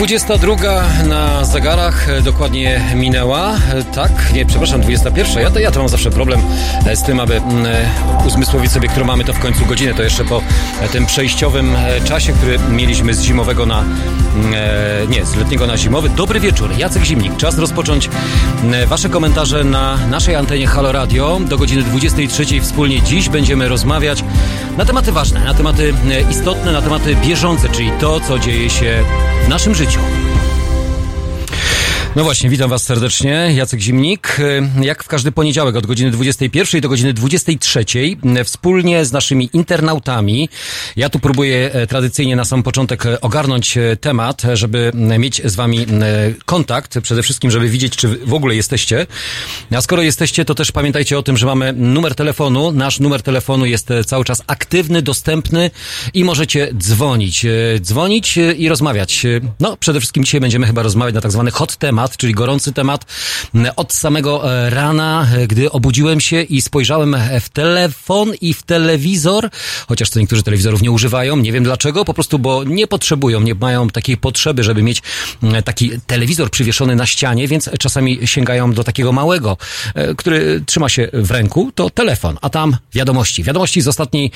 22 na zegarach e, dokładnie minęła. E, tak, nie, przepraszam, 21. Ja to, ja to mam zawsze problem e, z tym, aby uzmysłowić sobie, którą mamy to w końcu godzinę. To jeszcze po tym przejściowym czasie, który mieliśmy z zimowego na nie, z letniego na zimowy. Dobry wieczór, Jacek Zimnik. Czas rozpocząć Wasze komentarze na naszej antenie Halo Radio. Do godziny 23 wspólnie dziś będziemy rozmawiać na tematy ważne, na tematy istotne, na tematy bieżące, czyli to, co dzieje się w naszym życiu. No właśnie, witam Was serdecznie. Jacek Zimnik. Jak w każdy poniedziałek od godziny 21 do godziny 23 wspólnie z naszymi internautami. Ja tu próbuję e, tradycyjnie na sam początek e, ogarnąć e, temat, żeby mieć z Wami kontakt. Przede wszystkim, żeby widzieć, czy w ogóle jesteście. A skoro jesteście, to też pamiętajcie o tym, że mamy numer telefonu. Nasz numer telefonu jest cały czas aktywny, dostępny i możecie dzwonić. Dzwonić i rozmawiać. No, przede wszystkim dzisiaj będziemy chyba rozmawiać na tak zwany hot temat temat, czyli gorący temat od samego e, rana, e, gdy obudziłem się i spojrzałem w telefon i w telewizor, chociaż to niektórzy telewizorów nie używają, nie wiem dlaczego, po prostu, bo nie potrzebują, nie mają takiej potrzeby, żeby mieć taki telewizor przywieszony na ścianie, więc czasami sięgają do takiego małego, e, który trzyma się w ręku, to telefon, a tam wiadomości. Wiadomości z ostatniej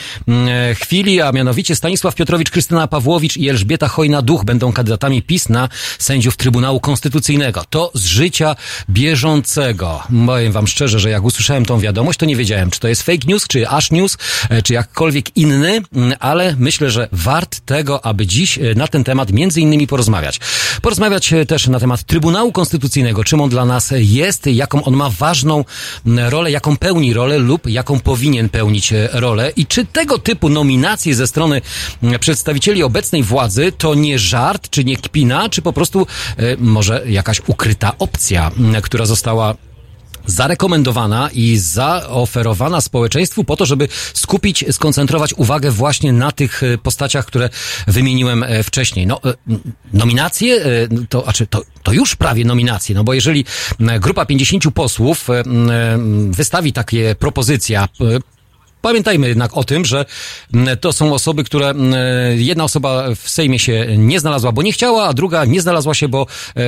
chwili, a mianowicie Stanisław Piotrowicz, Krystyna Pawłowicz i Elżbieta Hojna-Duch będą kandydatami PiS na sędziów Trybunału Konstytucyjnego to z życia bieżącego. Powiem wam szczerze, że jak usłyszałem tą wiadomość, to nie wiedziałem, czy to jest fake news, czy ash news, e, czy jakkolwiek inny, mm, ale myślę, że wart tego, aby dziś e, na ten temat między innymi porozmawiać. Porozmawiać e, też na temat Trybunału Konstytucyjnego, czym on dla nas jest, jaką on ma ważną mm, rolę, jaką pełni rolę lub jaką powinien pełnić rolę i czy tego typu nominacje ze strony mm, przedstawicieli obecnej władzy to nie żart, czy nie kpina, czy po prostu może jakaś ukryta opcja, która została zarekomendowana i zaoferowana społeczeństwu po to, żeby skupić, skoncentrować uwagę właśnie na tych e, postaciach, które wymieniłem e, wcześniej. No, e, nominacje, to, znaczy, to, to już prawie nominacje, no bo jeżeli grupa 50 posłów wystawi takie propozycje, Pamiętajmy jednak o tym, że mm, to są osoby, które mm, jedna osoba w Sejmie się nie znalazła, bo nie chciała, a druga nie znalazła się, bo e,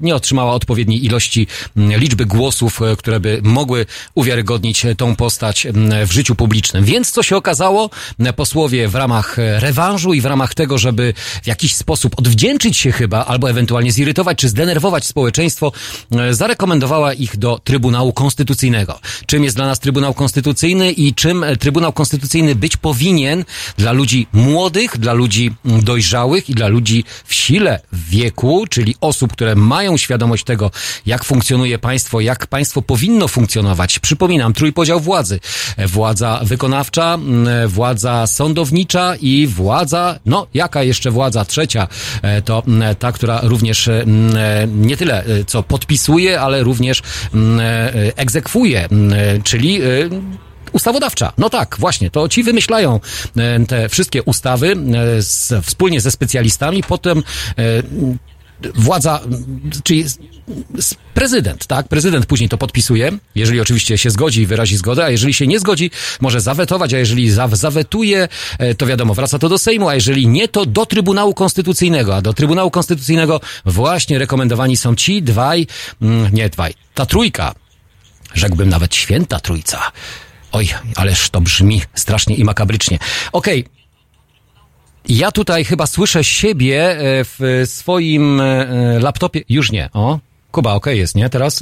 nie otrzymała odpowiedniej ilości mm, liczby głosów, e, które by mogły uwiarygodnić tą postać w życiu publicznym. Więc co się okazało? Posłowie w ramach rewanżu i w ramach tego, żeby w jakiś sposób odwdzięczyć się chyba, albo ewentualnie zirytować czy zdenerwować społeczeństwo, e, zarekomendowała ich do Trybunału Konstytucyjnego. Czym jest dla nas Trybunał Konstytucyjny i czym Trybunał Konstytucyjny być powinien dla ludzi młodych, dla ludzi dojrzałych i dla ludzi w sile, wieku, czyli osób, które mają świadomość tego, jak funkcjonuje państwo, jak państwo powinno funkcjonować. Przypominam, trójpodział władzy. Władza wykonawcza, władza sądownicza i władza, no jaka jeszcze władza trzecia, to ta, która również nie tyle co podpisuje, ale również e, egzekwuje, czyli ustawodawcza. No tak, właśnie, to ci wymyślają e, te wszystkie ustawy e, z, wspólnie ze specjalistami, potem e, władza, czyli prezydent, tak? Prezydent później to podpisuje, jeżeli oczywiście się zgodzi i wyrazi zgodę, a jeżeli się nie zgodzi, może zawetować, a jeżeli zawetuje, to wiadomo, wraca to do Sejmu, a jeżeli nie, to do Trybunału Konstytucyjnego, a do Trybunału Konstytucyjnego właśnie rekomendowani są ci dwaj, mm, nie dwaj, ta trójka, rzekłbym nawet święta trójca, Oj, ależ to brzmi strasznie i makabrycznie. Okej. Okay. Ja tutaj chyba słyszę siebie e, w swoim e, laptopie. Już nie. O, Kuba, okej okay jest, nie? Teraz?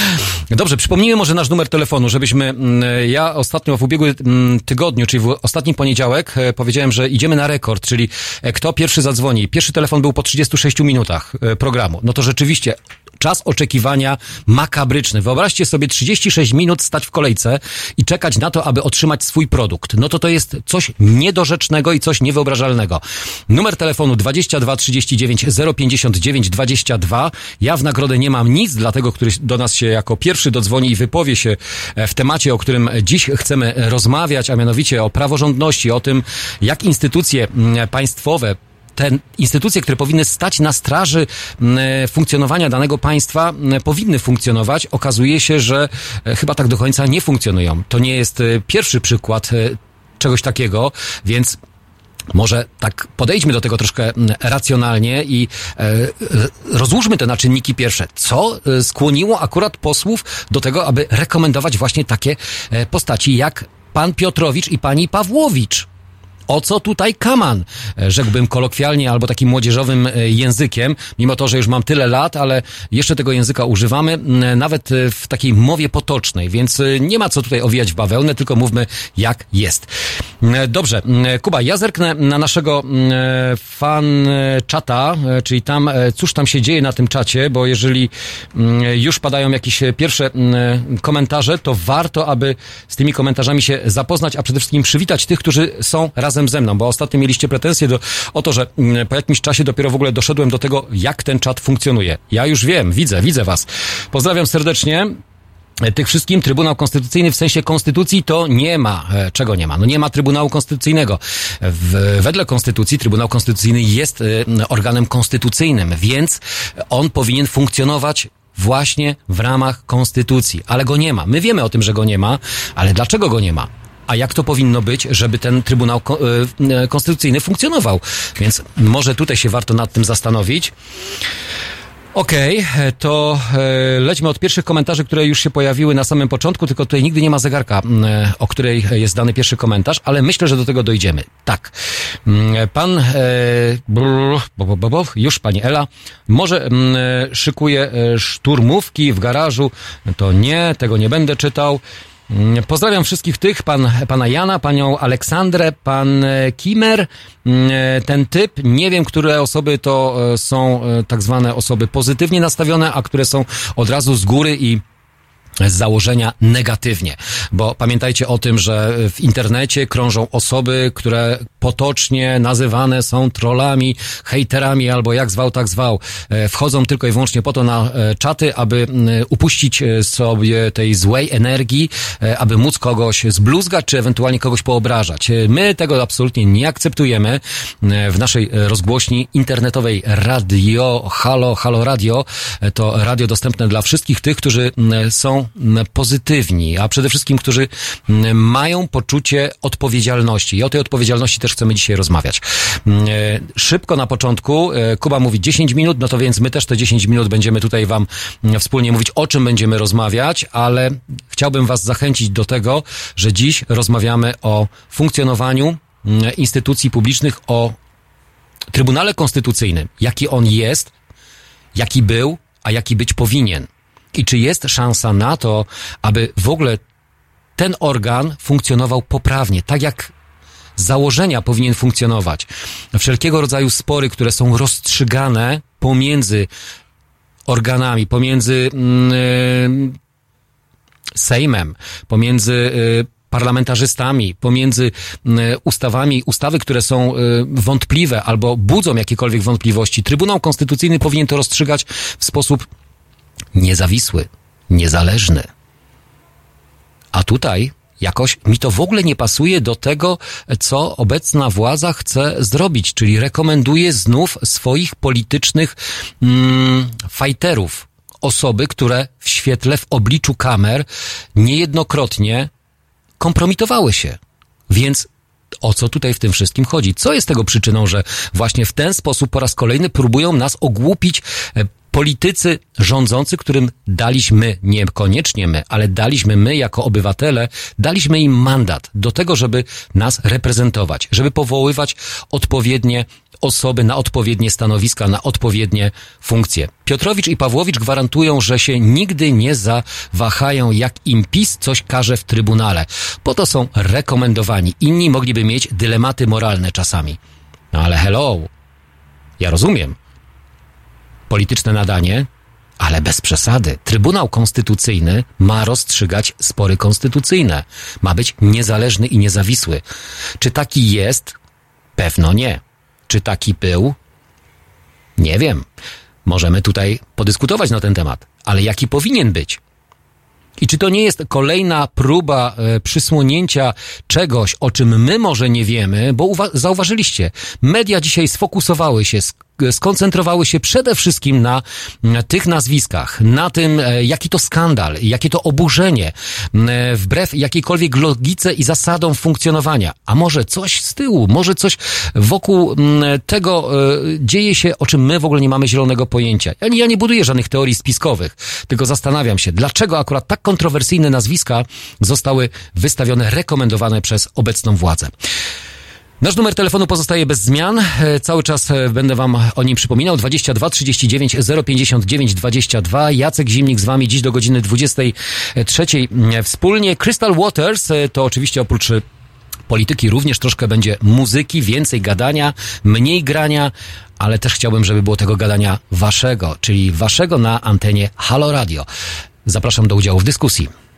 Dobrze, przypomnijmy może nasz numer telefonu, żebyśmy... Mm, ja ostatnio w ubiegłym mm, tygodniu, czyli w ostatni poniedziałek e, powiedziałem, że idziemy na rekord, czyli kto pierwszy zadzwoni. Pierwszy telefon był po 36 minutach programu. No to rzeczywiście Czas oczekiwania makabryczny. Wyobraźcie sobie 36 minut stać w kolejce i czekać na to, aby otrzymać swój produkt. No to to jest coś niedorzecznego i coś niewyobrażalnego. Numer telefonu 22 39 059 22. Ja w nagrodę nie mam nic dla tego, który do nas się jako pierwszy dodzwoni i wypowie się e, w temacie, o którym dziś chcemy rozmawiać, a mianowicie o praworządności, o tym, jak instytucje mm, państwowe te instytucje, które powinny stać na straży funkcjonowania danego państwa, powinny funkcjonować. Okazuje się, że e, chyba tak do końca nie funkcjonują. To nie jest e, pierwszy przykład e, czegoś takiego, więc może tak podejdźmy do tego troszkę racjonalnie i e, rozłóżmy te na czynniki pierwsze. Co skłoniło akurat posłów do tego, aby rekomendować właśnie takie postaci jak pan Piotrowicz i pani Pawłowicz? O co tutaj kaman? E, rzekłbym kolokwialnie albo takim młodzieżowym e, językiem, mimo to, że już mam tyle lat, ale jeszcze tego języka używamy, nawet e, w takiej mowie potocznej, więc nie ma co tutaj owijać w bawełnę, tylko mówmy jak jest. Dobrze, Kuba, ja zerknę na naszego fan czata, czyli tam, cóż tam się dzieje na tym czacie, bo jeżeli już padają jakieś pierwsze komentarze, to warto, aby z tymi komentarzami się zapoznać, a przede wszystkim przywitać tych, którzy są razem razem ze mną, bo ostatnio mieliście pretensje do, o to, że mm, po jakimś czasie dopiero w ogóle doszedłem do tego, jak ten czat funkcjonuje. Ja już wiem, widzę, widzę was. Pozdrawiam serdecznie tych wszystkim Trybunał Konstytucyjny w sensie konstytucji to nie ma. E, czego nie ma? No nie ma Trybunału Konstytucyjnego. W, wedle konstytucji Trybunał Konstytucyjny jest e, organem konstytucyjnym, więc on powinien funkcjonować właśnie w ramach konstytucji, ale go nie ma. My wiemy o tym, że go nie ma, ale dlaczego go nie ma? A jak to powinno być, żeby ten Trybunał e, Konstytucyjny funkcjonował. Więc może tutaj się warto nad tym zastanowić. Okej, okay, to e, lećmy od pierwszych komentarzy, które już się pojawiły na samym początku, tylko tutaj nigdy nie ma zegarka, e, o której jest dany pierwszy komentarz, ale myślę, że do tego dojdziemy. Tak. Pan, e, już pani Ela, może szykuje szturmówki w garażu, to nie, tego nie będę czytał. Pozdrawiam wszystkich tych, pan, pana Jana, panią Aleksandrę, pan e, Kimer, mm, e, ten typ. Nie wiem, które osoby to e, są tak zwane osoby pozytywnie nastawione, a które są od razu z góry i z założenia negatywnie, bo pamiętajcie o tym, że w internecie krążą osoby, które potocznie nazywane są trollami, hejterami albo jak zwał, tak zwał. E, wchodzą tylko i wyłącznie po to na e, czaty, aby upuścić e, sobie tej złej energii, aby móc kogoś zbluzgać, czy ewentualnie kogoś poobrażać. My tego absolutnie nie akceptujemy w naszej rozgłośni internetowej radio, halo, halo radio. To radio dostępne dla wszystkich tych, którzy są pozytywni, a przede wszystkim, którzy mają poczucie odpowiedzialności. I o tej odpowiedzialności też chcemy dzisiaj rozmawiać. Szybko na początku, e, Kuba mówi 10 minut, no to więc my też te 10 minut będziemy tutaj Wam wspólnie mówić, o czym będziemy rozmawiać, ale chciałbym Was zachęcić do tego, że dziś rozmawiamy o funkcjonowaniu instytucji publicznych, o Trybunale Konstytucyjnym, jaki on jest, jaki był, a jaki być powinien. I czy jest szansa na to, aby w ogóle ten organ funkcjonował poprawnie, tak jak z założenia powinien funkcjonować. Wszelkiego rodzaju spory, które są rozstrzygane pomiędzy organami, pomiędzy yy, Sejmem, pomiędzy yy, parlamentarzystami, pomiędzy ustawami, ustawy, które są wątpliwe albo budzą jakiekolwiek wątpliwości. Trybunał Konstytucyjny powinien to rozstrzygać w sposób niezawisły, niezależny. A tutaj jakoś mi to w ogóle nie pasuje do tego, co obecna władza chce zrobić, czyli rekomenduje znów swoich politycznych mm, fajterów, osoby, które w świetle, w obliczu kamer niejednokrotnie kompromitowały się. Więc o co tutaj w tym wszystkim chodzi? Co jest tego przyczyną, że właśnie w ten sposób po raz kolejny próbują nas ogłupić e, politycy rządzący, którym daliśmy, niekoniecznie my, ale daliśmy my jako obywatele, daliśmy im mandat do tego, żeby nas reprezentować, żeby powoływać odpowiednie osoby na odpowiednie stanowiska, na odpowiednie funkcje. Piotrowicz i Pawłowicz gwarantują, że się nigdy nie zawahają, jak im PiS coś każe w Trybunale. Po to są rekomendowani. Inni mogliby mieć dylematy moralne czasami. No ale hello. Ja rozumiem polityczne nadanie, ale bez przesady. Trybunał Konstytucyjny ma rozstrzygać spory konstytucyjne. Ma być niezależny i niezawisły. Czy taki jest? Pewno nie. Czy taki był? Nie wiem. Możemy tutaj podyskutować na ten temat, ale jaki powinien być? I czy to nie jest kolejna próba e, przysłonięcia czegoś, o czym my może nie wiemy, bo zauważyliście, media dzisiaj sfokusowały się, skoncentrowały się przede wszystkim na tych nazwiskach, na tym, e, jaki to skandal, jakie to oburzenie, e, wbrew jakiejkolwiek logice i zasadom funkcjonowania. A może coś z tyłu, może coś wokół tego e, dzieje się, o czym my w ogóle nie mamy zielonego pojęcia. Ja nie, ja nie buduję żadnych teorii spiskowych, tylko zastanawiam się, dlaczego akurat tak kontrowersyjne nazwiska zostały wystawione, rekomendowane przez obecną władzę. Nasz numer telefonu pozostaje bez zmian. E, cały czas e, będę wam o nim przypominał. 22 39 059 22. Jacek Zimnik z wami dziś do godziny 23 e, wspólnie. Crystal Waters to oczywiście oprócz polityki również troszkę będzie muzyki, więcej gadania, mniej grania, ale też chciałbym, żeby było tego gadania waszego, czyli waszego na antenie Halo Radio. Zapraszam do udziału w dyskusji.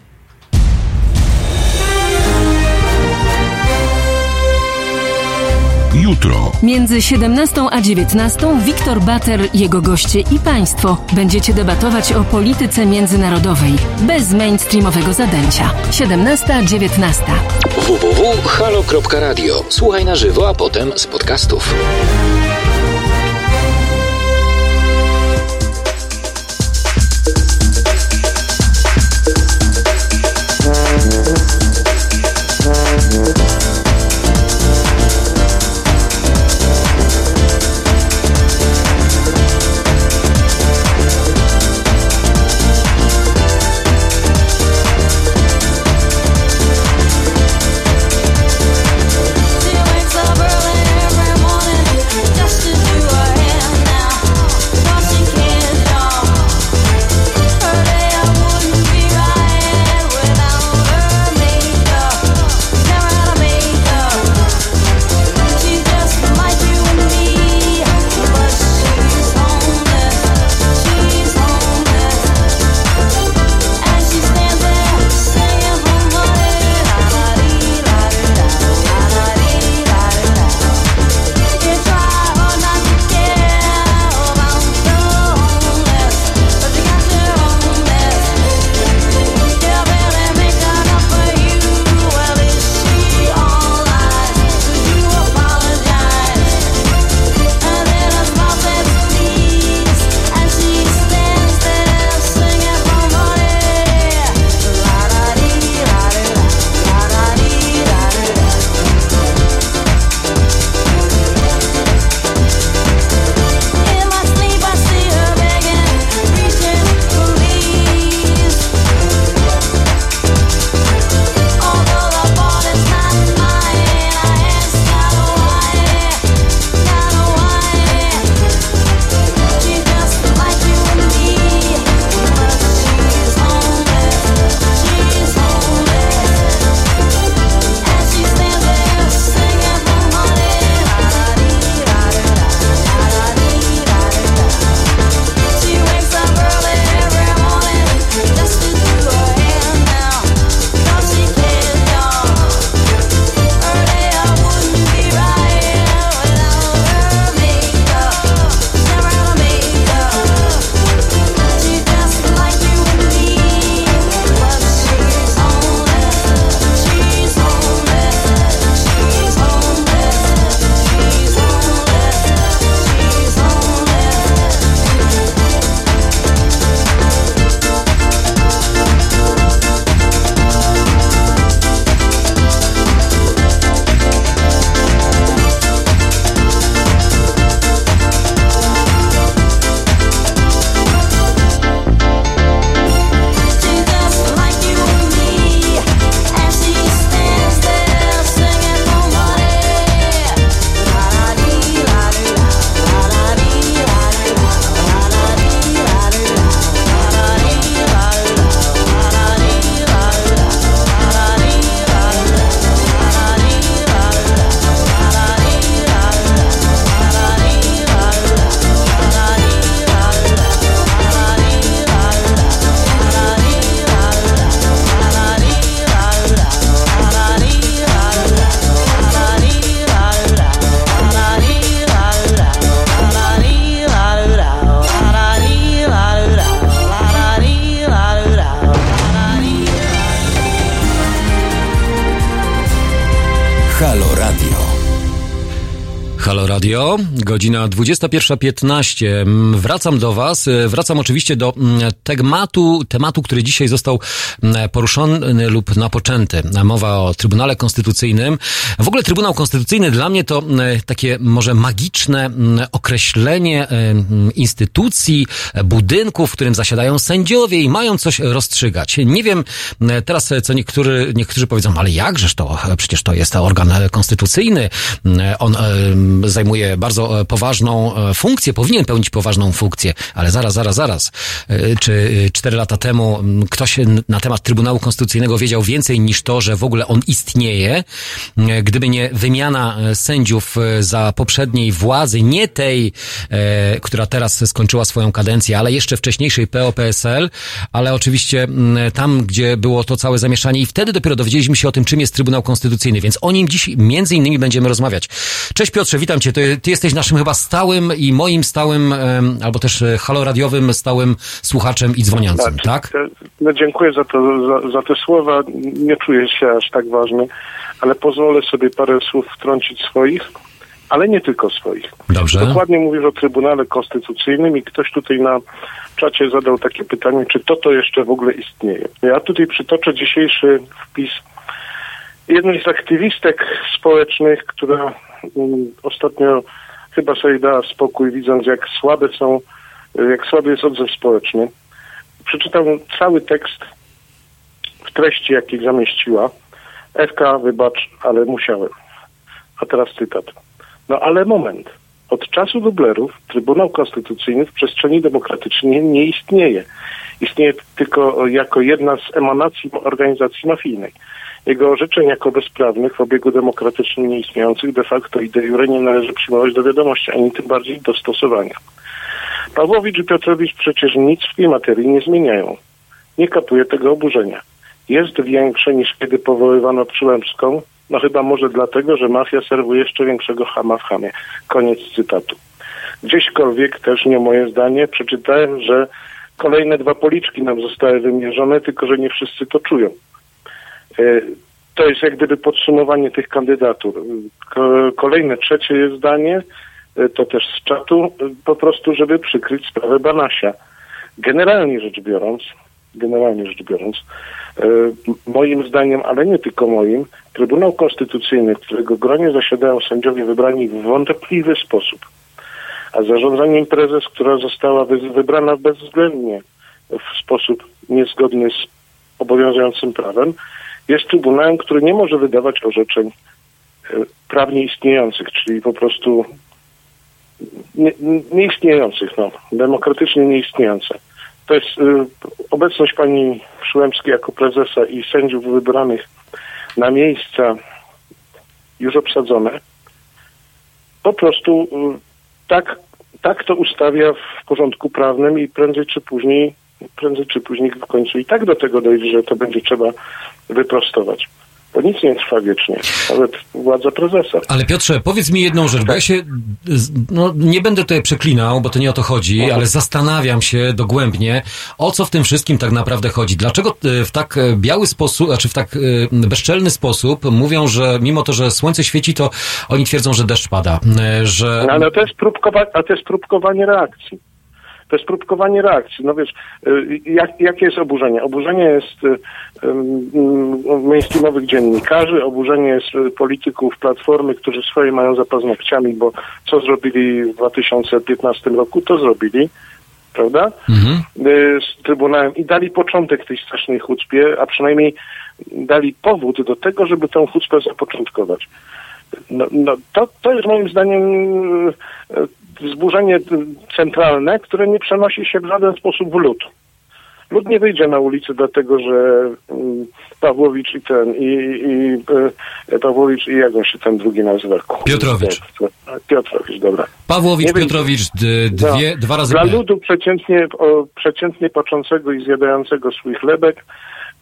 Jutro. Między 17 a 19 Wiktor Bater, jego goście i państwo będziecie debatować o polityce międzynarodowej bez mainstreamowego zadęcia. 17-19 www.halo.radio. Słuchaj na żywo, a potem z podcastów. Radio, godzina 21.15. Mm, wracam do Was. E, wracam oczywiście do mm, tematu, tematu, który dzisiaj został mm, poruszony lub napoczęty. Mowa o Trybunale Konstytucyjnym. W ogóle Trybunał Konstytucyjny dla mnie to takie może magiczne określenie e, instytucji, budynku, w którym zasiadają sędziowie i mają coś rozstrzygać. Nie wiem teraz, co niektórzy, niektórzy powiedzą, ale jakżeż to? Przecież to jest organ konstytucyjny. On zajmuje bardzo e, poważną e, funkcję, powinien pełnić poważną funkcję, ale zaraz, zaraz, zaraz. E, czy cztery lata temu ktoś na temat Trybunału Konstytucyjnego wiedział więcej niż to, że w ogóle on istnieje? Gdyby nie wymiana sędziów za poprzedniej władzy, nie tej, która teraz skończyła swoją kadencję, ale jeszcze wcześniejszej PO-PSL, ale oczywiście tam, gdzie było to całe zamieszanie i wtedy dopiero dowiedzieliśmy się o tym, czym jest Trybunał Konstytucyjny, więc o nim dziś między innymi będziemy rozmawiać. Cześć Piotrze, witam cię. Ty, ty jesteś naszym chyba stałym i moim stałym, albo też e, haloradiowym stałym słuchaczem i dzwoniącym, tak? tak? No, dziękuję za, to, za, za te słowa. Nie czuję się aż tak ważny, ale pozwolę sobie parę słów wtrącić swoich, ale nie tylko swoich. Dobrze. Dokładnie mówisz o Trybunale Konstytucyjnym i ktoś tutaj na czacie zadał takie pytanie, czy to to jeszcze w ogóle istnieje. Ja tutaj przytoczę dzisiejszy wpis jednej z aktywistek społecznych, która Mm, ostatnio chyba sobie dała spokój, widząc jak słabe są, jak słaby jest odzew społeczny. Przeczytam cały tekst w treści, jaki zamieściła. FK, wybacz, ale musiałem. A teraz cytat. No ale moment. Od czasu dublerów Trybunał Konstytucyjny w przestrzeni demokratycznej nie istnieje. Istnieje tylko jako jedna z emanacji organizacji mafijnej. Jego orzeczeń jako bezprawnych w obiegu demokratycznym nieistniejących de facto i de jure nie należy przyjmować do wiadomości, ani tym bardziej do stosowania. Pawłowicz i Piotrowicz przecież nic w tej materii nie zmieniają. Nie kapuje tego oburzenia. Jest większe niż kiedy powoływano Przyłębską, no chyba może dlatego, że mafia serwuje jeszcze większego chama w chamie. Koniec cytatu. Gdzieśkolwiek też nie moje zdanie, przeczytałem, że kolejne dwa policzki nam zostały wymierzone, tylko że nie wszyscy to czują. E, to jest jak gdyby podsumowanie tych kandydatur. Kolejne, trzecie zdanie, e, to też z czatu, e, po prostu, żeby przykryć sprawę Banasia. Generalnie rzecz biorąc, generalnie rzecz biorąc, moim zdaniem, ale nie tylko moim, Trybunał Konstytucyjny, w którego gronie zasiadają sędziowie wybrani w wątpliwy sposób, a zarządzaniem prezes, która została wybrana bezwzględnie w sposób niezgodny z obowiązującym prawem, jest trybunałem, który nie może wydawać orzeczeń e, prawnie istniejących, czyli po prostu nie, nieistniejących, no, demokratycznie nieistniejące. To jest y, obecność pani Przyłębskiej jako prezesa i sędziów wybranych na miejsca już obsadzone. Po prostu y, tak, tak to ustawia w porządku prawnym i prędzej czy później prędzej czy później w końcu i tak do tego dojdzie, że to będzie trzeba wyprostować. Bo nic nie trwa wiecznie, nawet władza prezesa. Ale Piotrze, powiedz mi jedną rzecz, bo ja się, no nie będę tutaj przeklinał, bo to nie o to chodzi, ale zastanawiam się dogłębnie, o co w tym wszystkim tak naprawdę chodzi. Dlaczego e, w tak e, biały sposób, znaczy w tak e, bezczelny sposób mówią, że mimo to, że słońce świeci, to oni twierdzą, że deszcz pada, że... No, ale to jest, próbkowa- a to jest próbkowanie reakcji. To jest próbkowanie reakcji. No wiesz, y, jak, jakie jest oburzenie? Oburzenie jest y, mainstreamowych dziennikarzy, oburzenie jest polityków Platformy, którzy swoje mają za paznokciami, bo co zrobili w 2015 roku, to zrobili prawda? Mhm. Z Trybunałem i dali początek tej strasznej chucpie, a przynajmniej dali powód do tego, żeby tę chucpę zapoczątkować. No, no to, to jest moim zdaniem wzburzenie centralne, które nie przenosi się w żaden sposób w lud. Lud nie wyjdzie na ulicę dlatego, że mm, Pawłowicz i ten, i, i e, Pawłowicz i jak on się ten drugi nazywa? Piotrowicz. Piotrowicz, dobra. Pawłowicz, Piotrowicz, dwie, no. dwa razy Dla ludu przeciętnie, o, przeciętnie patrzącego i zjadającego swój chlebek,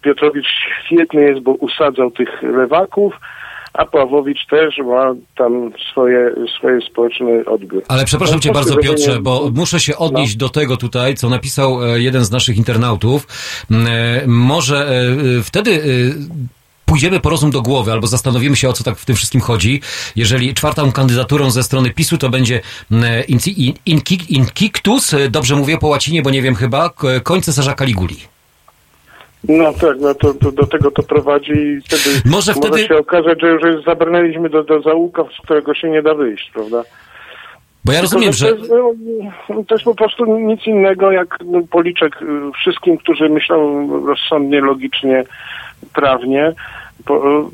Piotrowicz świetny jest, bo usadzał tych lewaków, a Pawłowicz też ma tam swoje, swoje społeczne odbiór. Ale przepraszam no, cię bardzo Piotrze, bo muszę się odnieść no. do tego tutaj, co napisał e, jeden z naszych internautów. E, może e, wtedy pójdziemy po rozum do głowy albo zastanowimy się, o co tak w tym wszystkim chodzi, jeżeli czwartą kandydaturą ze strony PiSu to będzie mm, Inkictus, dobrze mówię po łacinie, bo nie wiem chyba, koń cesarza Kaliguli. No tak, no to, to, do tego to prowadzi i wtedy może, wtedy... może się okazać, że już zabrnęliśmy do, do załuka, z którego się nie da wyjść, prawda? Bo ja rozumiem, że... To jest, no, to jest po prostu nic innego jak no, policzek y, wszystkim, którzy myślą rozsądnie, logicznie, prawnie.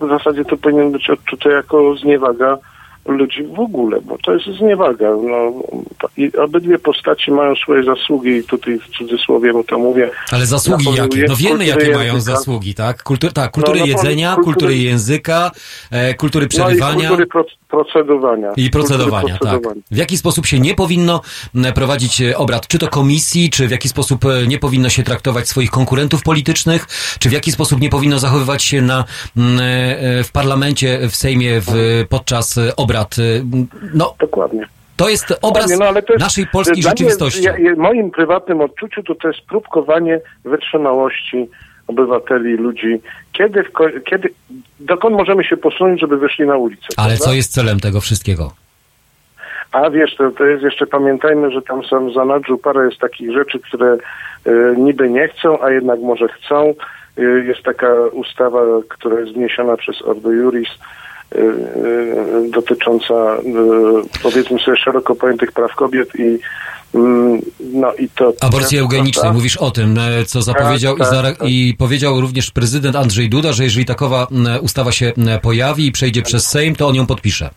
w zasadzie to powinien być odczute jako zniewaga ludzi w ogóle, bo to jest zniewaga. No, I obydwie postaci mają swoje zasługi i tutaj w cudzysłowie to mówię. Ale zasługi jakie? No wiemy jakie języka. mają zasługi, tak? Kultur, tak, kultury no, no, jedzenia, kultury, kultury języka, e, kultury przerywania. No i kultury pro, procedowania. I procedowania, tak. W jaki sposób się nie powinno prowadzić e, obrad, czy to komisji, czy w jaki sposób e, nie powinno się traktować swoich konkurentów politycznych, czy w jaki sposób nie powinno zachowywać się na, e, w parlamencie, w Sejmie w, podczas obrad. No, Dokładnie. To jest obraz no, to jest, naszej polskiej rzeczywistości. Mnie, w moim prywatnym odczuciu to, to jest próbkowanie wytrzymałości obywateli, ludzi. Kiedy, kiedy, dokąd możemy się posunąć, żeby wyszli na ulicę? Ale prawda? co jest celem tego wszystkiego? A wiesz, to, to jest jeszcze, pamiętajmy, że tam są w zanadrzu parę jest takich rzeczy, które y, niby nie chcą, a jednak może chcą. Y, jest taka ustawa, która jest wniesiona przez Ordo Juris, y, dotycząca powiedzmy sobie szeroko pojętych praw kobiet i Mm, no i to... Aborcji eugenicznej, mówisz o tym, e, co zapowiedział tak, tak, tak. i powiedział również prezydent Andrzej Duda, że jeżeli takowa ustawa się pojawi i przejdzie przez Sejm, to on ją podpisze.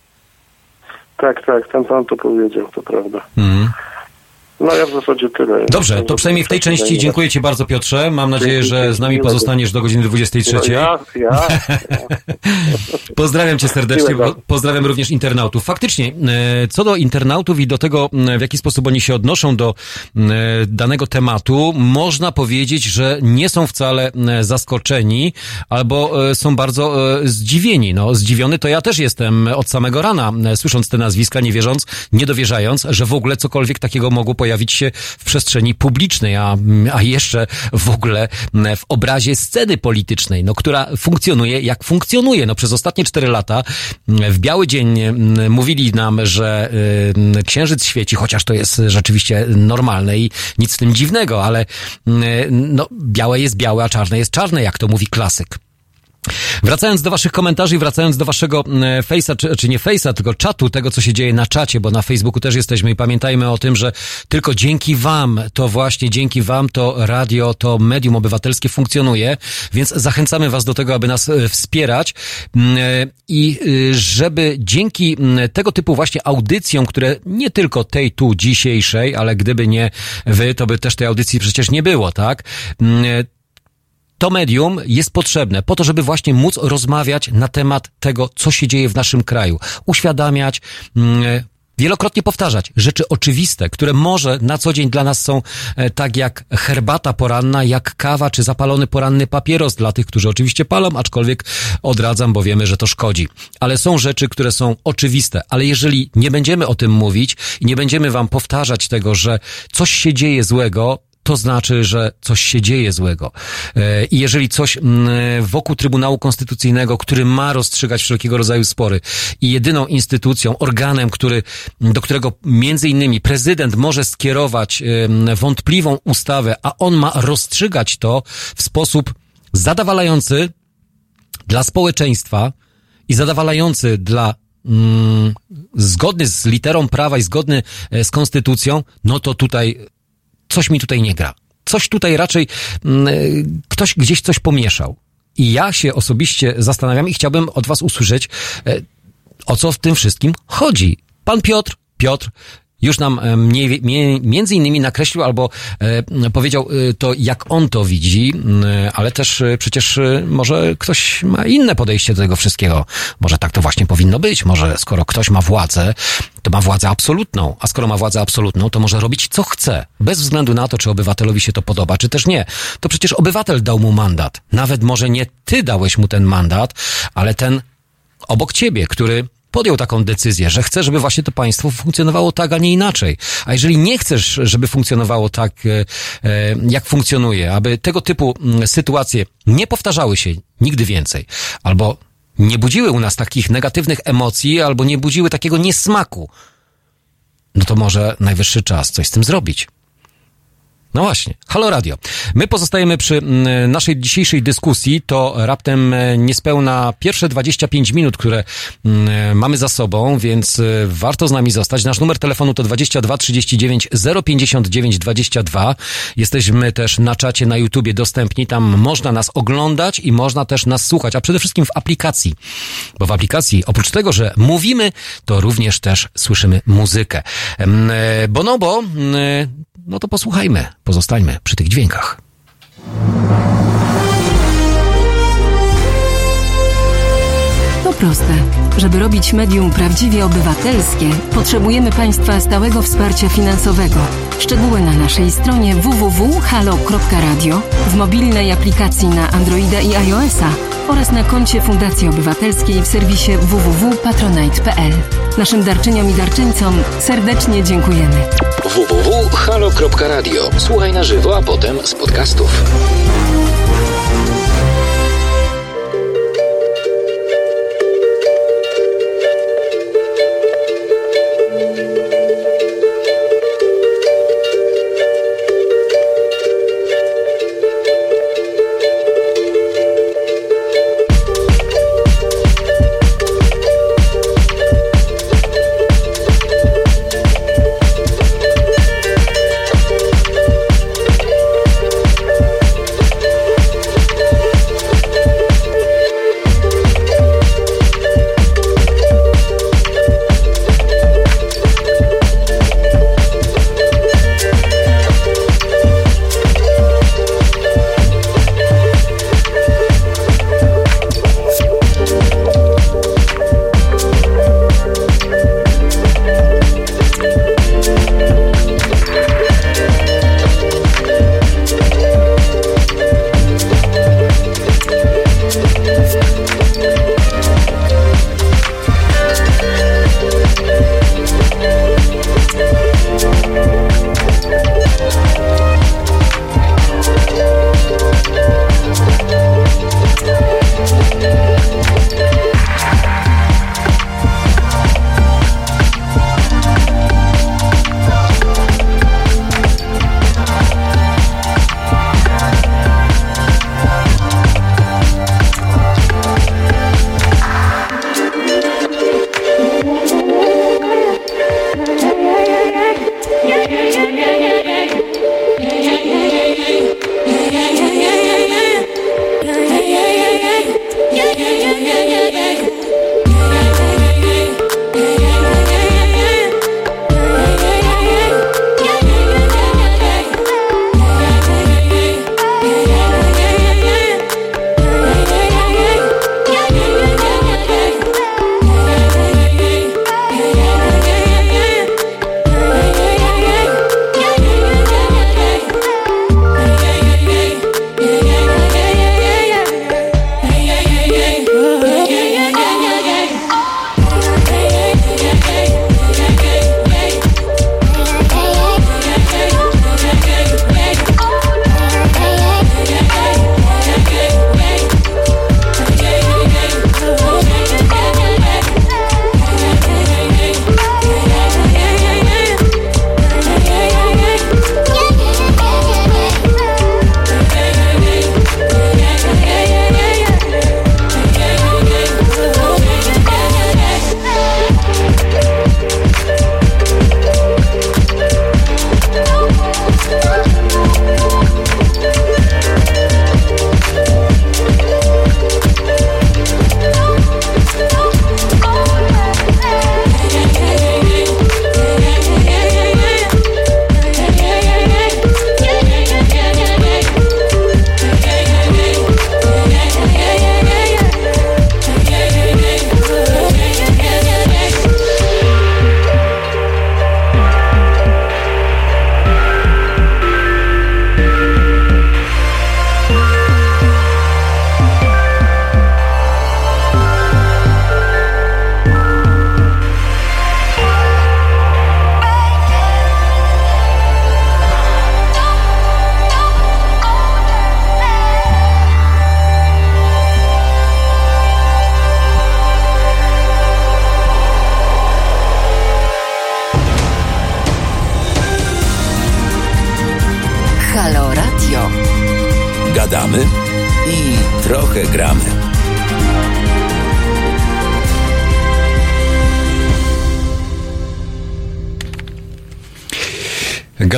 Tak, tak, ten pan to powiedział, to prawda. Mhm. No ja w zasadzie tyle. Dobrze, to przynajmniej w tej części dziękuję Ci bardzo Piotrze. Mam nadzieję, że z nami pozostaniesz do godziny 23. Ja, ja. Pozdrawiam Cię serdecznie, pozdrawiam również internautów. Faktycznie, e, co do internautów i do tego, w jaki sposób oni się odnoszą do danego tematu, można powiedzieć, że nie są wcale zaskoczeni albo e, są bardzo e, zdziwieni. No, zdziwiony to ja też jestem od samego rana, słysząc te nazwiska, nie wierząc, nie dowierzając, że w ogóle cokolwiek takiego mogło pojawić pojawić się w przestrzeni publicznej, a, a jeszcze w ogóle w obrazie sceny politycznej, no, która funkcjonuje jak funkcjonuje. No, przez ostatnie cztery lata w biały dzień mówili nam, że y, księżyc świeci, chociaż to jest rzeczywiście normalne i nic w tym dziwnego, ale no, białe jest białe, a czarne jest czarne, jak to mówi klasyk. Wracając do waszych komentarzy wracając do waszego e, face'a, czy, czy nie face'a, tylko czatu, tego co się dzieje na czacie, bo na Facebooku też jesteśmy i pamiętajmy o tym, że tylko dzięki wam, to właśnie dzięki wam to radio, to medium obywatelskie funkcjonuje, więc zachęcamy was do tego, aby nas e, wspierać e, i żeby dzięki tego typu właśnie audycjom, które nie tylko tej tu dzisiejszej, ale gdyby nie wy, to by też tej audycji przecież nie było, tak? To medium jest potrzebne po to, żeby właśnie móc rozmawiać na temat tego, co się dzieje w naszym kraju, uświadamiać, mm, wielokrotnie powtarzać rzeczy oczywiste, które może na co dzień dla nas są e, tak jak herbata poranna, jak kawa czy zapalony poranny papieros dla tych, którzy oczywiście palą, aczkolwiek odradzam, bo wiemy, że to szkodzi. Ale są rzeczy, które są oczywiste, ale jeżeli nie będziemy o tym mówić i nie będziemy wam powtarzać tego, że coś się dzieje złego, to znaczy, że coś się dzieje złego. E, I jeżeli coś wokół Trybunału Konstytucyjnego, który ma rozstrzygać wszelkiego rodzaju spory i jedyną instytucją, organem, który, do którego między innymi prezydent może skierować wątpliwą ustawę, a on ma rozstrzygać to w sposób zadawalający dla społeczeństwa i zadawalający dla zgodny z literą prawa i zgodny e, z konstytucją, no to tutaj coś mi tutaj nie gra. Coś tutaj raczej mm, ktoś gdzieś coś pomieszał. I ja się osobiście zastanawiam i chciałbym od was usłyszeć, e, o co w tym wszystkim chodzi. Pan Piotr, Piotr, już nam e, mniej, między innymi nakreślił albo e, powiedział e, to, jak on to widzi, ale też przecież może ktoś ma inne podejście do tego wszystkiego. Może tak to właśnie powinno być. Może skoro ktoś ma władzę, to ma władzę absolutną, a skoro ma władzę absolutną, to może robić co chce, bez względu na to, czy obywatelowi się to podoba, czy też nie. To przecież obywatel dał mu mandat. Nawet może nie ty dałeś mu ten mandat, ale ten obok ciebie, który podjął taką decyzję, że chce, żeby właśnie to państwo funkcjonowało tak, a nie inaczej. A jeżeli nie chcesz, żeby funkcjonowało tak, e, e, jak funkcjonuje, aby tego typu mm, sytuacje nie powtarzały się nigdy więcej, albo nie budziły u nas takich negatywnych emocji, albo nie budziły takiego niesmaku, no to może najwyższy czas coś z tym zrobić. No właśnie, Halo Radio. My pozostajemy przy mm, naszej dzisiejszej dyskusji. To raptem e, niespełna pierwsze 25 minut, które mm, mamy za sobą, więc e, warto z nami zostać. Nasz numer telefonu to 22 39 059 22. Jesteśmy też na czacie na YouTubie dostępni. Tam można nas oglądać i można też nas słuchać, a przede wszystkim w aplikacji. Bo w aplikacji, oprócz tego, że mówimy, to również też słyszymy muzykę. E, Bonobo no to posłuchajmy, pozostańmy przy tych dźwiękach. To proste. Żeby robić medium prawdziwie obywatelskie, potrzebujemy Państwa stałego wsparcia finansowego. Szczegóły na naszej stronie www.halo.radio, w mobilnej aplikacji na Androida i iOS-a oraz na koncie Fundacji Obywatelskiej w serwisie www.patronite.pl. Naszym darczyniom i darczyńcom serdecznie dziękujemy. www.halo.radio. Słuchaj na żywo, a potem z podcastów.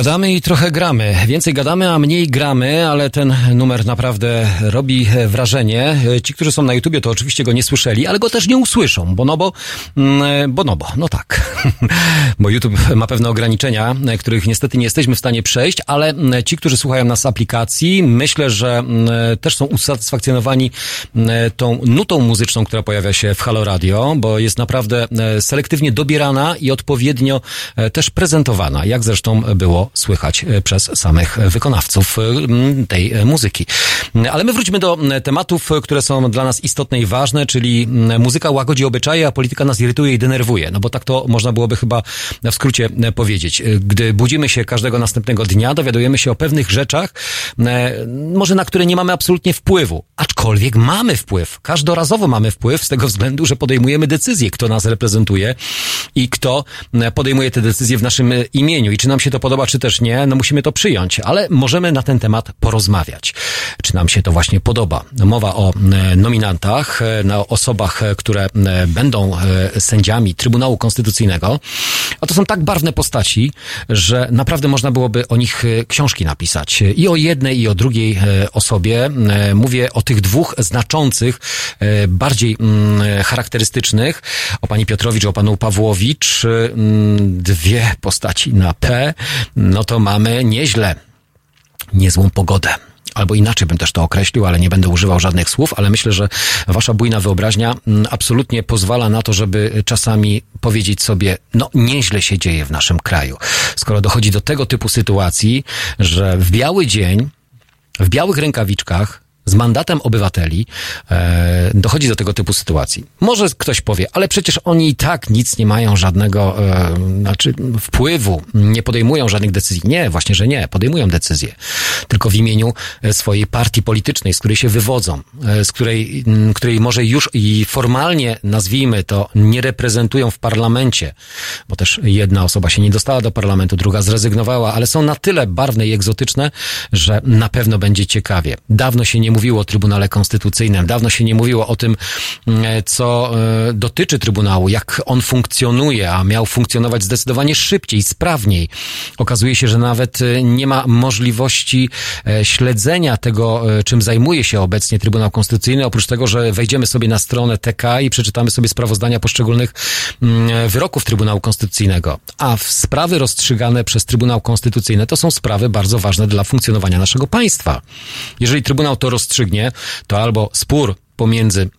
Gadamy i trochę gramy. Więcej gadamy, a mniej gramy, ale ten numer naprawdę robi wrażenie. Ci, którzy są na YouTubie, to oczywiście go nie słyszeli, ale go też nie usłyszą, bo no bo, mm, bo no bo, no tak. bo YouTube ma pewne ograniczenia, których niestety nie jesteśmy w stanie przejść, ale ci, którzy słuchają nas z aplikacji, myślę, że mm, też są usatysfakcjonowani mm, tą nutą muzyczną, która pojawia się w Halo Radio, bo jest naprawdę e, selektywnie dobierana i odpowiednio e, też prezentowana, jak zresztą było słychać e, przez samych wykonawców e, tej e, muzyki. Ale my wróćmy do tematów, które są dla nas istotne i ważne, czyli muzyka łagodzi obyczaje, a polityka nas irytuje i denerwuje. No bo tak to można byłoby chyba w skrócie powiedzieć. Gdy budzimy się każdego następnego dnia, dowiadujemy się o pewnych rzeczach, może na które nie mamy absolutnie wpływu, aczkolwiek mamy wpływ. Każdorazowo mamy wpływ z tego względu, że podejmujemy decyzje, kto nas reprezentuje i kto podejmuje te decyzje w naszym imieniu. I czy nam się to podoba, czy też nie, no musimy to przyjąć, ale możemy na ten temat porozmawiać. Czy nam się to właśnie podoba? Mowa o e, nominantach, e, o osobach, e, które będą sędziami Trybunału Konstytucyjnego, a to są tak barwne postaci, że naprawdę można byłoby o nich książki napisać. I o jednej, i o drugiej osobie. Mówię o tych dwóch znaczących, bardziej mm, charakterystycznych, o pani Piotrowicz, o panu Pawłowicz. Mm, dwie postaci na P, no to mamy nieźle niezłą pogodę. Albo inaczej bym też to określił, ale nie będę używał żadnych słów, ale myślę, że wasza bujna wyobraźnia mm, absolutnie pozwala na to, żeby czasami powiedzieć sobie, no nieźle się dzieje w naszym kraju. Skoro dochodzi do tego typu sytuacji, że w biały dzień, w białych rękawiczkach z mandatem obywateli e, dochodzi do tego typu sytuacji. Może ktoś powie, ale przecież oni i tak nic nie mają żadnego e, znaczy wpływu, nie podejmują żadnych decyzji. Nie, właśnie, że nie, podejmują decyzje. Tylko w imieniu e, swojej partii politycznej, z której się wywodzą, e, z której, m, której może już i formalnie, nazwijmy to, nie reprezentują w parlamencie, bo też jedna osoba się nie dostała do parlamentu, druga zrezygnowała, ale są na tyle barwne i egzotyczne, że na pewno będzie ciekawie. Dawno się nie mówiło o Trybunale Konstytucyjnym, dawno się nie mówiło o tym, mm, co e, dotyczy Trybunału, jak on funkcjonuje, a miał funkcjonować zdecydowanie szybciej, sprawniej. Okazuje się, że nawet e, nie ma możliwości e, śledzenia tego, czym zajmuje się obecnie Trybunał Konstytucyjny, oprócz tego, że wejdziemy sobie na stronę TK i przeczytamy sobie sprawozdania poszczególnych mm, wyroków Trybunału Konstytucyjnego. A sprawy rozstrzygane przez Trybunał Konstytucyjny to są sprawy bardzo ważne dla funkcjonowania naszego państwa. Jeżeli Trybunał to roz rozstrzygnie, to albo spór pomiędzy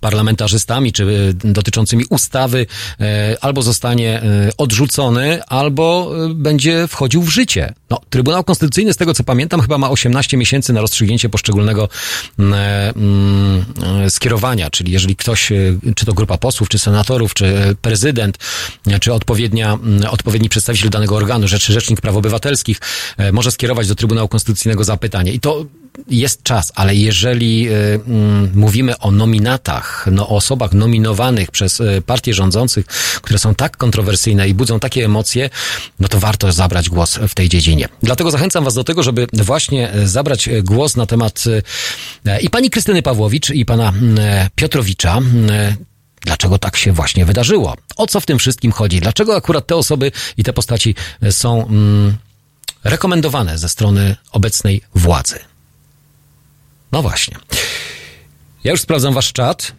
parlamentarzystami, czy e, dotyczącymi ustawy, e, albo zostanie e, odrzucony, albo będzie wchodził w życie. No, Trybunał Konstytucyjny, z tego co pamiętam, chyba ma 18 miesięcy na rozstrzygnięcie poszczególnego mm, mm, skierowania, czyli jeżeli ktoś, czy to grupa posłów, czy senatorów, czy prezydent, czy odpowiednia, mm, odpowiedni przedstawiciel danego organu, rzeczy Rzecznik Praw Obywatelskich, może skierować do Trybunału Konstytucyjnego zapytanie. I to jest czas, ale jeżeli y, mm, mówimy o nominatach, no, o osobach nominowanych przez y, partie rządzących, które są tak kontrowersyjne i budzą takie emocje, no to warto zabrać głos w tej dziedzinie. Dlatego zachęcam Was do tego, żeby właśnie y, zabrać głos na temat i pani Krystyny Pawłowicz, i pana Piotrowicza. Dlaczego tak się właśnie wydarzyło? O co w tym wszystkim chodzi? Dlaczego akurat te osoby i te postaci są mm, rekomendowane ze strony obecnej władzy? No właśnie. Ja już sprawdzam wasz czat.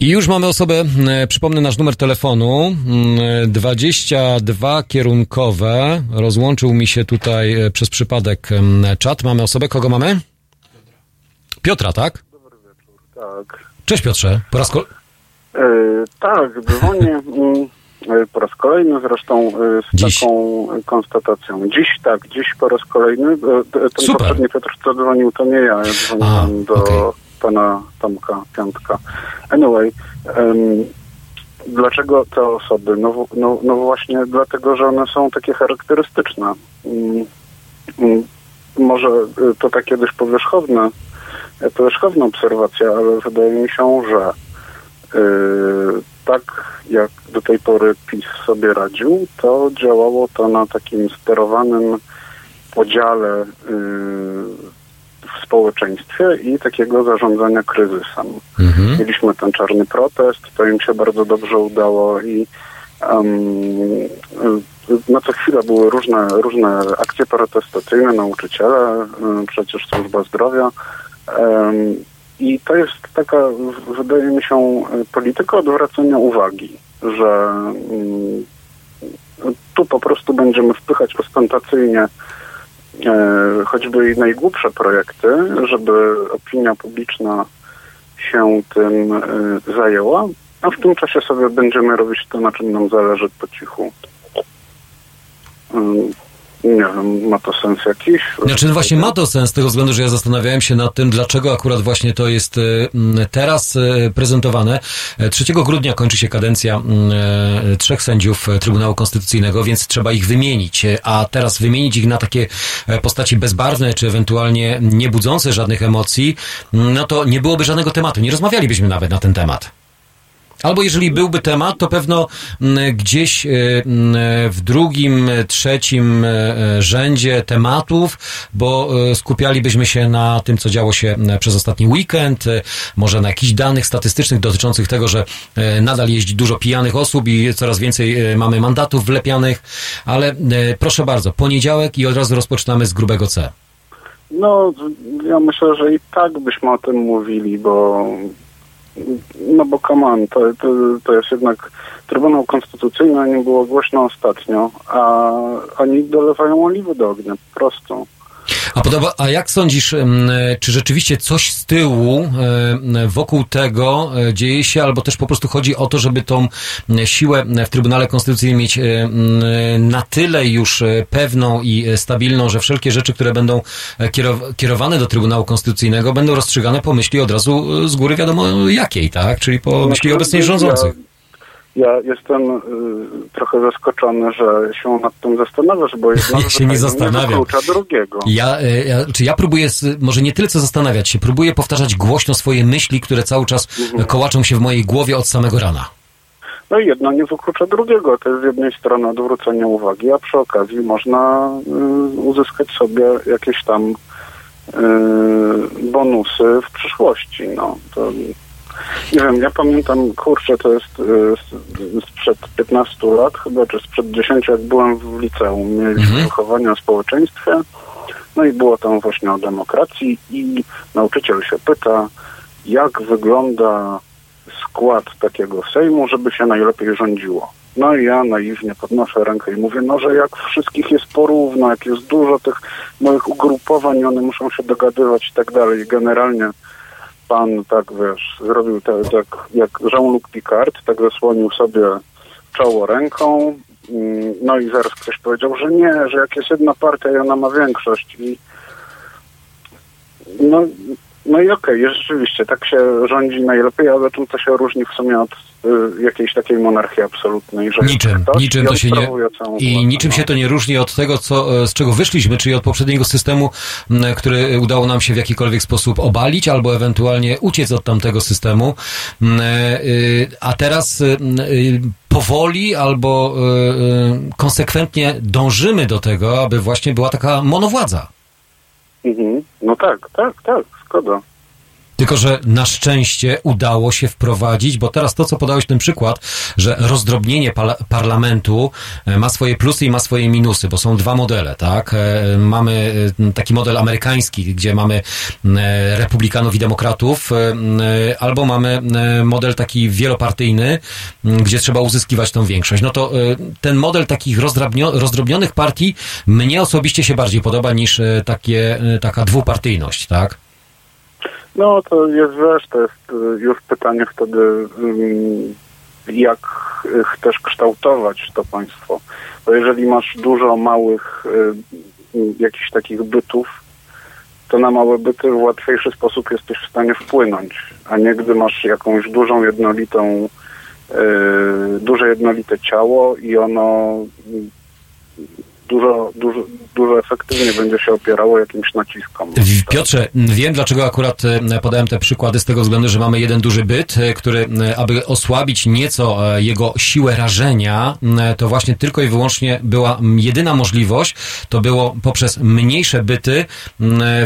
I już mamy osobę, e, przypomnę nasz numer telefonu, 22 mm, kierunkowe. Rozłączył mi się tutaj e, przez przypadek czat. Mamy osobę, kogo mamy? Piotra, tak? Dobry wieczór, tak. Cześć Piotrze, po raz kolejny. Yy, tak, dzwonię mm, po raz kolejny, zresztą e, z dziś. taką konstatacją. Dziś tak, dziś po raz kolejny. E, ten Super. poprzedni Piotr, co dzwonił, to nie ja. Ja dzwoniłem do okay. pana Tomka Piątka. Anyway, um, dlaczego te osoby? No, no, no właśnie dlatego, że one są takie charakterystyczne. Um, um, może to takie dość powierzchowne, powierzchowna obserwacja, ale wydaje mi się, że yy, tak jak do tej pory PiS sobie radził, to działało to na takim sterowanym podziale w społeczeństwie i takiego zarządzania kryzysem. Mhm. Mieliśmy ten czarny protest, to im się bardzo dobrze udało i um, na co chwilę były różne, różne akcje protestacyjne, nauczyciele, przecież służba zdrowia. Um, I to jest taka, wydaje mi się, polityka odwracania uwagi, że um, tu po prostu będziemy wpychać ostentacyjnie E, choćby i najgłupsze projekty, żeby opinia publiczna się tym e, zajęła, a w tym czasie sobie będziemy robić to, na czym nam zależy po cichu. Nie wiem, ma to sens jakiś? Znaczy no właśnie ma to sens z tego względu, że ja zastanawiałem się nad tym, dlaczego akurat właśnie to jest mm, teraz y, prezentowane. 3 e, grudnia kończy się kadencja e, trzech sędziów Trybunału Konstytucyjnego, więc trzeba ich wymienić, a teraz wymienić ich na takie e, postaci bezbarwne, czy ewentualnie nie budzące żadnych emocji, no to nie byłoby żadnego tematu. Nie rozmawialibyśmy nawet na ten temat. Albo jeżeli byłby temat, to pewno mm, gdzieś y, mm, w drugim, trzecim y, rzędzie tematów, bo y, skupialibyśmy się na tym, co działo się przez ostatni weekend, może na jakichś danych statystycznych dotyczących tego, że nadal jeździ dużo pijanych osób i coraz więcej mamy mandatów wlepianych, ale proszę bardzo, poniedziałek i od razu rozpoczynamy z grubego C. No, ja myślę, że i tak byśmy o tym mówili, bo no bo come on, to, to, to jest jednak Trybunał Konstytucyjny, o nim było głośno ostatnio, a oni dolewają oliwy do ognia, po prostu. A, podoba, a jak sądzisz, czy rzeczywiście coś z tyłu wokół tego e, dzieje się, albo też po prostu chodzi o to, żeby tą siłę w Trybunale Konstytucyjnym mieć na tyle już e, pewną i e, stabilną, że wszelkie rzeczy, które będą kierowane do Trybunału Konstytucyjnego, będą rozstrzygane po myśli od razu z góry wiadomo jakiej, tak? Czyli po znaczy, myśli obecnie rządzących. Ja jestem y, trochę zaskoczony, że się nad tym zastanawiasz, bo jedno ja się nie zastanawiam. Nie drugiego. Ja, y, ja, czy ja próbuję, może nie tyle co zastanawiać się, próbuję powtarzać głośno swoje myśli, które cały czas mhm. kołaczą się w mojej głowie od samego rana. No i jedno nie wyklucza drugiego. To jest z jednej strony odwrócenie uwagi, a przy okazji można y, uzyskać sobie jakieś tam y, bonusy w przyszłości. No, to nie wiem, ja pamiętam, kurczę, to jest y, sprzed 15 lat chyba, czy sprzed 10, jak byłem w liceum. Mieliśmy mhm. wychowanie o społeczeństwie, no i było tam właśnie o demokracji i nauczyciel się pyta, jak wygląda skład takiego Sejmu, żeby się najlepiej rządziło. No i ja naiwnie podnoszę rękę i mówię, no że jak wszystkich jest porówno, jak jest dużo tych moich ugrupowań, one muszą się dogadywać i tak dalej. Generalnie pan tak, wiesz, zrobił tak, tak jak Jean-Luc Picard, tak zasłonił sobie czoło ręką, mm, no i zaraz ktoś powiedział, że nie, że jak jest jedna partia i ona ma większość i no, no i okej, okay, rzeczywiście, tak się rządzi najlepiej, ale czym to się różni w sumie od y, jakiejś takiej monarchii absolutnej? Że niczym, niczym to się nie... I niczym się to nie różni od tego, co, e, z czego wyszliśmy, czyli od poprzedniego systemu, który udało nam się w jakikolwiek sposób obalić, albo ewentualnie uciec od tamtego systemu. E, y, a teraz y, powoli albo konsekwentnie dążymy do tego, aby właśnie była taka monowładza. Mhm. No tak, tak, tak, zgoda. Tylko, że na szczęście udało się wprowadzić, bo teraz to, co podałeś ten przykład, że rozdrobnienie parlamentu e, ma swoje plusy i ma swoje minusy, bo są dwa modele, tak? E, mamy e, taki model amerykański, gdzie mamy republikanów i demokratów, albo mamy model taki wielopartyjny, gdzie trzeba uzyskiwać tą większość. No to ten model takich rozdrobnionych partii mnie osobiście się bardziej podoba niż takie, taka dwupartyjność, tak? No to jest wiesz, to jest y, już pytanie wtedy, mm, jak chcesz kształtować to państwo. Bo jeżeli masz dużo małych y, y, jakichś takich bytów, to na małe byty w łatwiejszy sposób jesteś w stanie wpłynąć, a nie gdy masz jakąś dużą, jednolitą, duże jednolite ciało i ono dużo, dużo, dużo efektywnie będzie się opierało jakimś naciskom. Piotrze, wiem dlaczego akurat e, podałem te przykłady z tego względu, że mamy jeden duży byt, e, który, e, aby osłabić nieco jego siłę rażenia, to właśnie tylko i wyłącznie była jedyna możliwość, to było poprzez mniejsze byty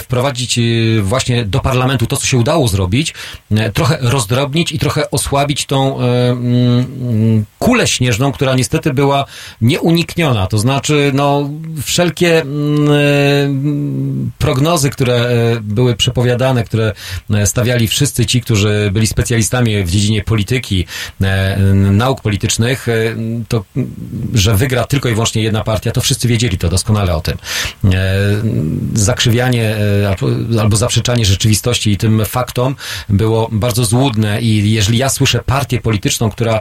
wprowadzić właśnie do parlamentu to, co się udało zrobić, trochę rozdrobnić i trochę osłabić tą kulę śnieżną, która niestety była nieunikniona. To znaczy, no, wszelkie prognozy, które e, były przepowiadane, które e, stawiali wszyscy ci, którzy byli specjalistami w dziedzinie polityki, e, nauk politycznych, to, że wygra tylko i wyłącznie jedna partia, to wszyscy wiedzieli to doskonale o tym. Zakrzywianie albo zaprzeczanie rzeczywistości i tym faktom było bardzo złudne i jeżeli ja słyszę partię polityczną, która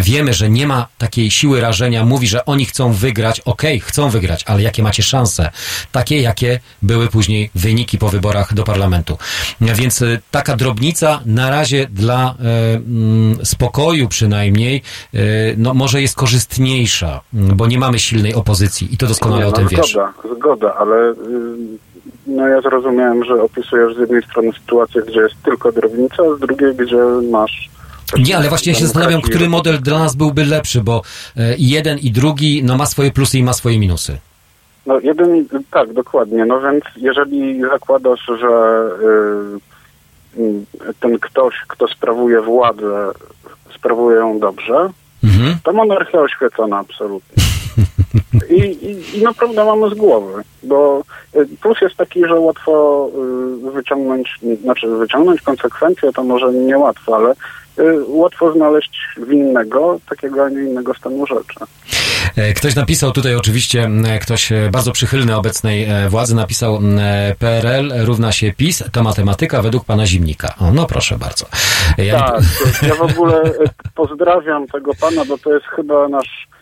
wiemy, że nie ma takiej siły rażenia, mówi, że oni chcą wygrać, okej, okay, chcą wygrać, ale jakie macie szanse? Takie, jakie były później wyniki po wyborach do parlamentu. Więc e, taka drobnica na razie dla e, mm, spokoju przynajmniej, e, no może jest korzystniejsza, bo nie mamy silnej opozycji i to doskonale nie, o tym no, wiesz. Zgoda, zgoda, ale y, no ja zrozumiałem, że opisujesz z jednej strony sytuację, gdzie jest tylko drobnica, a z drugiej, gdzie masz nie, ale właśnie ja się zastanawiam, który model dla nas byłby lepszy, bo i jeden i drugi no, ma swoje plusy i ma swoje minusy. No jeden, tak, dokładnie. No więc jeżeli zakładasz, że y, ten ktoś, kto sprawuje władzę, sprawuje ją dobrze, mhm. to monarchia oświecona absolutnie. I, i, I naprawdę mamy z głowy, bo y, plus jest taki, że łatwo y, wyciągnąć, znaczy wyciągnąć konsekwencje to może nie łatwo, ale y, łatwo znaleźć winnego takiego, a nie innego stanu rzeczy. E, ktoś napisał tutaj oczywiście, ktoś e, bardzo przychylny obecnej e, władzy napisał PRL równa się PiS, to matematyka według pana Zimnika. O, no proszę bardzo. Ja tak, nie... ja w ogóle pozdrawiam tego pana, bo to jest chyba nasz Y,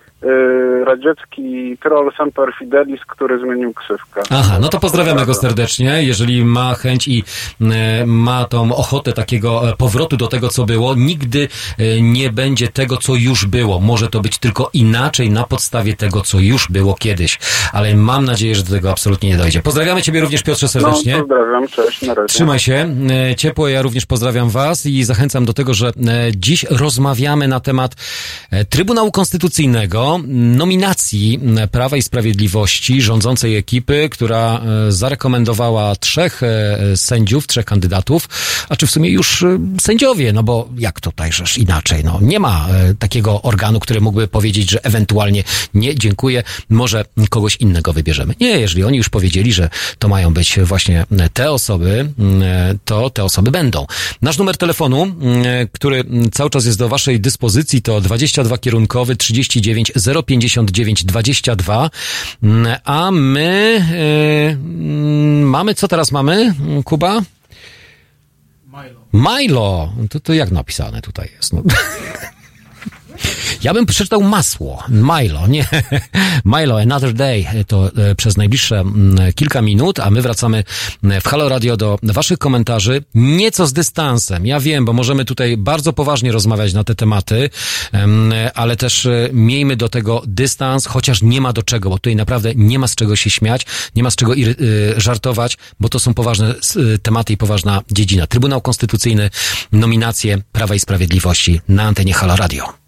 radziecki troll Semper Fidelis, który zmienił ksywkę. Aha, no to pozdrawiamy go serdecznie. Jeżeli ma chęć i e, ma tą ochotę takiego e, powrotu do tego, co było, nigdy e, nie będzie tego, co już było. Może to być tylko inaczej na podstawie tego, co już było kiedyś. Ale mam nadzieję, że do tego absolutnie nie dojdzie. Pozdrawiamy Ciebie również, Piotrze, serdecznie. No, pozdrawiam, cześć, na razie. Trzymaj się. Ciepło, ja również pozdrawiam Was i zachęcam do tego, że dziś rozmawiamy na temat Trybunału Konstytucyjnego, nominacji Prawa i Sprawiedliwości rządzącej ekipy, która e, zarekomendowała trzech e, sędziów, trzech kandydatów, a czy w sumie już e, sędziowie, no bo jak tutaj rzecz inaczej, no nie ma takiego organu, który mógłby powiedzieć, że ewentualnie nie, dziękuję, może kogoś innego wybierzemy. Nie, jeżeli oni już powiedzieli, że to mają być właśnie te osoby, to te osoby będą. Nasz numer telefonu, który cały czas jest do waszej dyspozycji, to 22 kierunkowy 39 059 22, a my yy, mamy, co teraz mamy, Kuba? Milo. Milo! To, to jak napisane tutaj jest? No. Ja bym przeczytał masło, Milo, nie, Milo, Another Day, to e, przez najbliższe kilka minut, a my wracamy w Halo Radio do waszych komentarzy, nieco z dystansem. Ja wiem, bo możemy tutaj bardzo poważnie rozmawiać na te tematy, ale też e, miejmy do tego dystans, chociaż nie ma do czego, bo tutaj naprawdę nie ma z czego się śmiać, nie ma z czego e, żartować, bo to są poważne tematy i poważna dziedzina. Trybunał Konstytucyjny, nominacje Prawa i Sprawiedliwości na antenie Halo Radio.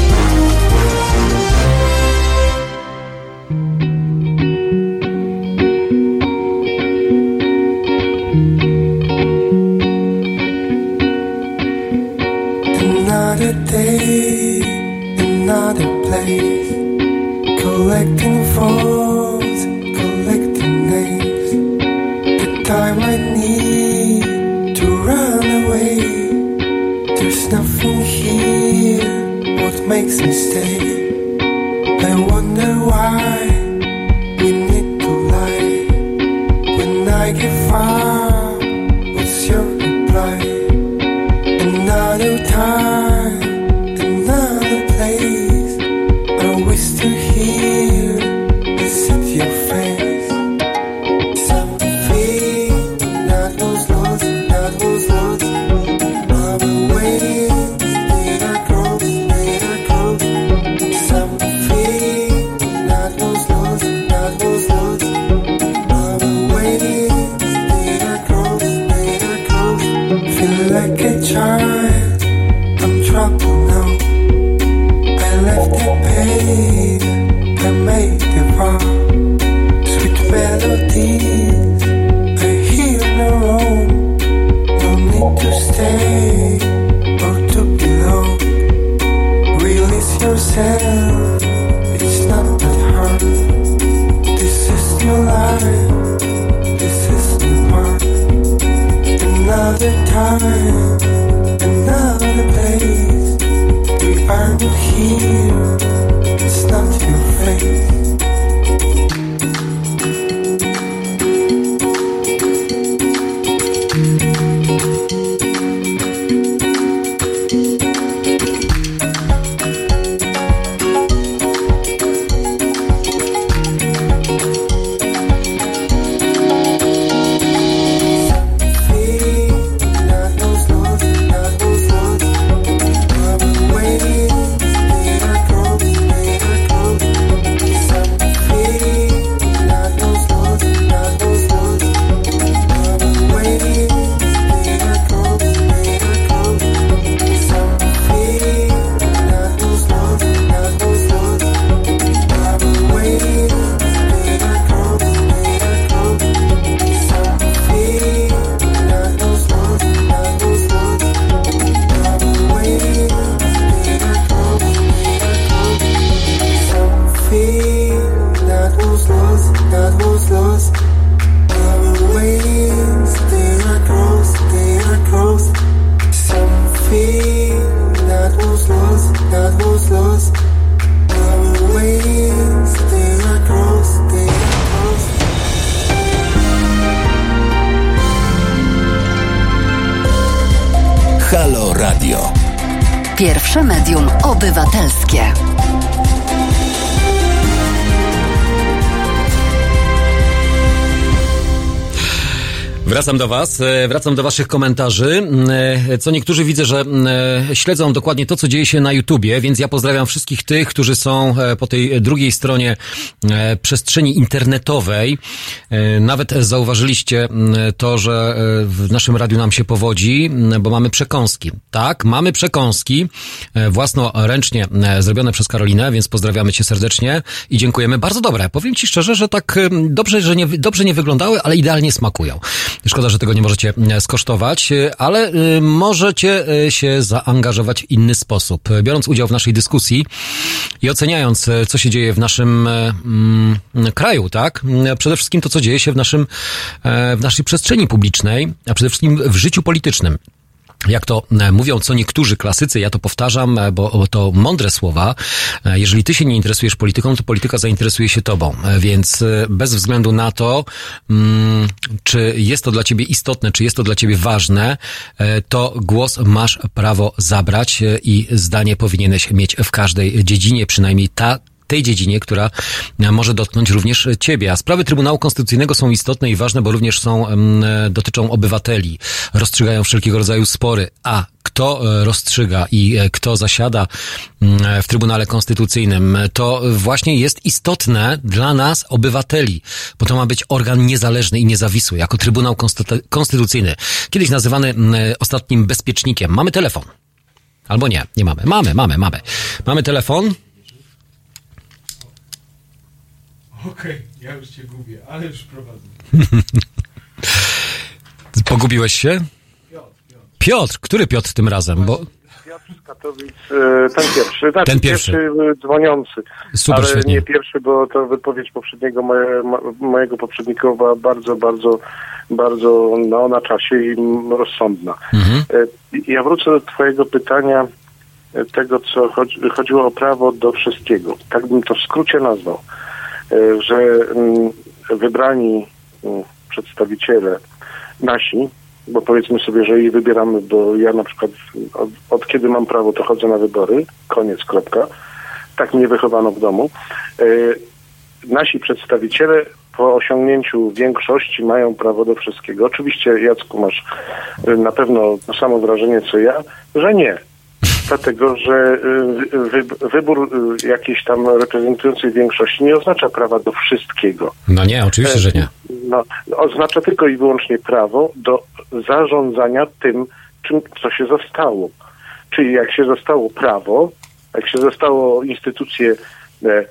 Collecting phones, collecting names. The time I need to run away. There's nothing here, what makes me stay? I wonder why Wracam do Was, e, wracam do Waszych komentarzy. E, Co niektórzy widzę, że e, śledzą dokładnie to, co dzieje się na YouTubie, więc ja pozdrawiam wszystkich tych, którzy są po tej drugiej stronie przestrzeni internetowej. Nawet zauważyliście to, że w naszym radiu nam się powodzi, bo mamy przekąski. Tak, mamy przekąski, własnoręcznie zrobione przez Karolinę, więc pozdrawiamy Cię serdecznie i dziękujemy. Bardzo dobre. Powiem Ci szczerze, że tak dobrze, że nie, dobrze nie wyglądały, ale idealnie smakują. Szkoda, że tego nie możecie e, skosztować, e, ale e, możecie się zaangażować w inny sposób. Biorąc udział w naszej dyskusji i oceniając, co się dzieje w naszym mm, kraju, tak? Przede wszystkim to, co dzieje się w naszym, w naszej przestrzeni publicznej, a przede wszystkim w życiu politycznym. Jak to e, mówią co niektórzy klasycy, ja to powtarzam, e, bo to mądre słowa. E, Jeżeli ty się nie interesujesz polityką, to polityka zainteresuje się tobą. Więc bez względu na to, mm, czy jest to dla ciebie istotne, czy jest to dla ciebie ważne, to głos masz prawo zabrać i zdanie powinieneś mieć w każdej dziedzinie, przynajmniej ta, tej dziedzinie, która e, może dotknąć również ciebie. A sprawy Trybunału Konstytucyjnego są istotne i ważne, bo również są, e, dotyczą obywateli, rozstrzygają wszelkiego rodzaju spory. A kto e, rozstrzyga i kto zasiada mm, w Trybunale Konstytucyjnym, to właśnie jest istotne dla nas, obywateli, bo to ma być organ niezależny i niezawisły, jako Trybunał Konstytu- Konstytucyjny. Kiedyś nazywany mm, ostatnim bezpiecznikiem. Mamy telefon. Albo nie, nie mamy. Mamy, mamy, mamy. Mamy telefon. Okej, ja już cię gubię, ale już prowadzę. Pogubiłeś się? Piotr, który Piotr tym razem? Bo Piotr z Katowic, e, ten pierwszy, znaczy Ten pierwszy. e, dzwoniący. Super, ale świetnie. nie pierwszy, bo to wypowiedź poprzedniego moje, mojego poprzednika była bardzo, bardzo, bardzo no, na czasie i rozsądna. Mhm. E, Ja wrócę do twojego pytania tego, co chodzi, chodziło o prawo do wszystkiego. Tak bym to w skrócie nazwał, że mm, wybrani mm, przedstawiciele nasi, bo powiedzmy sobie, że ich wybieramy, bo ja na przykład od, od kiedy mam prawo, to chodzę na wybory, koniec, kropka. Tak mnie wychowano w domu. E, nasi przedstawiciele po osiągnięciu większości mają prawo do wszystkiego. Oczywiście, Jacku, masz e, na pewno to samo wrażenie co ja, że nie. Dlatego, że y, wy, wybór y, jakiejś tam reprezentującej większości nie oznacza prawa do wszystkiego. no nie, oczywiście, że nie. No, oznacza tylko i wyłącznie prawo do zarządzania tym, czym co się zastało. Czyli jak się zastało prawo, jak się zastało instytucje e, e,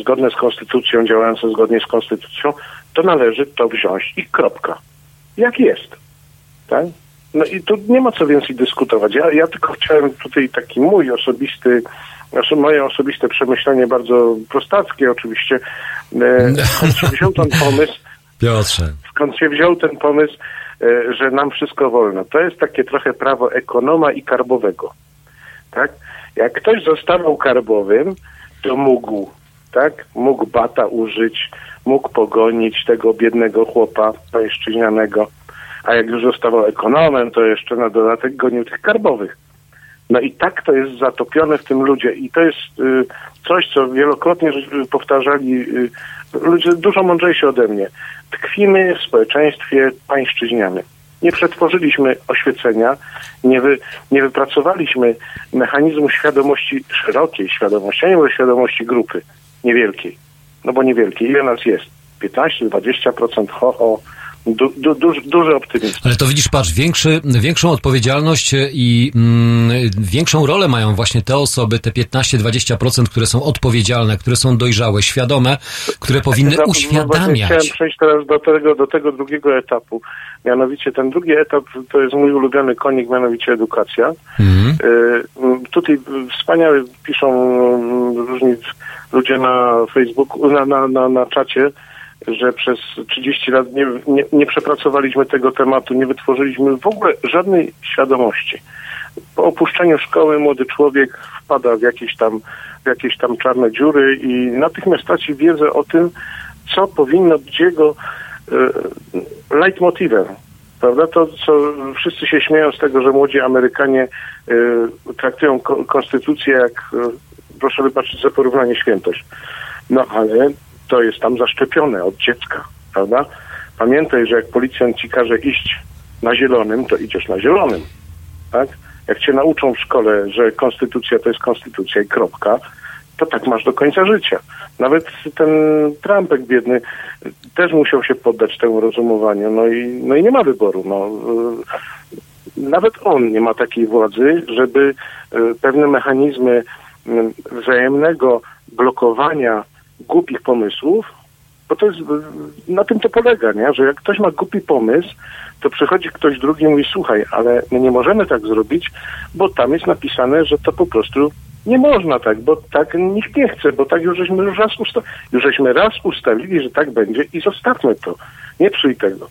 zgodne z konstytucją, działające zgodnie z konstytucją, to należy to wziąć i kropka. Jak jest. Tak? No i tu nie ma co więcej dyskutować. Ja, ja tylko chciałem tutaj taki mój osobisty, moje osobiste przemyślenie, bardzo prostackie oczywiście, e, skąd się wziął ten pomysł, Piotrze. skąd się wziął ten pomysł, że nam wszystko wolno. To jest takie trochę prawo ekonoma i karbowego. Tak? Jak ktoś zostawał karbowym, to mógł, tak? Mógł bata użyć, mógł pogonić tego biednego chłopa pańszczyźnianego, a jak już zostawał ekonomem, to jeszcze na dodatek gonił tych karbowych. No i tak to jest zatopione w tym ludzie i to jest y, coś, co wielokrotnie y, powtarzali y, ludzie dużo mądrzejsi ode mnie. Tkwimy w społeczeństwie pańszczyźnianym. Nie przetworzyliśmy oświecenia, nie, wy, nie wypracowaliśmy mechanizmu świadomości, szerokiej świadomości, a nie świadomości grupy niewielkiej. No bo niewielkiej. Ile nas jest? 15-20%? Ho, ho. Du, du, duży, duży optymizm. Ale to widzisz, patrz, większy, większą odpowiedzialność i mm, większą rolę mają właśnie te osoby, te 15-20%, które są odpowiedzialne, które są dojrzałe, świadome, które powinny no właśnie Chciałem uświadamiać. przejść teraz do tego, do tego drugiego etapu. Mianowicie ten drugi etap to jest mój ulubiony konik, mianowicie edukacja. Mhm. Y, Tutaj wspaniale piszą y, różni ludzie na Facebooku, na, na, na, na czacie, że przez 30 lat nie, nie, nie przepracowaliśmy tego tematu, nie wytworzyliśmy w ogóle żadnej świadomości. Po opuszczeniu szkoły młody człowiek wpada w jakieś tam, w jakieś tam czarne dziury i natychmiast traci wiedzę o tym, co powinno być jego e, leitmotivem. Prawda? To, co wszyscy się śmieją z tego, że młodzi Amerykanie e, traktują ko- konstytucję jak, e, proszę wybaczyć za porównanie, świętość. No ale to jest tam zaszczepione od dziecka, prawda? Pamiętaj, że jak policjant ci każe iść na zielonym, to idziesz na zielonym, tak? Jak cię nauczą w szkole, że konstytucja to jest konstytucja i kropka, to tak masz do końca życia. Nawet ten Trumpek biedny też musiał się poddać temu rozumowaniu, no i, no i nie ma wyboru. No. Nawet on nie ma takiej władzy, żeby y, pewne mechanizmy y, wzajemnego blokowania głupich pomysłów, bo to jest, na tym to polega, nie? że jak ktoś ma głupi pomysł, to przychodzi ktoś drugi i mówi, słuchaj, ale my nie możemy tak zrobić, bo tam jest napisane, że to po prostu nie można tak, bo tak nikt nie chce, bo tak już żeśmy już raz, usta- już żeśmy raz ustalili, że tak będzie i zostawmy to. Nie psuj tego.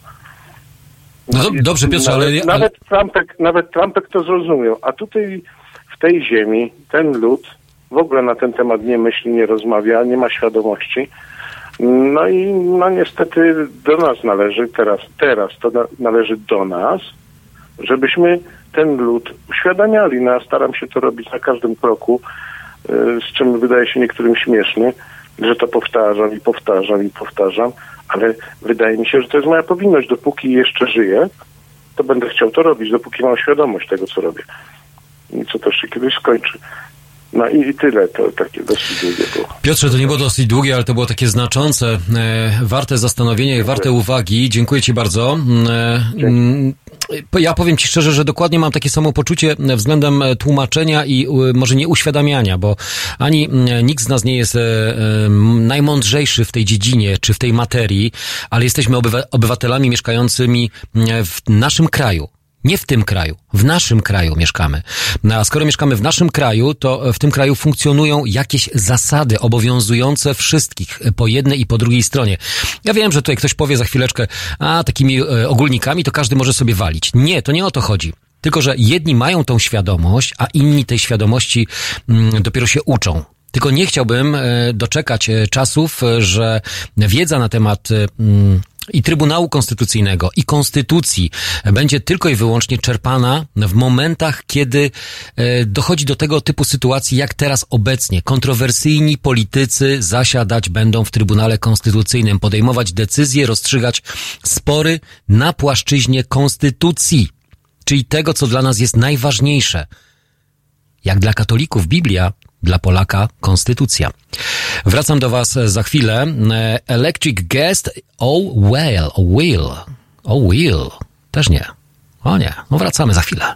No dob- dobrze, Piotrze, ale- nawet, ale- nawet, Trumpek, nawet Trumpek to zrozumiał, a tutaj w tej ziemi ten lud w ogóle na ten temat nie myśli, nie rozmawia, nie ma świadomości. No i no niestety do nas należy teraz, teraz to na, należy do nas, żebyśmy ten lud uświadamiali. No, ja staram się to robić na każdym kroku, y, z czym wydaje się niektórym śmieszny, że to powtarzam i powtarzam i powtarzam, ale wydaje mi się, że to jest moja powinność. Dopóki jeszcze żyję, to będę chciał to robić, dopóki mam świadomość tego, co robię. I co też się kiedyś skończy. No i, tyle, to takie dosyć długie było. Piotrze, to nie było dosyć długie, ale to było takie znaczące, e, warte zastanowienia i warte uwagi. Dziękuję Ci bardzo. E, mm, ja powiem Ci szczerze, że dokładnie mam takie samo poczucie względem e, tłumaczenia i może nie uświadamiania, bo ani nikt z nas nie jest najmądrzejszy w tej dziedzinie czy w tej materii, ale jesteśmy obywa- obywatelami mieszkającymi w naszym kraju. Nie w tym kraju, w naszym kraju mieszkamy. No, a skoro mieszkamy w naszym kraju, to w tym kraju funkcjonują jakieś zasady obowiązujące wszystkich e, po jednej i po drugiej stronie. Ja wiem, że tutaj ktoś powie za chwileczkę, a takimi e, ogólnikami to każdy może sobie walić. Nie, to nie o to chodzi. Tylko, że jedni mają tą świadomość, a inni tej świadomości mm, dopiero się uczą. Tylko nie chciałbym e, doczekać e, czasów, e, że wiedza na temat e, mm, i Trybunału Konstytucyjnego, i Konstytucji będzie tylko i wyłącznie czerpana w momentach, kiedy e, dochodzi do tego typu sytuacji, jak teraz obecnie. Kontrowersyjni politycy zasiadać będą w Trybunale Konstytucyjnym, podejmować decyzje, rozstrzygać spory na płaszczyźnie Konstytucji, czyli tego, co dla nas jest najważniejsze. Jak dla katolików Biblia, dla Polaka konstytucja. Wracam do Was za chwilę. E, electric Guest, oh well, oh will, oh will. Też nie. O nie, no wracamy za chwilę.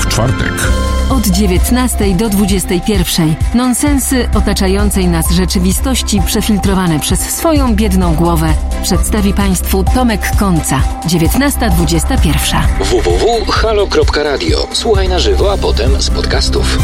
W czwartek od 19 do 21. Nonsensy otaczającej nas rzeczywistości przefiltrowane przez swoją biedną głowę przedstawi Państwu Tomek Końca. 19.21. www.halo.radio. Słuchaj na żywo, a potem z podcastów.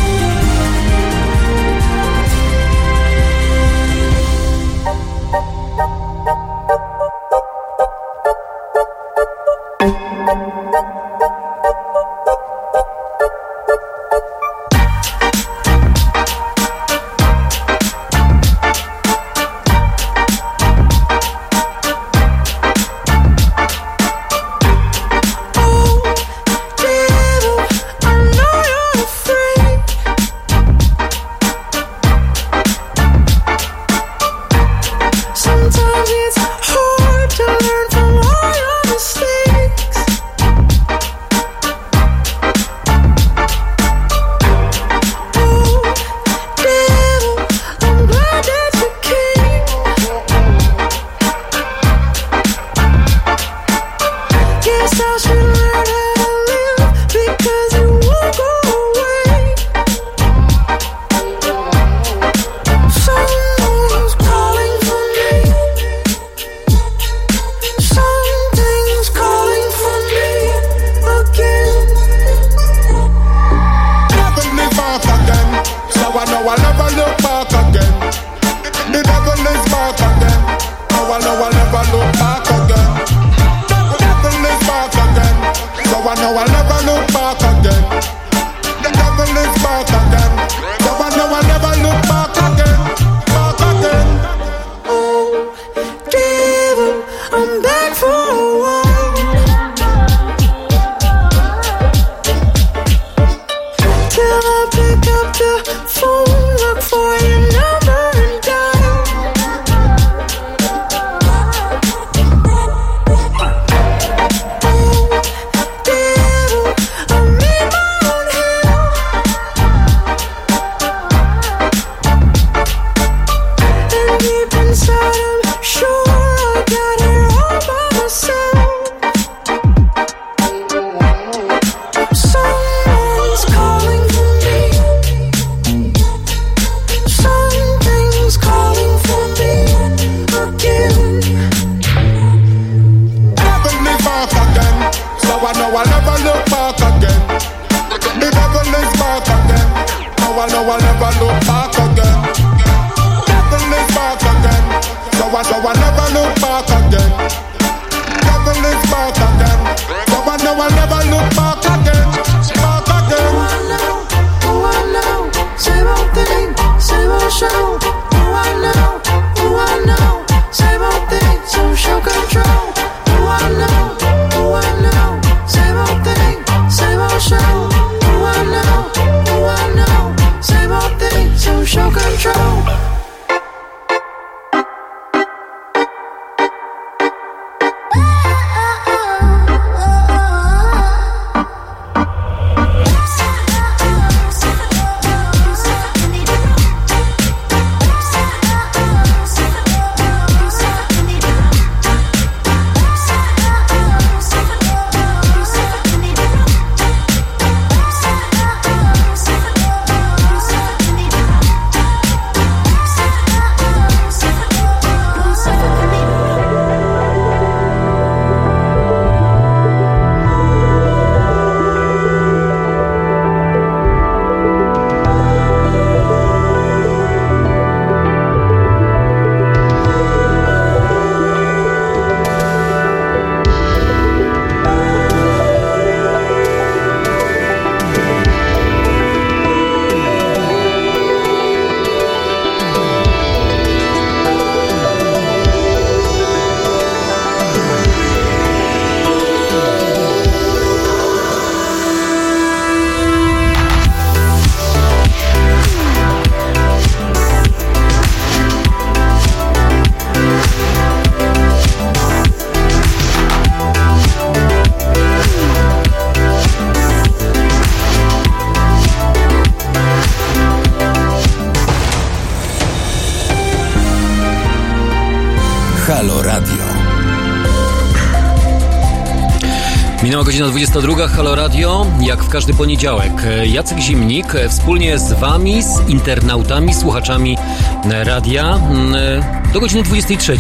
Godzina 22, Halo Radio, jak w każdy poniedziałek. Jacek Zimnik e, wspólnie z Wami, z internautami, słuchaczami e, radia m, e, do godziny 23.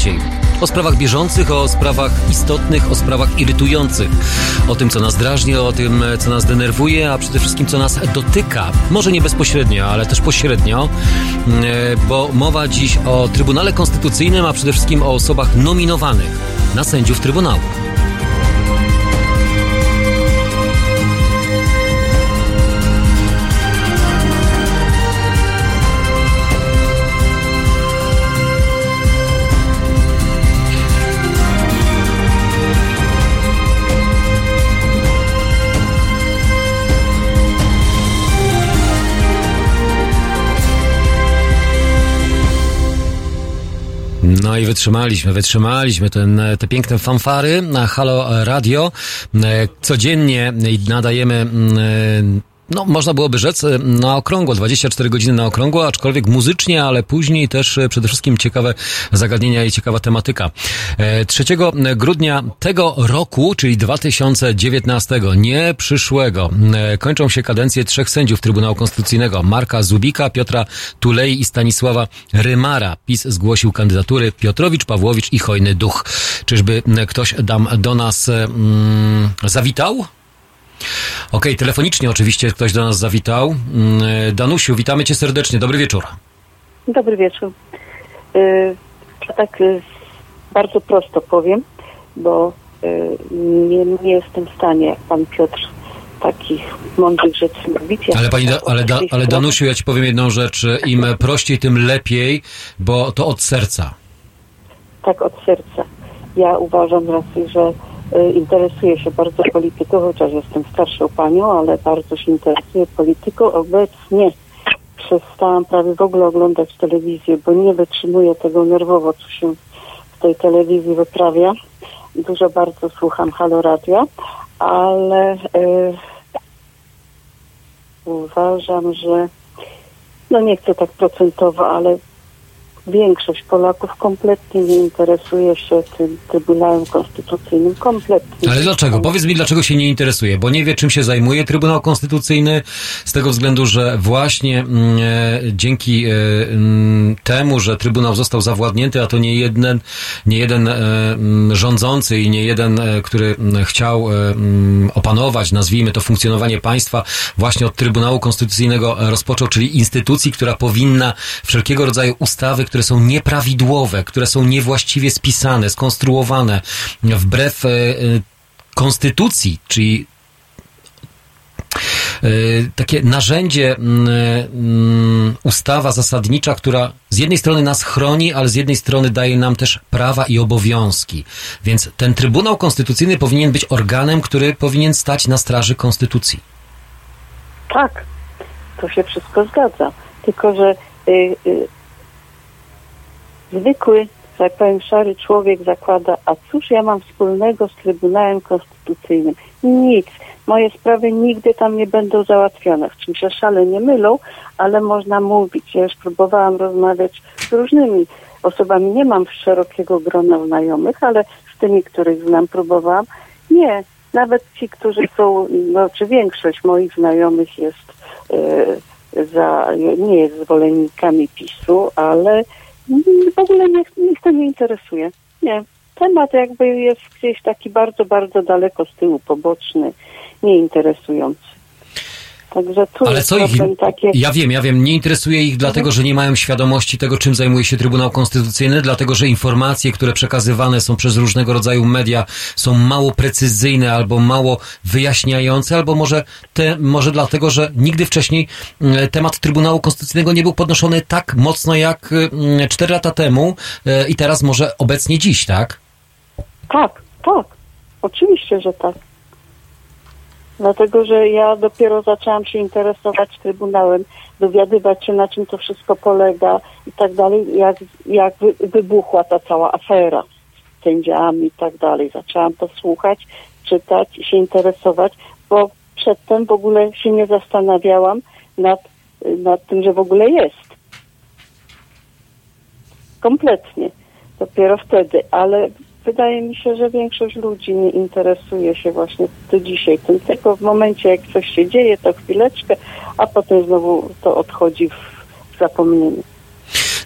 O sprawach bieżących, o sprawach istotnych, o sprawach irytujących, o tym, co nas drażni, o tym, co nas denerwuje, a przede wszystkim, co nas dotyka. Może nie bezpośrednio, ale też pośrednio, m, e, bo mowa dziś o Trybunale Konstytucyjnym, a przede wszystkim o osobach nominowanych na sędziów Trybunału. No i wytrzymaliśmy, wytrzymaliśmy ten, te piękne fanfary na Halo Radio. E, Codziennie nadajemy mm, no, można byłoby rzec e, na okrągło, 24 godziny na okrągło, aczkolwiek muzycznie, ale później też e, przede wszystkim ciekawe zagadnienia i ciekawa tematyka. E, 3 grudnia tego roku, czyli 2019, nie przyszłego, e, kończą się kadencje trzech sędziów Trybunału Konstytucyjnego, Marka Zubika, Piotra Tulei i Stanisława Rymara. PiS zgłosił kandydatury Piotrowicz, Pawłowicz i Hojny Duch. Czyżby e, ktoś dam do nas e, mm, zawitał? Okej, telefonicznie oczywiście ktoś do nas zawitał. Mm, Danusiu, witamy cię serdecznie. Dobry wieczór. Dobry wieczór. Y, tak y, bardzo prosto powiem, bo y, nie, nie jestem w stanie, jak pan Piotr, takich mądrych rzeczy mówić. Ja Ale, pani da, ale, da, ale Danusiu, ja ci powiem jedną rzecz. Im prościej, tym lepiej, bo to od serca. Tak od serca. Ja uważam racji, że interesuję się bardzo polityką, chociaż jestem starszą panią, ale bardzo się interesuję polityką. Obecnie przestałam prawie w ogóle oglądać telewizję, bo nie wytrzymuję tego nerwowo, co się w tej telewizji wyprawia. Dużo bardzo słucham Halo Radio, ale y, uważam, że no nie chcę tak procentowo, ale większość Polaków kompletnie nie interesuje się tym Trybunałem Konstytucyjnym. Kompletnie. Ale dlaczego? Powiedz mi, dlaczego się nie interesuje? Bo nie wie, czym się zajmuje Trybunał Konstytucyjny, z tego względu, że właśnie mm, e, dzięki e, mm, temu, że Trybunał został zawładnięty, a to nie jeden, nie jeden e, mm, rządzący i nie jeden, e, który chciał e, opanować, nazwijmy to, funkcjonowanie państwa, właśnie od Trybunału Konstytucyjnego rozpoczął, czyli instytucji, która powinna wszelkiego rodzaju ustawy, które są nieprawidłowe, które są niewłaściwie spisane, skonstruowane, wbrew e, e, konstytucji, czyli e, takie narzędzie, ustawa zasadnicza, która z jednej strony nas chroni, ale z jednej strony daje nam też prawa i obowiązki. Więc ten Trybunał Konstytucyjny powinien być organem, który powinien stać na straży konstytucji. Tak, to się wszystko zgadza. Tylko, że y, y, zwykły, tak powiem, szary człowiek zakłada, a cóż ja mam wspólnego z Trybunałem Konstytucyjnym? Nic. Moje sprawy nigdy tam nie będą załatwione. W czym się szale nie mylą, ale można mówić. Ja już próbowałam rozmawiać z różnymi osobami. Nie mam szerokiego grona znajomych, ale z tymi, których znam, próbowałam. Nie. Nawet ci, którzy są, no, czy większość moich znajomych jest e, za, nie jest zwolennikami PiSu, ale w ogóle nie, ich to nie interesuje. Nie. Temat jakby jest gdzieś taki bardzo, bardzo daleko z tyłu, poboczny, nieinteresujący. Także tu Ale co ich, takie... ja wiem, ja wiem, nie interesuje ich dlatego, że nie mają świadomości tego, czym zajmuje się Trybunał Konstytucyjny, dlatego, że informacje, które przekazywane są przez różnego rodzaju media są mało precyzyjne albo mało wyjaśniające, albo może, te, może dlatego, że nigdy wcześniej mm, temat Trybunału Konstytucyjnego nie był podnoszony tak mocno jak mm, cztery lata temu e, i teraz może obecnie dziś, tak? Tak, tak. Oczywiście, że tak. Dlatego, że ja dopiero zaczęłam się interesować Trybunałem, dowiadywać się, na czym to wszystko polega i tak dalej, jak, jak wy- wybuchła ta cała afera z sędziami i tak dalej. Zaczęłam to słuchać, czytać i się interesować, bo przedtem w ogóle się nie zastanawiałam nad, nad tym, że w ogóle jest. Kompletnie. dopiero wtedy, ale wydaje mi się, że większość ludzi nie interesuje się właśnie do dzisiaj tym, tylko w momencie jak coś się dzieje, to chwileczkę, a potem znowu to odchodzi w, zapomnienie.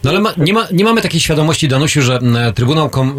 No ale ma, nie, ma, nie mamy takiej świadomości, Danusiu, że m, Trybunał Kom,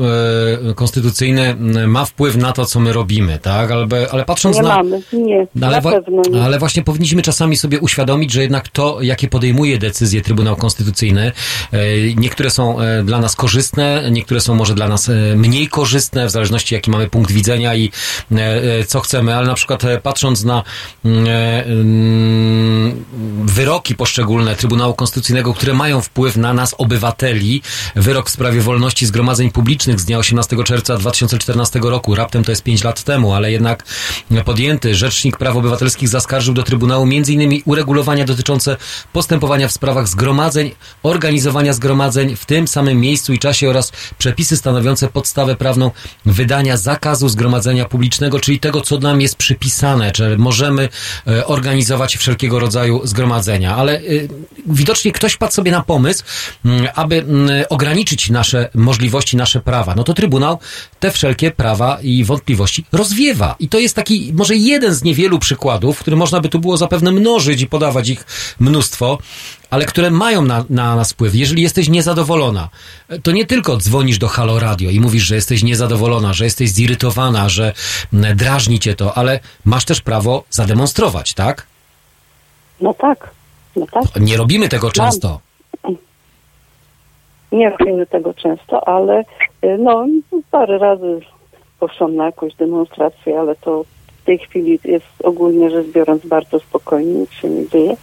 e, Konstytucyjny m, ma wpływ na to, co my robimy, tak? Ale, ale patrząc Nie na... mamy, nie, No, ale, na pewno nie. ale właśnie powinniśmy czasami sobie uświadomić, że jednak to, jakie podejmuje decyzje Trybunał Konstytucyjny, e, niektóre są e, dla nas korzystne, niektóre są może dla nas e, mniej korzystne, w zależności jaki mamy punkt widzenia i e, e, co chcemy, ale na przykład patrząc na mm, mm, wyroki poszczególne Trybunału Konstytucyjnego, które mają wpływ na nas, obywateli, wyrok w sprawie wolności zgromadzeń publicznych z dnia 18 czerwca 2014 roku, raptem to jest 5 lat temu, ale jednak podjęty. Rzecznik Praw Obywatelskich zaskarżył do Trybunału m.in. uregulowania dotyczące postępowania w sprawach zgromadzeń, organizowania zgromadzeń w tym samym miejscu i czasie oraz przepisy stanowiące podstawę prawną wydania zakazu zgromadzenia publicznego, czyli tego, co nam jest przypisane, czy możemy e, organizować wszelkiego rodzaju zgromadzenia. Ale y, widocznie ktoś wpadł sobie na pomysł, aby mm, ograniczyć nasze możliwości, nasze prawa. No to Trybunał te wszelkie prawa i wątpliwości rozwiewa. I to jest taki może jeden z niewielu przykładów, który można by tu było zapewne mnożyć i podawać ich mnóstwo, ale które mają na, na nas wpływ. Jeżeli jesteś niezadowolona, to nie tylko dzwonisz do Halo Radio i mówisz, że jesteś niezadowolona, że jesteś zirytowana, że mm, drażni cię to, ale masz też prawo zademonstrować, tak? No tak, no tak. Nie robimy tego często. Nie robimy tego często, ale y, no parę razy poszłam na jakąś demonstrację, ale to w tej chwili jest ogólnie rzecz biorąc bardzo spokojnie, nic się nie dzieje.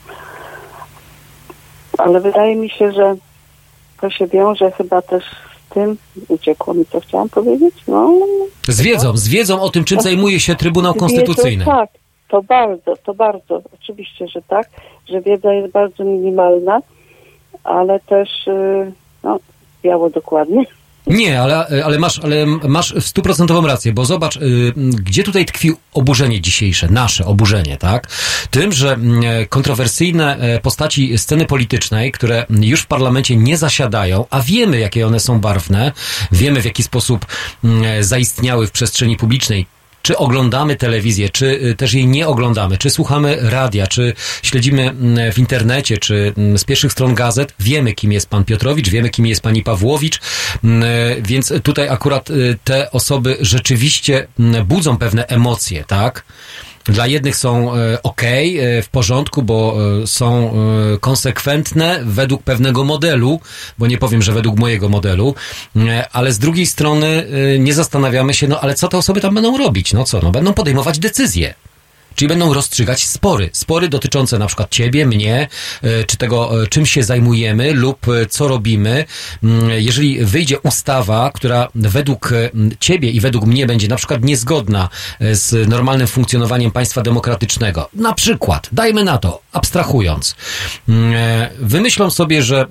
Ale wydaje mi się, że to się wiąże chyba też z tym, uciekło mi co chciałam powiedzieć, no Z wiedzą, z wiedzą o tym, czym zajmuje się Trybunał Konstytucyjny. Wiedzą, tak, to bardzo, to bardzo, oczywiście, że tak, że wiedza jest bardzo minimalna, ale też, y, no, biało dokładnie. Nie, ale, ale, masz, ale masz stuprocentową rację, bo zobacz, y, gdzie tutaj tkwi oburzenie dzisiejsze, nasze oburzenie, tak? Tym, że mm, kontrowersyjne e, postaci sceny politycznej, które już w parlamencie nie zasiadają, a wiemy, jakie one są barwne, wiemy, w jaki sposób mm, zaistniały w przestrzeni publicznej, czy oglądamy telewizję, czy y, też jej nie oglądamy, czy słuchamy radia, czy śledzimy mm, w internecie, czy mm, z pierwszych stron gazet, wiemy, kim jest pan Piotrowicz, wiemy, kim jest pani Pawłowicz, mm, więc tutaj akurat y, te osoby rzeczywiście budzą pewne emocje, tak? Dla jednych są ok, w porządku, bo e, są e, konsekwentne według pewnego modelu, bo nie powiem, że według mojego modelu, e, ale z drugiej strony e, nie zastanawiamy się, no ale co te osoby tam będą robić? No co, no będą podejmować decyzje. Czyli będą rozstrzygać spory. Spory dotyczące na przykład ciebie, mnie, e, czy tego, e, czym się zajmujemy lub e, co robimy. Mm, Jeżeli wyjdzie ustawa, która według ciebie i według mnie będzie na przykład niezgodna z normalnym funkcjonowaniem państwa demokratycznego, na przykład, dajmy na to, abstrahując, mm, wymyślą sobie, że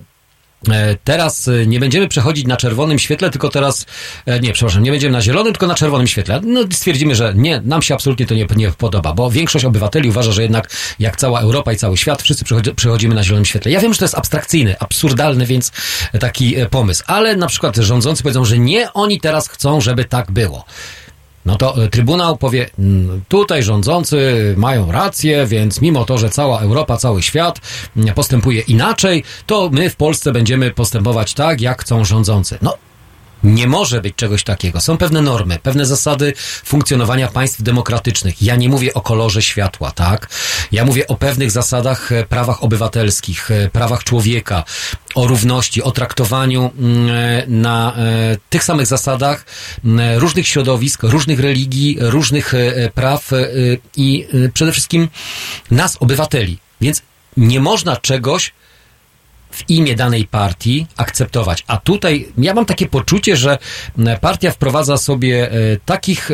Teraz e, nie będziemy przechodzić na czerwonym świetle, tylko teraz, e, nie, przepraszam, nie będziemy na zielonym, tylko na czerwonym świetle. No stwierdzimy, że nie, nam się absolutnie to nie, nie podoba, bo większość obywateli uważa, że jednak jak cała Europa i cały świat, wszyscy przechodzi, przechodzimy na zielonym świetle. Ja wiem, że to jest abstrakcyjny, absurdalny, więc taki e, pomysł, ale na przykład rządzący powiedzą, że nie, oni teraz chcą, żeby tak było. No to e, Trybunał powie, "Mm, tutaj rządzący mają rację, więc mimo to, że cała Europa, cały świat postępuje inaczej, to my w Polsce będziemy postępować tak, jak chcą rządzący. No, nie może być czegoś takiego. Są pewne normy, pewne zasady funkcjonowania państw demokratycznych. Ja nie mówię o kolorze światła, tak? Ja mówię o pewnych zasadach, e, prawach obywatelskich, e, prawach człowieka, o równości, o traktowaniu mm, e, na tych samych zasadach mm, różnych środowisk, różnych religii, różnych praw i przede wszystkim nas, obywateli. Więc nie można czegoś w imię danej partii akceptować. A tutaj ja mam takie poczucie, że partia wprowadza sobie e, takich,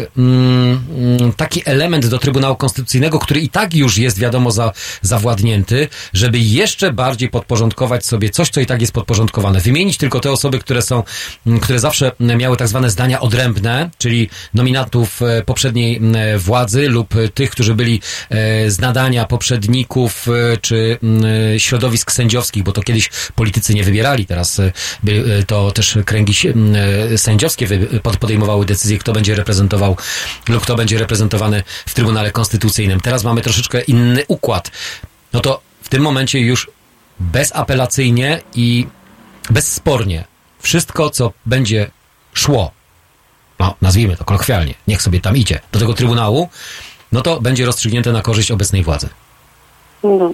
taki element do Trybunału Konstytucyjnego, który i tak już jest wiadomo za, zawładnięty, żeby jeszcze bardziej podporządkować sobie coś, co i tak jest podporządkowane. Wymienić tylko te osoby, które są, które zawsze miały tak zwane zdania odrębne, czyli nominatów e, poprzedniej władzy lub e, tych, którzy byli z nadania poprzedników czy środowisk sędziowskich, bo to kiedyś politycy nie wybierali, teraz e, e, to też kręgi e, sędziowskie podejmowały decyzję, kto będzie reprezentował lub kto będzie reprezentowany w Trybunale Konstytucyjnym. Teraz mamy troszeczkę inny układ. No to w tym momencie już bezapelacyjnie i bezspornie wszystko, co będzie szło, no nazwijmy to kolokwialnie, niech sobie tam idzie, do tego Trybunału, no to będzie rozstrzygnięte na korzyść obecnej władzy. No.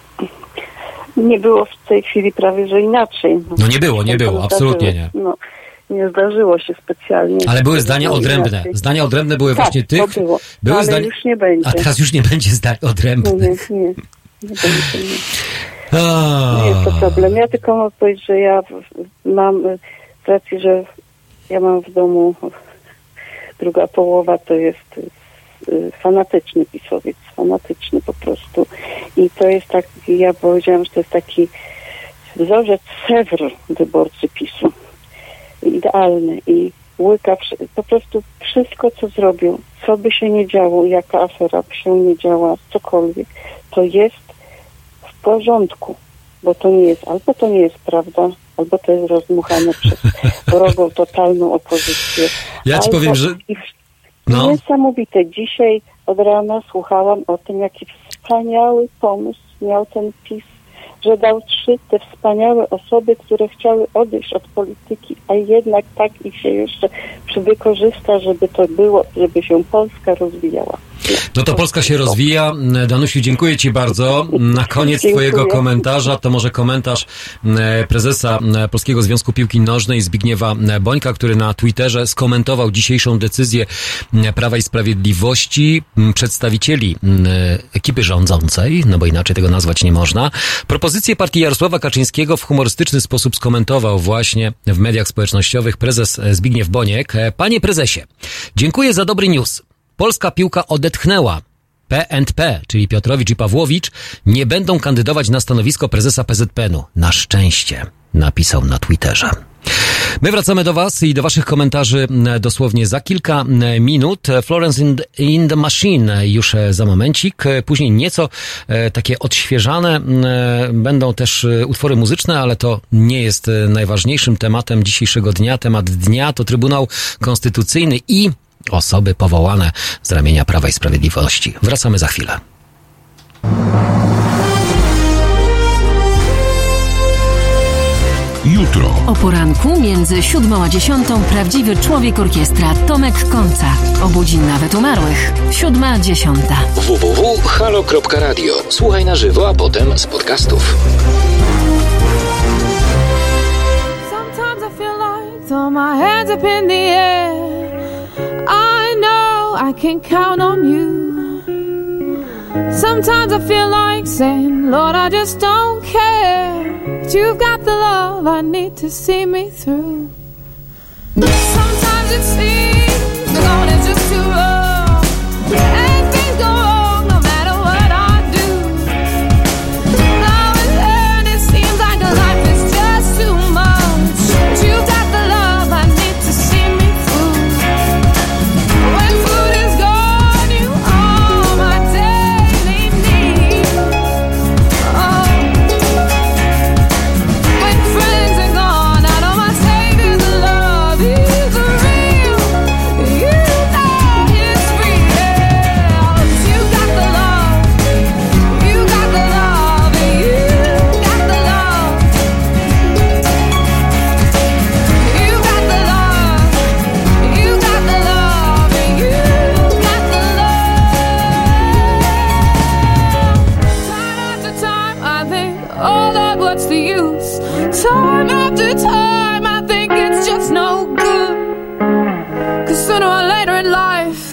Nie było w tej chwili prawie, że inaczej. No nie było, nie było, absolutnie nie. No, nie zdarzyło się specjalnie. Ale były zdania odrębne. inaczej. Zdania odrębne były Tak, właśnie tych. było. Były Ale zdania. już nie będzie. A teraz już nie będzie zdań No odrębnych. nie, nie, nie będzie. Nie. A. Nie jest to problem. Ja tylko mogę powiedzieć, że ja mam y, z racji, że ja mam w domu druga połowa to jest y, fanatyczny pisowiec, fanatyczny po prostu. I to jest tak, ja powiedziałam, że to jest taki wzorzec Sewr wyborcy PiSu. Idealny i łyka po prostu wszystko, co zrobił, co by się nie działo, jaka afera by się nie działa, cokolwiek, to jest w porządku, bo to nie jest, albo to nie jest prawda, albo to jest rozdmuchane przez wrogą, totalną opozycję. Ja ci powiem, że- No. Niesamowite. Dzisiaj od rana słuchałam o tym, jaki wspaniały pomysł miał ten PiS, że dał trzy te wspaniałe osoby, które chciały odejść od polityki, a jednak tak ich się jeszcze wykorzysta, żeby to było, żeby się Polska rozwijała. No to Polska się rozwija. Danusiu, dziękuję Ci bardzo. Na koniec Dziękuję. Twojego komentarza to może komentarz e, prezesa e, Polskiego Związku Piłki Nożnej Zbigniewa e, Bońka, który na Twitterze skomentował dzisiejszą decyzję Prawa i Sprawiedliwości przedstawicieli ekipy rządzącej, no bo inaczej tego nazwać nie można. Propozycję partii Jarosława Kaczyńskiego w humorystyczny sposób skomentował właśnie w mediach społecznościowych prezes Zbigniew Boniek. Panie prezesie, dziękuję za dobry news. Polska piłka odetchnęła. P&P, czyli Piotrowicz i Pawłowicz, nie będą kandydować na stanowisko prezesa PZPN-u. Na szczęście, napisał na Twitterze. My wracamy do Was i do Waszych komentarzy m, dosłownie za kilka m, minut. Florence in, the Machine już e, za momencik. E, Później nieco e, takie odświeżane m, e, będą też utwory muzyczne, ale to nie jest najważniejszym tematem dzisiejszego dnia. Temat dnia to Trybunał Konstytucyjny i osoby powołane z ramienia Prawa i Sprawiedliwości. Wracamy za chwilę. Jutro. O poranku między siódmą a dziesiątą prawdziwy człowiek orkiestra Tomek Końca. Obudzi nawet umarłych. Siódma, dziesiąta. www.halo.radio. Słuchaj na żywo, a potem z podcastów. Sometimes I feel like throw my hands up in the air. I can count on you. Sometimes I feel like saying, Lord, I just don't care. But you've got the love I need to see me through. Sometimes it seems the going is just too rough.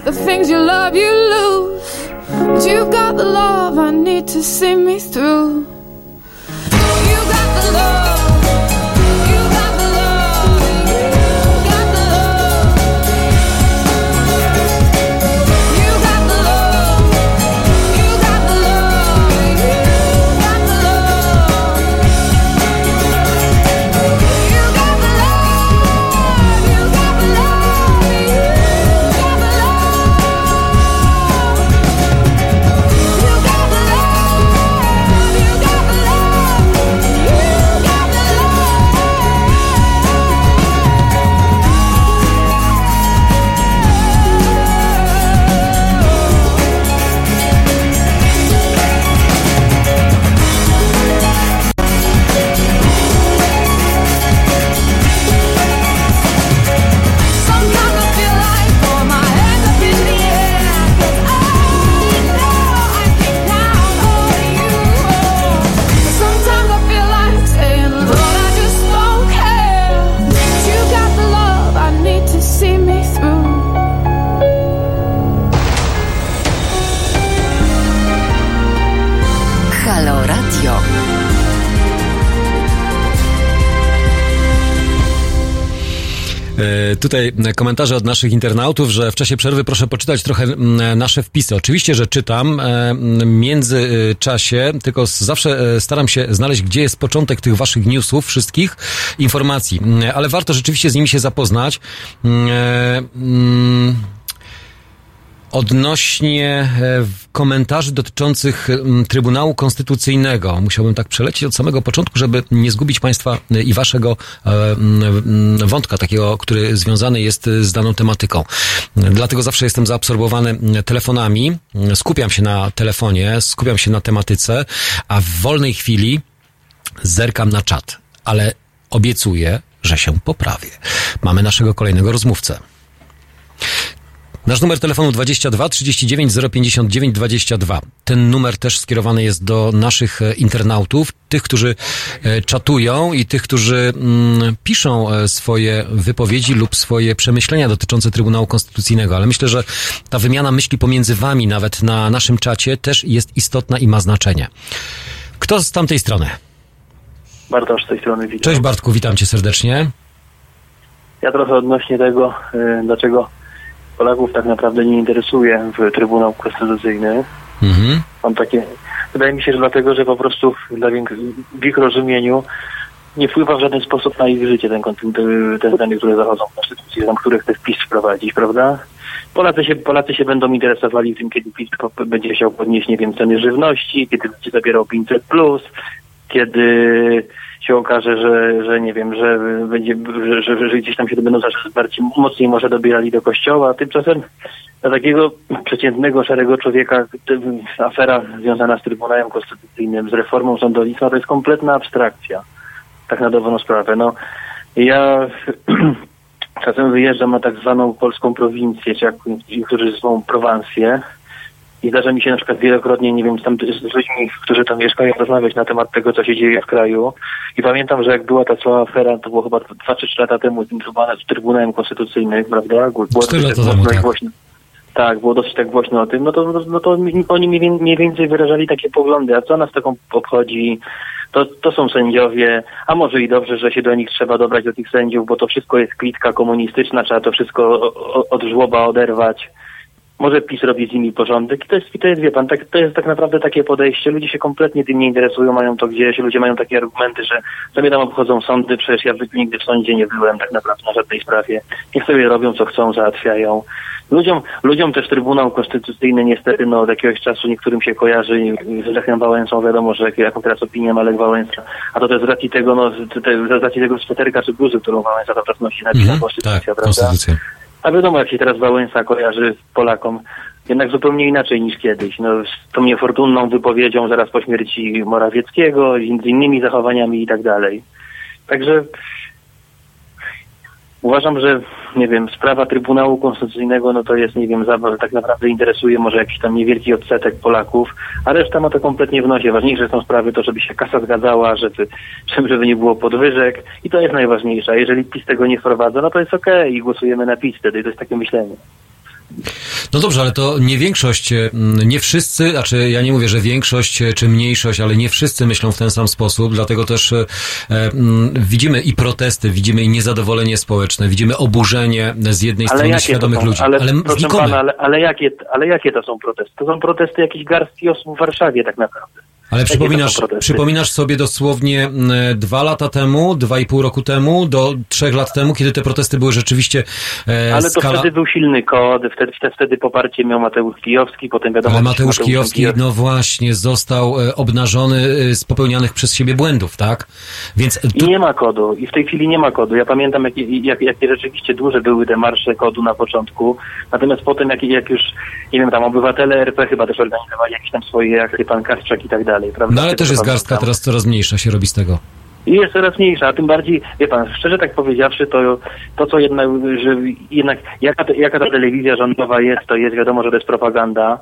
The things you love, you lose. But you've got the love I need to see me through. You got the love. Tutaj komentarze od naszych internautów, że w czasie przerwy proszę poczytać trochę mm, nasze wpisy. Oczywiście, że czytam e, mm, międzyczasie, tylko s- zawsze e, staram się znaleźć, gdzie jest początek tych waszych newsów, wszystkich informacji. Mm, Ale warto rzeczywiście z nimi się zapoznać. Odnośnie e, komentarzy dotyczących Trybunału Konstytucyjnego, musiałbym tak przelecieć od samego początku, żeby nie zgubić Państwa e, i Waszego e, wątka takiego, który związany jest z daną tematyką. Dlatego zawsze jestem zaabsorbowany telefonami, skupiam się na telefonie, skupiam się na tematyce, a w wolnej chwili zerkam na czat, ale obiecuję, że się poprawię. Mamy naszego kolejnego rozmówcę. Nasz numer telefonu 22 39 059 22. Ten numer też skierowany jest do naszych e, internautów, tych, którzy e, czatują i tych, którzy mm, piszą e, swoje wypowiedzi lub swoje przemyślenia dotyczące Trybunału Konstytucyjnego. Ale myślę, że ta wymiana myśli pomiędzy wami, nawet na naszym czacie, też jest istotna i ma znaczenie. Kto z tamtej strony? Bartosz z tej strony witam. Cześć Bartku, witam cię serdecznie. Ja trochę odnośnie tego, dlaczego Polaków tak naprawdę nie interesuje w Trybunał Konstytucyjny. Mhm. Mam takie, wydaje mi się, że dlatego, że po prostu w ich rozumieniu nie wpływa w żaden sposób na ich życie ten, te, zmiany, które zachodzą w Konstytucji, tam, które chce PiS wprowadzić, prawda? Polacy się, Polacy się będą interesowali tym, kiedy PiS będzie chciał podnieść, nie wiem, ceny żywności, kiedy będzie zabierał 500+, plus, kiedy się okaże, że, że nie wiem, że będzie, że, że, że gdzieś tam się będą zaraz bardziej mocniej może dobierali do kościoła. Tymczasem dla takiego przeciętnego, szarego człowieka afera związana z Trybunałem Konstytucyjnym, z reformą sądownictwa to jest kompletna abstrakcja. Tak na dowolną sprawę. No, ja czasem wyjeżdżam na tak zwaną polską prowincję, czy jak niektórzy zwą Prowansję i zdarza mi się na przykład wielokrotnie, nie wiem, tam z ludźmi, którzy tam mieszkają, rozmawiać na temat tego, co się dzieje w kraju. I pamiętam, że jak była ta cała afera, to było chyba 2 czy 3 lata temu z tym Trybunałem, z Trybunałem Konstytucyjnym, prawda? Było Cztery dosyć lata tak temu, tak. głośno. Tak, było dosyć tak głośno o tym, no to, no to mi- oni mniej, wię- mniej więcej wyrażali takie poglądy, a co nas taką obchodzi, to, to są sędziowie, a może i dobrze, że się do nich trzeba dobrać, do tych sędziów, bo to wszystko jest klitka komunistyczna, trzeba to wszystko od żłoba oderwać. Może PiS robi z nimi porządek i to jest, i to jest wie pan, tak, to jest tak naprawdę takie podejście. Ludzie się kompletnie tym nie interesują, mają to gdzieś, ludzie mają takie argumenty, że sobie tam obchodzą sądy, przecież ja nigdy w sądzie nie byłem tak naprawdę na żadnej sprawie. Niech sobie robią co chcą, załatwiają. Ludziom, ludziom też Trybunał Konstytucyjny niestety no, od jakiegoś czasu niektórym się kojarzy z Lechem Wałęsą, wiadomo, że jak- jaką teraz opinię ma Lech Wałęsa, a to też z racji tego, no, z, te, z racji tego sweterka czy bluzy, którą Wałęsa to nosi Mhm. Konstytucja, Tak, prawda? konstytucja. A wiadomo, jak się teraz Wałęsa kojarzy Polakom, jednak zupełnie inaczej niż kiedyś. No, z tą niefortunną wypowiedzią zaraz po śmierci Morawieckiego, z innymi zachowaniami i tak dalej. Także uważam, że nie wiem, sprawa Trybunału Konstytucyjnego, no to jest, nie wiem, tak naprawdę interesuje może jakiś tam niewielki odsetek Polaków, a reszta ma to kompletnie w nosie. Ważniejsze są sprawy to, żeby się kasa zgadzała, żeby, żeby nie było podwyżek i to jest najważniejsze. A jeżeli PiS tego nie wprowadza, no to jest okej i głosujemy na PiS wtedy. To jest takie myślenie. No dobrze, ale to nie większość, e, nie wszyscy, znaczy ja nie mówię, że większość e, czy mniejszość, ale nie wszyscy myślą w ten sam sposób, dlatego też e, e, widzimy i protesty, widzimy i niezadowolenie społeczne, widzimy oburzenie z jednej strony jakie to świadomych są, ludzi, ale, ale proszę pana, ale, ale, jakie, ale jakie to są protesty? To są protesty jakichś garstki osób w Warszawie tak naprawdę. Ale przypominasz, przypominasz sobie dosłownie mm, dwa lata temu, dwa i pół roku temu, do trzech lat temu, kiedy te protesty były rzeczywiście e, Ale to skala... wtedy był silny kod, wtedy, wtedy, poparcie miał Mateusz Kijowski, potem wiadomo... Ale Mateusz Mateuszem Kijowski, no właśnie, został e, obnażony e, z popełnianych przez siebie błędów, tak? Więc I nie ma kodu. I w tej chwili nie ma kodu. Ja pamiętam, jakie, jak, jakie rzeczywiście duże były te marsze kodu na początku. Natomiast potem, jak, jak już, nie wiem, tam obywatele RP chyba też organizowali jakieś tam swoje akcje, pan Kasprzak i tak dalej, prawda? No ale też jest garstka teraz coraz mniejsza się robi z tego. I jest coraz mniejsza, a tym bardziej, wie pan, szczerze tak powiedziawszy, to, to co jednak, że jednak jaka, jaka ta telewizja rządowa jest, to jest wiadomo, że to jest propaganda.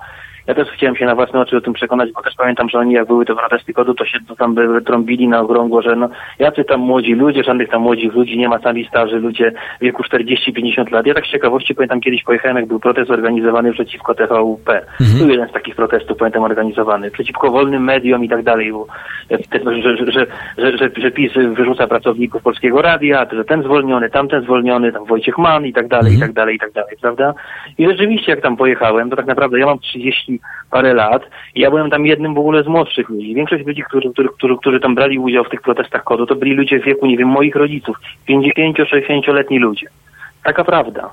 Ja też chciałem się na własne oczy o tym przekonać, bo też pamiętam, że oni jak były te protesty kodu, to się tam trąbili na okrągło, że no jacy tam młodzi ludzie, żadnych tam młodych ludzi, nie ma sami starzy ludzie w wieku 40-50 lat. Ja tak z ciekawości pamiętam kiedyś pojechałem, jak był protest organizowany przeciwko TVP. Był jeden z takich protestów, pamiętam, organizowany. Przeciwko wolnym mediom i tak dalej. E, że, że, że, że, że, że PiS wyrzuca pracowników Polskiego Radia, że ten zwolniony, tamten zwolniony, tam Wojciech Mann i tak dalej, i tak dalej, i tak dalej, prawda? I rzeczywiście jak tam pojechałem, to tak naprawdę ja mam 30 parę lat i ja byłem tam jednym w ogóle z młodszych ludzi. Większość ludzi, którzy, którzy, którzy, którzy tam brali udział w tych protestach kodu, to byli ludzie w wieku, nie wiem, moich rodziców, 50-60-letni ludzie. Taka prawda.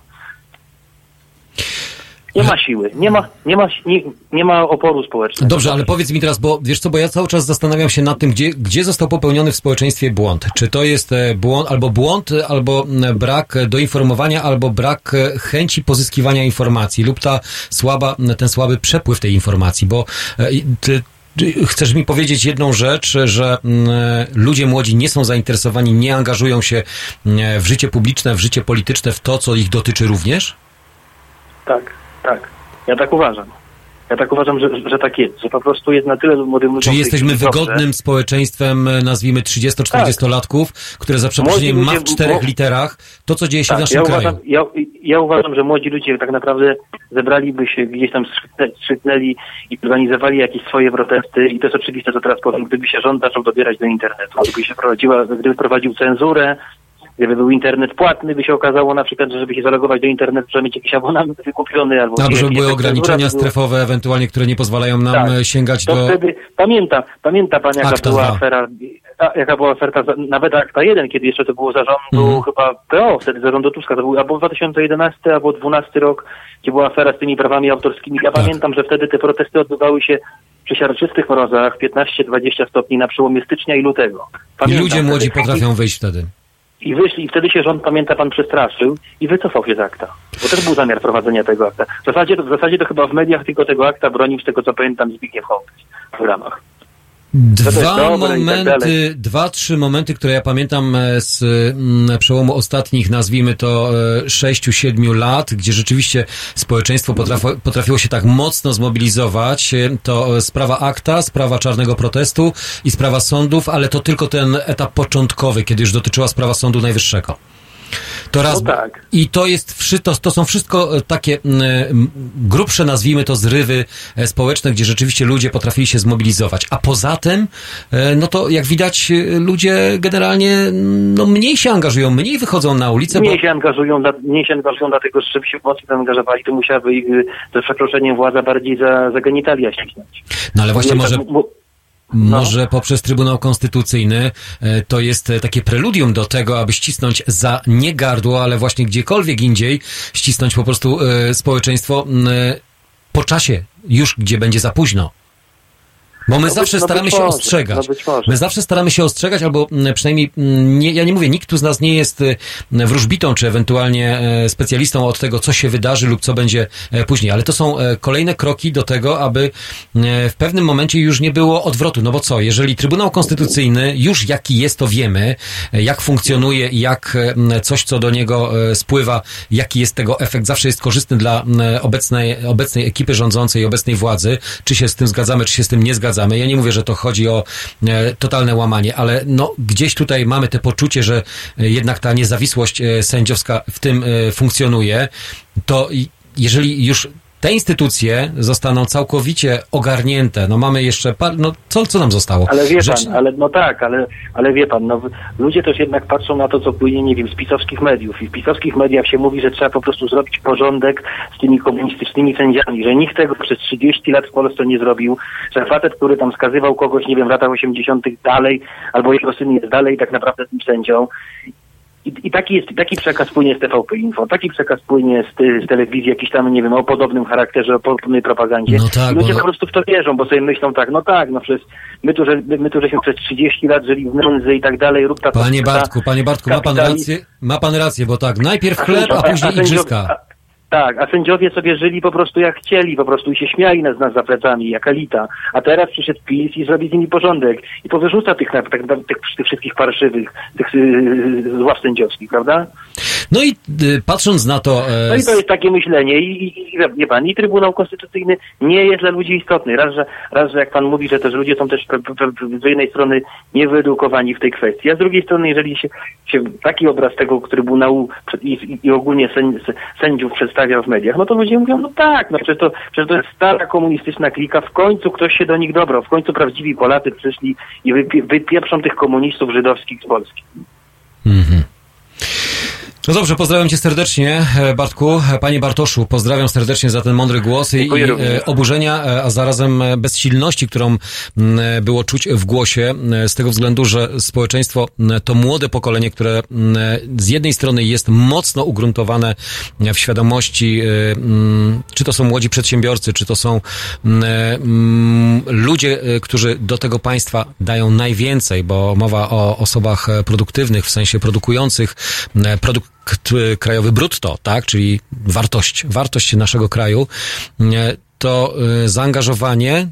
Nie ma siły, nie ma, nie ma, nie, nie ma oporu społecznego. Dobrze, ale powiedz mi teraz, bo wiesz co, bo ja cały czas zastanawiam się nad tym, gdzie, gdzie został popełniony w społeczeństwie błąd. Czy to jest e, błąd, albo błąd, e, albo brak e, doinformowania, albo brak chęci pozyskiwania informacji, lub ta słaba, ten słaby przepływ tej informacji, bo ty, Chcesz mi powiedzieć jedną rzecz, że ludzie młodzi nie są zainteresowani, nie angażują się w życie publiczne, w życie polityczne, w to, co ich dotyczy również? Tak, tak. Ja tak uważam. Ja tak uważam, że, że tak jest, że po prostu jest na tyle młodym ludziom... W tej jesteśmy chwili dobrze. wygodnym społeczeństwem, e, nazwijmy 30-40-latków, które za przeproszeniem ma w czterech literach to, co dzieje się w Tak, naszym ja kraju. uważam, ja, ja uważam, że młodzi ludzie tak naprawdę zebraliby się gdzieś tam skrzyknęli i organizowali jakieś swoje protesty i to jest oczywiste, co teraz powiem, gdyby się rząd zaczął dobierać do internetu, gdyby się prowadziła, gdyby prowadził cenzurę, gdyby był internet płatny, by się okazało na przykład, że żeby się zalogować do internetu, trzeba mieć jakiś abonament wykupiony albo... Albo żeby były ograniczenia strefowe, ewentualnie, które nie pozwalają nam Tak. e, sięgać To do... wtedy, pamiętam, pamięta pan jaka Akta była dwa. afera, a, jaka była oferta, nawet akta 1, kiedy jeszcze to było zarządu Mhm. chyba PO, wtedy zarządu Tuska, to był albo 2011, albo 12 rok, gdzie była afera z tymi prawami autorskimi. Ja Tak. pamiętam, że wtedy te protesty odbywały się przy siarczystych mrozach 15-20 stopni na przełomie stycznia i lutego. I Pamiętam ludzie młodzi wtedy. potrafią wyjść wtedy. I wyszli, i wtedy się rząd, pamięta pan, przestraszył i wycofał się z akta. Bo też był zamiar prowadzenia tego akta. W zasadzie, w zasadzie to chyba w mediach tylko tego akta bronił, z tego co pamiętam, Zbigniew Hołdyś w programach. Dwa tak momenty, dalej. dwa, trzy momenty, które ja pamiętam e, z mm, przełomu ostatnich, nazwijmy to e, sześciu, siedmiu lat, gdzie rzeczywiście społeczeństwo potrafiło, potrafiło się tak mocno zmobilizować. E, To sprawa akta, sprawa czarnego protestu i sprawa sądów, ale to tylko ten etap początkowy, kiedy już dotyczyła sprawa Sądu Najwyższego. To raz. No tak. I to jest wszy, to, są wszystko e, takie m, grubsze, nazwijmy to, zrywy e, społeczne, gdzie rzeczywiście ludzie potrafili się zmobilizować. A poza tym, e, no to jak widać, e, ludzie generalnie no, mniej się angażują, mniej wychodzą na ulicę, bo Mniej się angażują, mniej się angażują dlatego, że żeby się mocno zaangażowali, to musiałaby ich ze przekroczeniem władza bardziej za, za genitalia ściśnąć. no ale właśnie Nie, może... bo- Może poprzez Trybunał Konstytucyjny e, to jest e, takie preludium do tego, aby ścisnąć za nie gardło, ale właśnie gdziekolwiek indziej ścisnąć po prostu e, społeczeństwo po czasie, już gdzie będzie za późno. Bo my No zawsze no być staramy się może, ostrzegać. no. My zawsze staramy się ostrzegać, albo m, przynajmniej, m, nie, ja nie mówię, nikt tu z nas nie jest e, wróżbitą, czy ewentualnie e, specjalistą od tego, co się wydarzy lub co będzie e, później, ale to są e, kolejne kroki do tego, aby w pewnym momencie już nie było odwrotu. No bo co, jeżeli Trybunał Konstytucyjny już jaki jest, to wiemy, jak funkcjonuje i jak coś, co do niego spływa, jaki jest tego efekt, zawsze jest korzystny dla obecnej, obecnej ekipy rządzącej, obecnej władzy, czy się z tym zgadzamy, czy się z tym nie zgadzamy. Ja nie mówię, że to chodzi o e, totalne łamanie, ale no, gdzieś tutaj mamy te poczucie, że e, jednak ta niezawisłość e, sędziowska w tym funkcjonuje, to jeżeli już te instytucje zostaną całkowicie ogarnięte, no mamy jeszcze par, no co, co nam zostało? Ale wie Rzecz- pan, ale no tak, ale, ale wie pan, no, ludzie też jednak patrzą na to, co płynie, nie wiem, z pisowskich mediów. I w pisowskich mediach się mówi, że trzeba po prostu zrobić porządek z tymi komunistycznymi sędziami, że nikt tego przez 30 lat w Polsce nie zrobił, że facet, który tam skazywał kogoś, nie wiem, w latach 80. dalej, albo jego syn jest dalej tak naprawdę tym sędzią. I, I taki jest, taki przekaz płynie z TVP Info, taki przekaz płynie z, z telewizji, jakiś tam, nie wiem, o podobnym charakterze, o podobnej propagandzie. No tak, Ludzie bo- po prostu w to wierzą, bo sobie myślą tak, no tak, no przecież my tu, że, my tu żeśmy przez 30 lat żyli w nędzy i tak dalej, rób ta Panie ta- Bartku, panie Bartku, ma pan rację, ma pan rację, bo tak, najpierw chleb, a sędzio- później sędzio- igrzyska. Tak, a sędziowie sobie żyli po prostu jak chcieli, po prostu i się śmiali nas, nas za plecami, jak elita. A teraz przyszedł PiS i zrobi z nimi porządek i powyrzuca tych, tak, tak, tych, tych wszystkich parszywych, tych yy, zław sędziowskich, prawda? No i y, patrząc na to... e, No i to jest takie myślenie i, i, i wie pan, i Trybunał Konstytucyjny nie jest dla ludzi istotny. Raz, że, raz, że jak pan mówi, że też ludzie są też z jednej strony niewyedukowani w tej kwestii, a z drugiej strony, jeżeli się, się taki obraz tego Trybunału i, i, ogólnie sęd, sędziów przedstawia w mediach, no to ludzie mówią, no tak, no przecież to, przecież to jest stara komunistyczna klika, w końcu ktoś się do nich dobrał, w końcu prawdziwi Polacy przyszli i wypie, wypieprzą tych komunistów żydowskich z Polski. Mhm. No dobrze, pozdrawiam cię serdecznie, e, Bartku. E, Panie Bartoszu, pozdrawiam serdecznie za ten mądry głos i, i e, oburzenia, a zarazem bezsilności, którą było czuć w głosie, z tego względu, że społeczeństwo to młode pokolenie, które z jednej strony jest mocno ugruntowane w świadomości, czy to są młodzi przedsiębiorcy, czy to są ludzie, którzy do tego państwa dają najwięcej, bo mowa o osobach produktywnych, w sensie produkujących produkt krajowy brutto, tak, czyli wartość, wartość naszego kraju, e, to e, zaangażowanie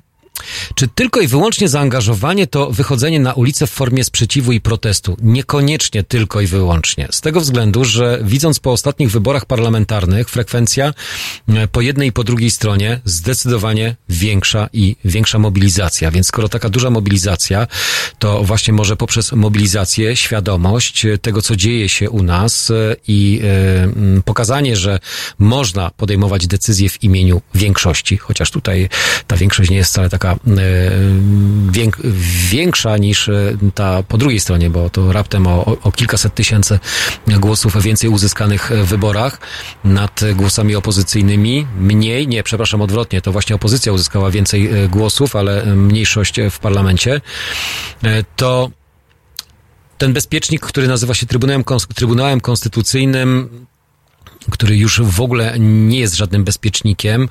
czy tylko i wyłącznie zaangażowanie to wychodzenie na ulicę w formie sprzeciwu i protestu? Niekoniecznie tylko i wyłącznie. Z tego względu, że widząc po ostatnich wyborach parlamentarnych frekwencja e, po jednej i po drugiej stronie zdecydowanie większa i większa mobilizacja. Więc skoro taka duża mobilizacja, to właśnie może poprzez mobilizację świadomość e, tego, co dzieje się u nas e, i pokazanie, że można podejmować decyzje w imieniu większości, chociaż tutaj ta większość nie jest wcale taka e, większa niż e, ta po drugiej stronie, bo to raptem o, o kilkaset tysięcy głosów więcej uzyskanych w wyborach nad głosami opozycyjnymi. Mniej, nie, przepraszam, odwrotnie, to właśnie opozycja uzyskała więcej e, głosów, ale mniejszość w parlamencie. To ten bezpiecznik, który nazywa się Trybunałem, Trybunałem Konstytucyjnym, który już w ogóle nie jest żadnym bezpiecznikiem,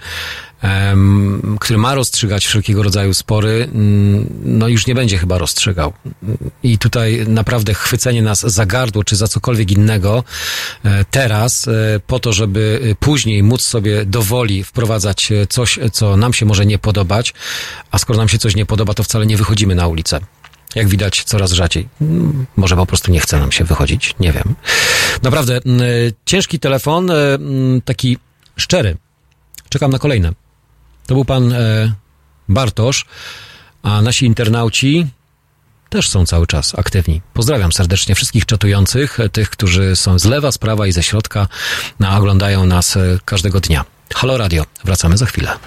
em, który ma rozstrzygać wszelkiego rodzaju spory, mm, no już nie będzie chyba rozstrzygał. I tutaj naprawdę chwycenie nas za gardło, czy za cokolwiek innego e, teraz, e, po to, żeby e, później móc sobie do woli wprowadzać coś, co nam się może nie podobać, a skoro nam się coś nie podoba, to wcale nie wychodzimy na ulicę. Jak widać, coraz rzadziej. Mm, Może po prostu nie chce nam się wychodzić, nie wiem. Naprawdę, mm, ciężki telefon, e, mm, taki szczery. Czekam na kolejne. To był pan e, Bartosz, a nasi internauci też są cały czas aktywni. Pozdrawiam serdecznie wszystkich czatujących, e, tych, którzy są z lewa, z prawa i ze środka, a oglądają nas każdego dnia. Halo Radio, wracamy za chwilę.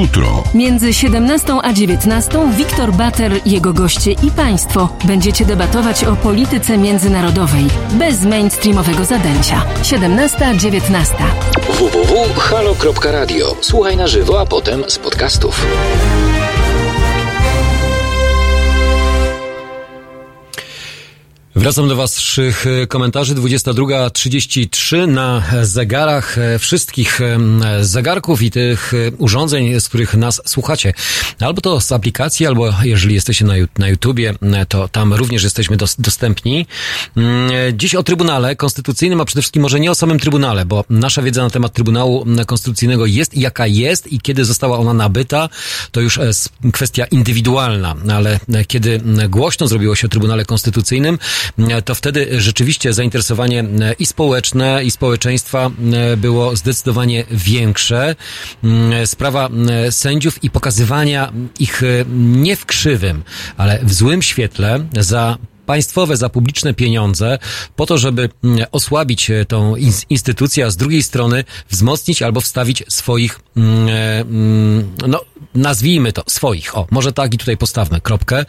Jutro. Między 17 a 19 Wiktor Bater, jego goście i państwo będziecie debatować o polityce międzynarodowej bez mainstreamowego zadęcia. 17-19. www.halo.radio. Słuchaj na żywo, a potem z podcastów. Wracam do Waszych e, komentarzy. 22.33 na zegarach e, wszystkich e, zegarków i tych e, urządzeń, z których nas słuchacie. Albo to z aplikacji, albo jeżeli jesteście na, na YouTubie, e, to tam również jesteśmy dos, dostępni. E, Dziś o Trybunale Konstytucyjnym, a przede wszystkim może nie o samym Trybunale, bo nasza wiedza na temat Trybunału Konstytucyjnego jest jaka jest i kiedy została ona nabyta, to już e, kwestia indywidualna, ale e, kiedy głośno zrobiło się o Trybunale Konstytucyjnym, e, to wtedy rzeczywiście zainteresowanie e, i społeczne, i społeczeństwa e, było zdecydowanie większe. Mm, Sprawa mm, sędziów i pokazywania ich e, nie w krzywym, ale w złym świetle za państwowe, za publiczne pieniądze, po to, żeby mm, osłabić e, tą ins- instytucję, a z drugiej strony wzmocnić albo wstawić swoich, e, mm, no nazwijmy to, swoich, o, może tak i tutaj postawmy kropkę,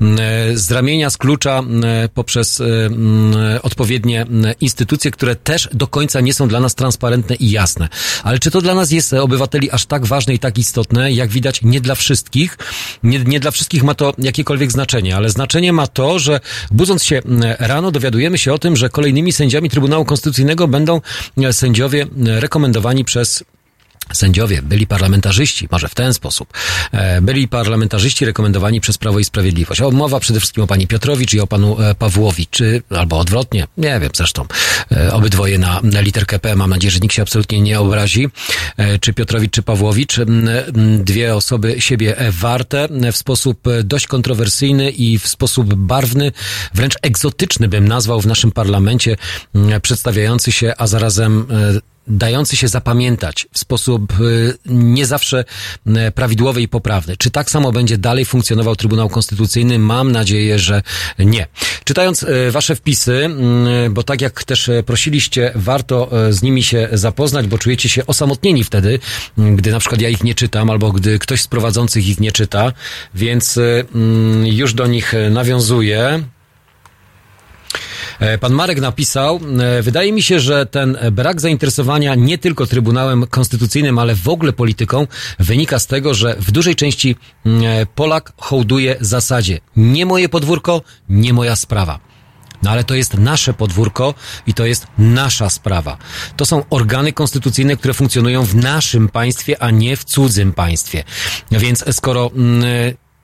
Mm, e, z ramienia, z klucza mm, e, poprzez e, mm, odpowiednie instytucje, które też do końca nie są dla nas transparentne i jasne. Ale czy to dla nas jest, obywateli, aż tak ważne i tak istotne? Jak widać, nie dla wszystkich. Nie, nie dla wszystkich ma to jakiekolwiek znaczenie, ale znaczenie ma to, że budząc się rano dowiadujemy się o tym, że kolejnymi sędziami Trybunału Konstytucyjnego będą sędziowie rekomendowani przez Sędziowie, byli parlamentarzyści, może w ten sposób. E, Byli parlamentarzyści rekomendowani przez Prawo i Sprawiedliwość. O, mowa przede wszystkim o pani Piotrowicz i o panu e, Pawłowicz, czy, albo odwrotnie, nie wiem zresztą. E, Obydwoje na, na literkę P, mam nadzieję, że nikt się absolutnie nie obrazi. Czy Piotrowicz, czy Pawłowicz. Dwie osoby siebie warte w sposób dość kontrowersyjny i w sposób barwny, wręcz egzotyczny bym nazwał w naszym parlamencie, przedstawiający się, a zarazem dający się zapamiętać w sposób y, nie zawsze y, prawidłowy i poprawny. Czy tak samo będzie dalej funkcjonował Trybunał Konstytucyjny? Mam nadzieję, że nie. Czytając y, wasze wpisy, bo tak jak też prosiliście, warto z nimi się zapoznać, bo czujecie się osamotnieni wtedy, gdy na przykład ja ich nie czytam, albo gdy ktoś z prowadzących ich nie czyta, więc mm, już do nich nawiązuję. E, Pan Marek napisał, e, wydaje mi się, że ten brak zainteresowania nie tylko Trybunałem Konstytucyjnym, ale w ogóle polityką wynika z tego, że w dużej części mm, e, Polak hołduje zasadzie nie moje podwórko, nie moja sprawa. No ale to jest nasze podwórko i to jest nasza sprawa. To są organy konstytucyjne, które funkcjonują w naszym państwie, a nie w cudzym państwie. Więc skoro mm,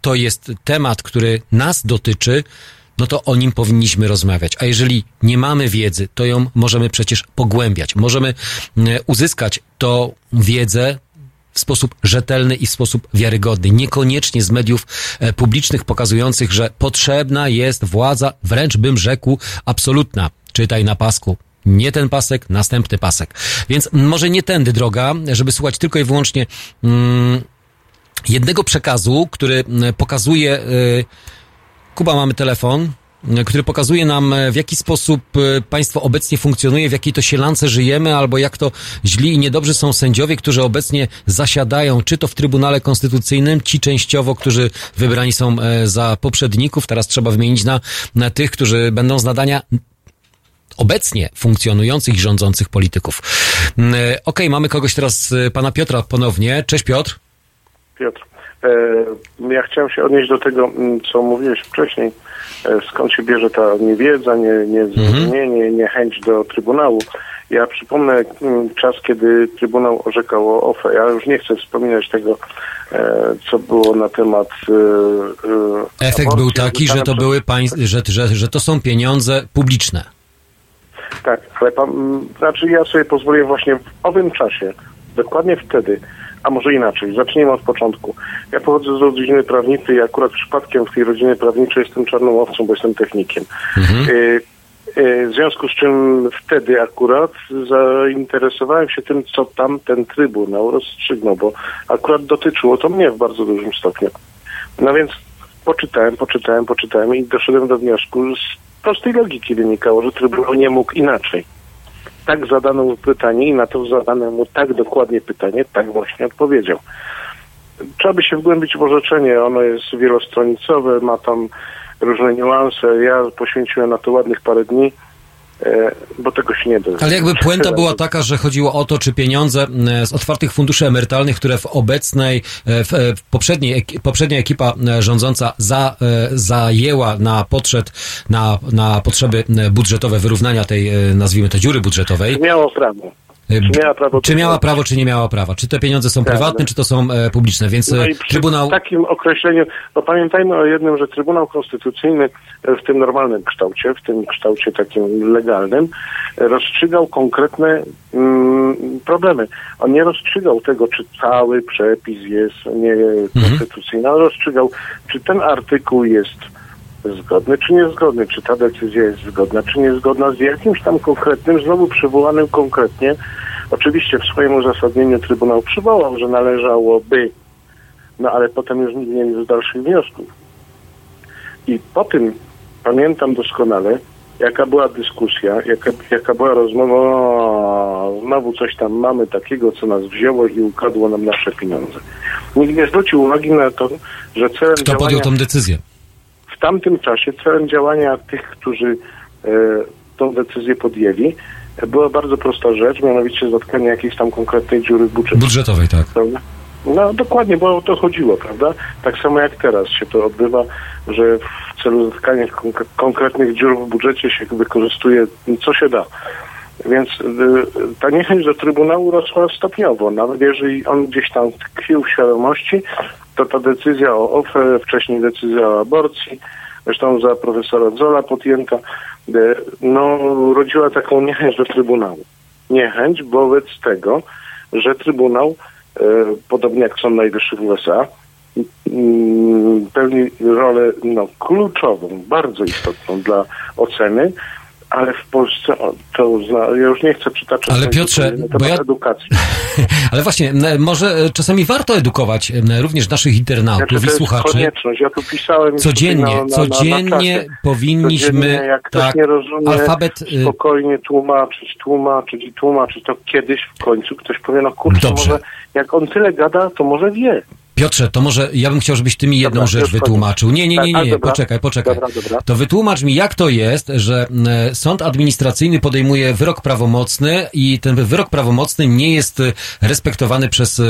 to jest temat, który nas dotyczy, no to o nim powinniśmy rozmawiać. A jeżeli nie mamy wiedzy, to ją możemy przecież pogłębiać. Możemy mm, uzyskać tą wiedzę w sposób rzetelny i w sposób wiarygodny. Niekoniecznie z mediów e, publicznych pokazujących, że potrzebna jest władza, wręcz bym rzekł, absolutna. Czytaj na pasku. Nie ten pasek, następny pasek. Więc może nie tędy droga, żeby słuchać tylko i wyłącznie mm, jednego przekazu, który mm, pokazuje... Y, Kuba, mamy telefon, y, który pokazuje nam, y, w jaki sposób y, państwo obecnie funkcjonuje, w jakiej to sielance żyjemy, albo jak to źli i niedobrzy są sędziowie, którzy obecnie zasiadają, czy to w Trybunale Konstytucyjnym, ci częściowo, którzy wybrani są e, za poprzedników, teraz trzeba wymienić na, na tych, którzy będą z nadania obecnie funkcjonujących i rządzących polityków. Mm, e, Okej, mamy kogoś teraz, pana Piotra ponownie. Cześć Piotr. Piotr, e, ja chciałem się odnieść do tego, m, co mówiłeś wcześniej. E, skąd się bierze ta niewiedza, nie, niezrozumienie, niechęć do Trybunału. Ja przypomnę m, czas, kiedy Trybunał orzekał o OFE. Ja już nie chcę wspominać tego, e, co było na temat e, e, Efekt aborcji był taki, że to były państw, że, że, że to są pieniądze publiczne. Tak, ale pan, m, znaczy ja sobie pozwolę właśnie w owym czasie, dokładnie wtedy, a może inaczej, zacznijmy od początku. Ja pochodzę z rodziny prawniczej i akurat przypadkiem w tej rodzinie prawniczej jestem czarną owcą, bo jestem technikiem. Y, E, W związku z czym wtedy akurat zainteresowałem się tym, co tam ten Trybunał rozstrzygnął, bo akurat dotyczyło to mnie w bardzo dużym stopniu. No więc poczytałem, poczytałem, poczytałem i doszedłem do wniosku, z prostej logiki wynikało, że Trybunał nie mógł inaczej. Tak zadano mu pytanie i na to zadane mu tak dokładnie pytanie, tak właśnie odpowiedział. Trzeba by się wgłębić w orzeczenie, ono jest wielostronicowe, ma tam różne niuanse. Ja poświęciłem na to ładnych parę dni, bo tego się nie da. Ale jakby puenta była taka, że chodziło o to, czy pieniądze e, z otwartych funduszy emerytalnych, które w obecnej, e, w, e, w poprzedniej, poprzednia ekipa e, rządząca za, e, zajęła na potrzeb, na, na potrzeby e, budżetowe wyrównania tej, e, nazwijmy to dziury budżetowej. Miało prawo. E, Czy miała prawo Czy miała prawo, czy nie miała prawa? Czy te pieniądze są Tak, prywatne, czy to są e, publiczne? Więc No e, Trybunał... takim określeniu, bo pamiętajmy o jednym, że Trybunał Konstytucyjny w tym normalnym kształcie, w tym kształcie takim legalnym, rozstrzygał konkretne mm, problemy. On nie rozstrzygał tego, czy cały przepis jest niekonstytucyjny, ale rozstrzygał, czy ten artykuł jest zgodny, czy niezgodny, czy ta decyzja jest zgodna, czy niezgodna z jakimś tam konkretnym, znowu przywołanym konkretnie. Oczywiście w swoim uzasadnieniu Trybunał przywołał, że należałoby, no ale potem już nikt nie miał dalszych wniosków. I po tym pamiętam doskonale, jaka była dyskusja, jaka, jaka była rozmowa, o, znowu coś tam mamy takiego, co nas wzięło i ukradło nam nasze pieniądze. Nikt nie zwrócił uwagi na to, że celem Kto podjął działania tą decyzję? W tamtym czasie celem działania tych, którzy e, tą decyzję podjęli, e, była bardzo prosta rzecz, mianowicie zatkanie jakiejś tam konkretnej dziury w budżecie. Budżetowej, tak. Prawda? No dokładnie, bo o to chodziło, prawda? Tak samo jak teraz się to odbywa, że w celu zatkania konk- konkretnych dziur w budżecie się wykorzystuje co się da. Więc y, ta niechęć do Trybunału rosła stopniowo. Nawet jeżeli on gdzieś tam tkwił w świadomości, to ta decyzja o OFE, wcześniej decyzja o aborcji, zresztą za profesora Zola podjęta, y, no, rodziła taką niechęć do Trybunału. Niechęć wobec tego, że Trybunał, e, podobnie jak Sąd Najwyższy w USA, pełni rolę no, kluczową, bardzo istotną dla oceny, ale w Polsce to zna, ja już nie chcę przytaczać Ale Piotrze, bo ja- edukacji. Ale właśnie, może e, czasami warto edukować również naszych internautów Znaczy, i to jest słuchaczy. konieczność. Ja tu pisałem Codziennie, na, na, codziennie na powinniśmy, Codziennie, jak tak, nie rozumie, alfabet, y- spokojnie tłumaczyć, tłumaczyć i tłumaczyć. To kiedyś w końcu ktoś powie, no kurczę, Dobrze. może jak on tyle gada, to może wie. Piotrze, to może ja bym chciał, żebyś ty mi jedną Dobra, rzecz wytłumaczył. Nie, nie, Tak, nie, nie, dobra. poczekaj, poczekaj. Dobra, dobra. To wytłumacz mi, jak to jest, że e, sąd administracyjny podejmuje wyrok prawomocny i ten wyrok prawomocny nie jest respektowany przez e,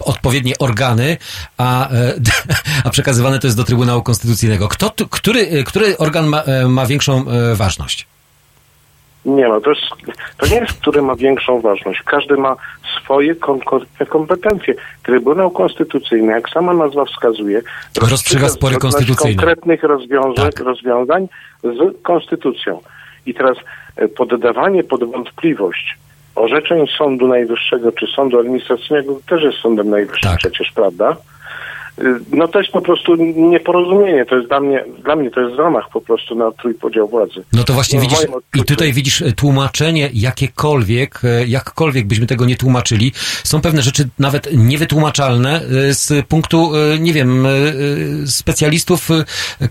odpowiednie organy, a, e, a przekazywane to jest do Trybunału Konstytucyjnego. Kto, który, który organ ma, ma większą ważność? Nie no, to, jest, to nie jest, który ma większą ważność. Każdy ma swoje kompetencje. Trybunał Konstytucyjny, jak sama nazwa wskazuje, Rozstrzyga spory konstytucyjne. konkretnych rozwiązań, Tak. rozwiązań z konstytucją. I teraz e, poddawanie pod wątpliwość orzeczeń Sądu Najwyższego czy Sądu Administracyjnego też jest Sądem Najwyższym Tak. przecież, prawda? Y, No to jest po prostu nieporozumienie. To jest dla mnie, dla mnie to jest zamach po prostu na trójpodział władzy. No to właśnie No, widzisz, i tutaj widzisz e, tłumaczenie jakiekolwiek, e, jakkolwiek byśmy tego nie tłumaczyli, są pewne rzeczy nawet niewytłumaczalne e, z punktu, nie wiem, specjalistów,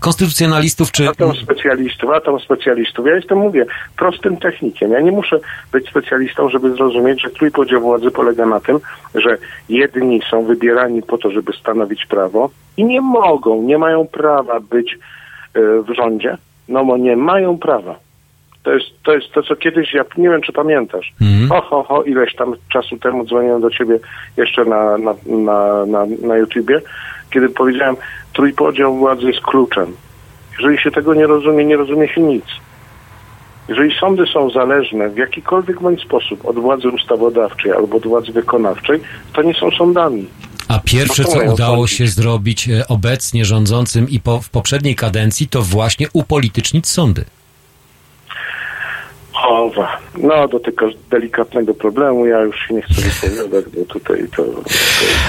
konstytucjonalistów, czy... A tam specjalistów, a tam specjalistów. Ja jestem, mówię, prostym technikiem. Ja nie muszę być specjalistą, żeby zrozumieć, że trójpodział władzy polega na tym, że jedni są wybierani po to, żeby stanowić prawo i nie mogą, nie mają prawa być e, w rządzie, no bo nie mają prawa. To jest, to jest to, co kiedyś, ja nie wiem, czy pamiętasz. Mhm. Ho, ho, ho, ileś tam czasu temu dzwoniłem do ciebie jeszcze na, na, na, na, na YouTubie, kiedy powiedziałem, trójpodział władzy jest kluczem. Jeżeli się tego nie rozumie, nie rozumie się nic. Jeżeli sądy są zależne w jakikolwiek bądź sposób od władzy ustawodawczej albo od władzy wykonawczej, to nie są sądami. A pierwsze, No co udało się zrobić e, obecnie rządzącym i po, w poprzedniej kadencji, to właśnie upolitycznić sądy. Mowa. No, do tego delikatnego problemu ja już się nie chcę wypowiadać, bo tutaj to, to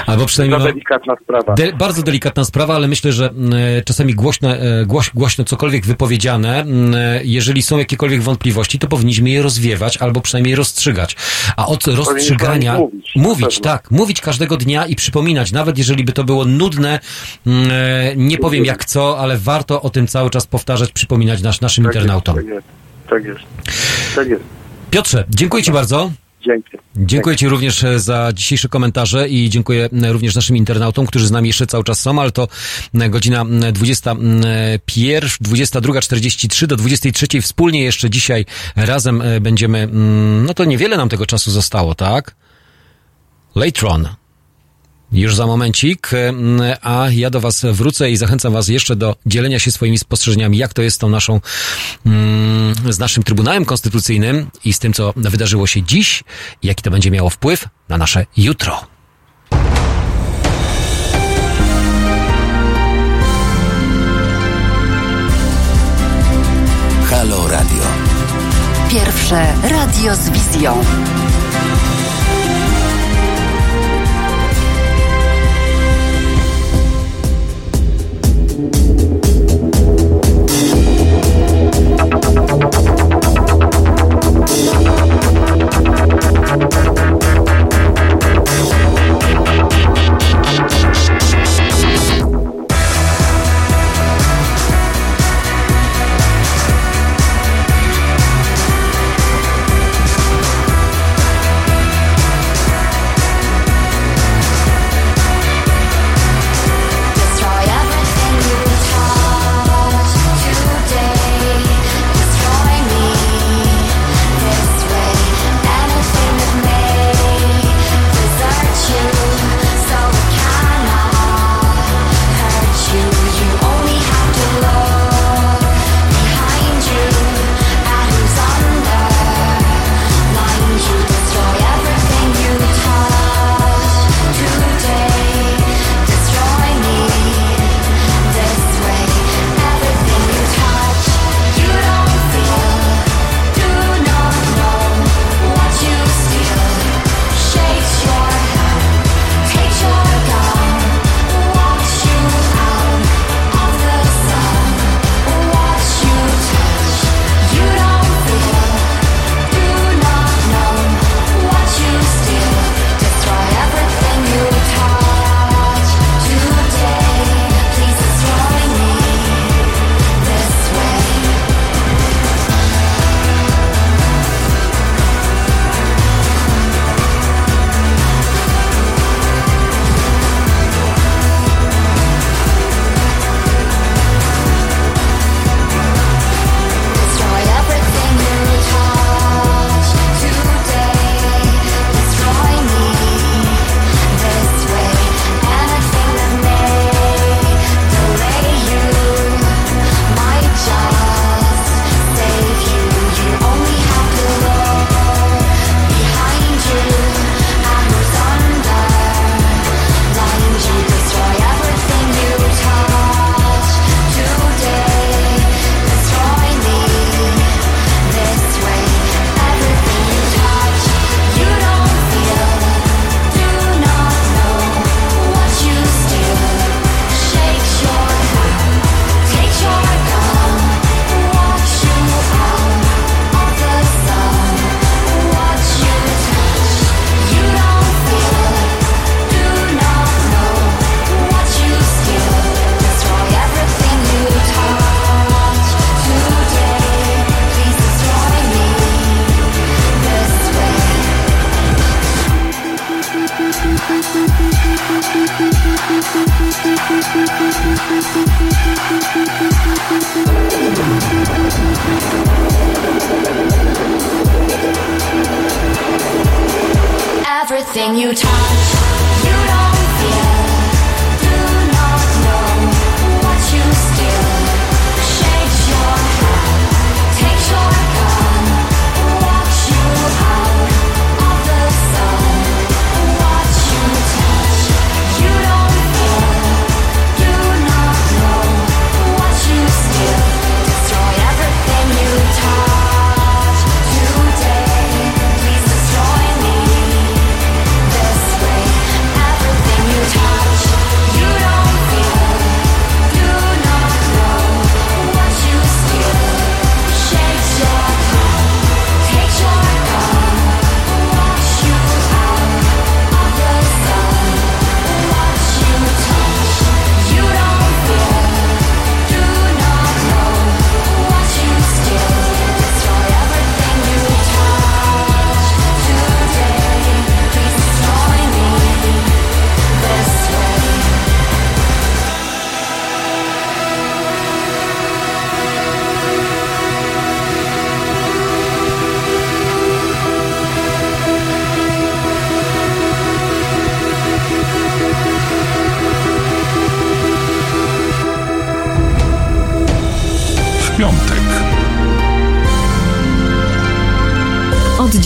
Albo przynajmniej za no, delikatna sprawa. de, bardzo delikatna sprawa, ale myślę, że mm, e, czasami głośno, e, głoś, głośno cokolwiek wypowiedziane, mm, e, jeżeli są jakiekolwiek wątpliwości, to powinniśmy je rozwiewać albo przynajmniej rozstrzygać. A od rozstrzygania mówić, mówić tak, mówić każdego dnia i przypominać, nawet jeżeli by to było nudne, mm, nie powiem jak co, ale warto o tym cały czas powtarzać, przypominać nas, naszym internautom. Tak jest, tak jest. Tak jest. Piotrze, dziękuję Ci bardzo. Dzięki. Dziękuję Ci również e, za dzisiejsze komentarze i dziękuję również naszym internautom, którzy z nami jeszcze cały czas są, ale to godzina m, 21, 22.43 do 23. Wspólnie jeszcze dzisiaj razem e, będziemy, no to niewiele nam tego czasu zostało, tak? Later on. Już za momencik, em, a ja do Was wrócę i zachęcam Was jeszcze do dzielenia się swoimi spostrzeżeniami, jak to jest z tą naszą, mm, z naszym Trybunałem Konstytucyjnym i z tym, co wydarzyło się dziś, jaki to będzie miało wpływ na nasze jutro. Halo Radio. Pierwsze radio z wizją.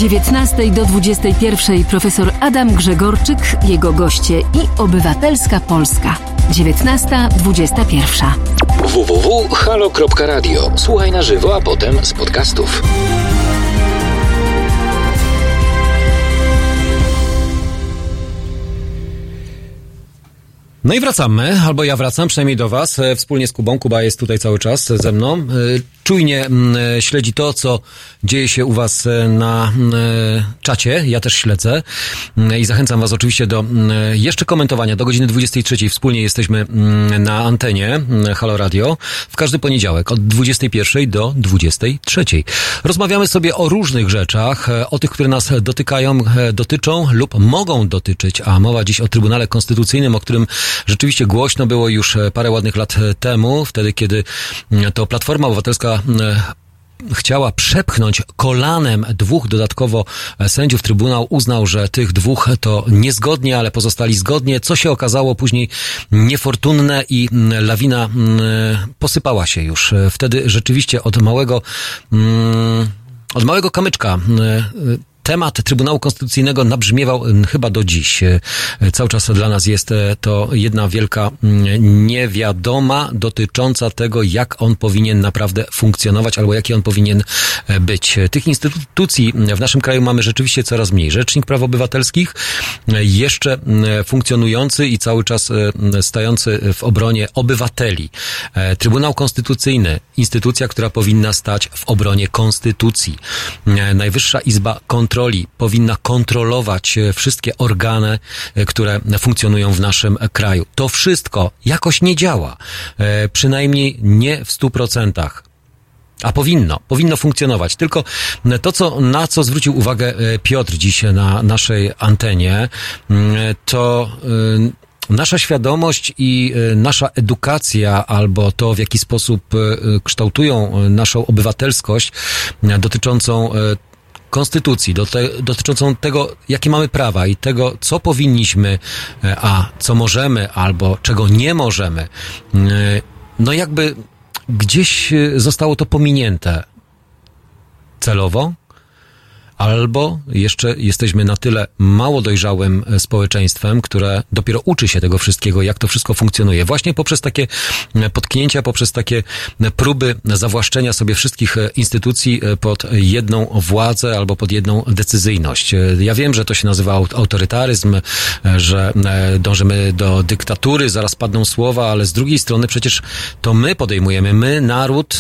19 do 21 profesor Adam Grzegorczyk, jego goście i Obywatelska Polska. 19.21. www.halo.radio. Słuchaj na żywo, a potem z podcastów. No i wracamy, albo ja wracam, przynajmniej do Was, e, wspólnie z Kubą. Kuba jest tutaj cały czas ze mną. Czujnie mm, e, śledzi to, co dzieje się u Was e, na mm, e, czacie. Ja też śledzę Mm, i zachęcam Was oczywiście do jeszcze komentowania. Do godziny 23 wspólnie jesteśmy na antenie Halo Radio w każdy poniedziałek od 21 do 23. Rozmawiamy sobie o różnych rzeczach, o tych, które nas dotykają, dotyczą lub mogą dotyczyć, a mowa dziś o Trybunale Konstytucyjnym, o którym rzeczywiście głośno było już parę ładnych lat temu, wtedy kiedy to Platforma Obywatelska e, chciała przepchnąć kolanem dwóch dodatkowo e, sędziów. Trybunał uznał, że tych dwóch to niezgodnie, ale pozostali zgodnie, co się okazało później niefortunne i lawina posypała się już. E, Wtedy rzeczywiście od małego, od małego kamyczka temat Trybunału Konstytucyjnego nabrzmiewał mm, chyba do dziś. E, Cały czas dla nas jest e, to jedna wielka mm, niewiadoma dotycząca tego, jak on powinien naprawdę funkcjonować albo jaki on powinien e, być. Tych instytucji w naszym kraju mamy rzeczywiście coraz mniej. Rzecznik Praw Obywatelskich jeszcze mm, funkcjonujący i cały czas stający w obronie obywateli. Trybunał Konstytucyjny, instytucja, która powinna stać w obronie konstytucji. Najwyższa Izba Kontroli powinna kontrolować e, wszystkie organy, e, które funkcjonują w naszym kraju. To wszystko jakoś nie działa. E, Przynajmniej nie w stu procentach. A powinno, powinno funkcjonować. Tylko to, co, na co zwrócił uwagę Piotr dziś na naszej antenie, to nasza świadomość i nasza edukacja, albo to, w jaki sposób kształtują naszą obywatelskość dotyczącą konstytucji, do te, dotyczącą tego, jakie mamy prawa i tego, co powinniśmy, e, a co możemy, albo czego nie możemy. E, No jakby gdzieś e, zostało to pominięte celowo, albo jeszcze jesteśmy na tyle mało dojrzałym e, społeczeństwem, które dopiero uczy się tego wszystkiego, jak to wszystko funkcjonuje. Właśnie poprzez takie e, potknięcia, poprzez takie e, próby zawłaszczenia sobie wszystkich instytucji pod jedną władzę albo pod jedną decyzyjność. Ja wiem, że to się nazywa aut- autorytaryzm, że dążymy do dyktatury, zaraz padną słowa, ale z drugiej strony przecież to my podejmujemy, my naród,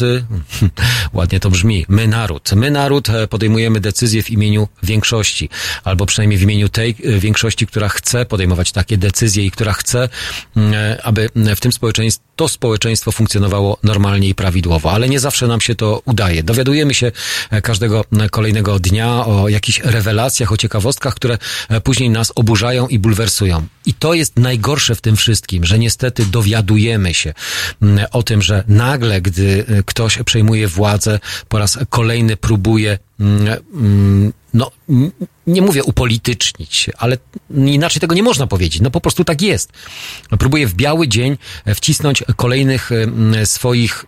ładnie to brzmi, my naród, my naród podejmujemy decyzje w imieniu większości, albo przynajmniej w imieniu tej e, większości, która chce podejmować takie decyzje i która chce, mm, aby w tym społeczeństwie, to społeczeństwo funkcjonowało normalnie i prawidłowo, ale nie zawsze nam się to udaje. Dowiadujemy się e, każdego e, kolejnego dnia o jakichś rewelacjach, o ciekawostkach, które e, później nas oburzają i bulwersują. I to jest najgorsze w tym wszystkim, że niestety dowiadujemy się mm, o tym, że nagle, gdy ktoś przejmuje władzę, po raz kolejny próbuje no, n- nie mówię upolitycznić, ale inaczej tego nie można powiedzieć. No po prostu tak jest. Próbuje w biały dzień e, wcisnąć kolejnych e, swoich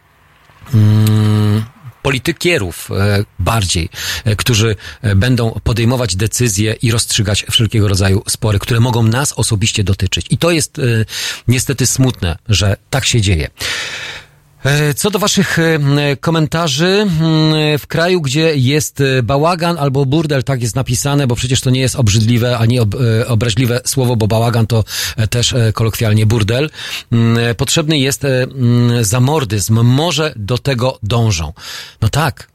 mm, politykierów e, bardziej, którzy będą podejmować decyzje i rozstrzygać wszelkiego rodzaju spory, które mogą nas osobiście dotyczyć. I to jest niestety smutne, że tak się dzieje. E, Co do Waszych e, komentarzy, w kraju, gdzie jest e, bałagan albo burdel, tak jest napisane, bo przecież to nie jest obrzydliwe ani ob, obraźliwe słowo, bo bałagan to też kolokwialnie burdel, potrzebny jest zamordyzm. Może do tego dążą. No tak,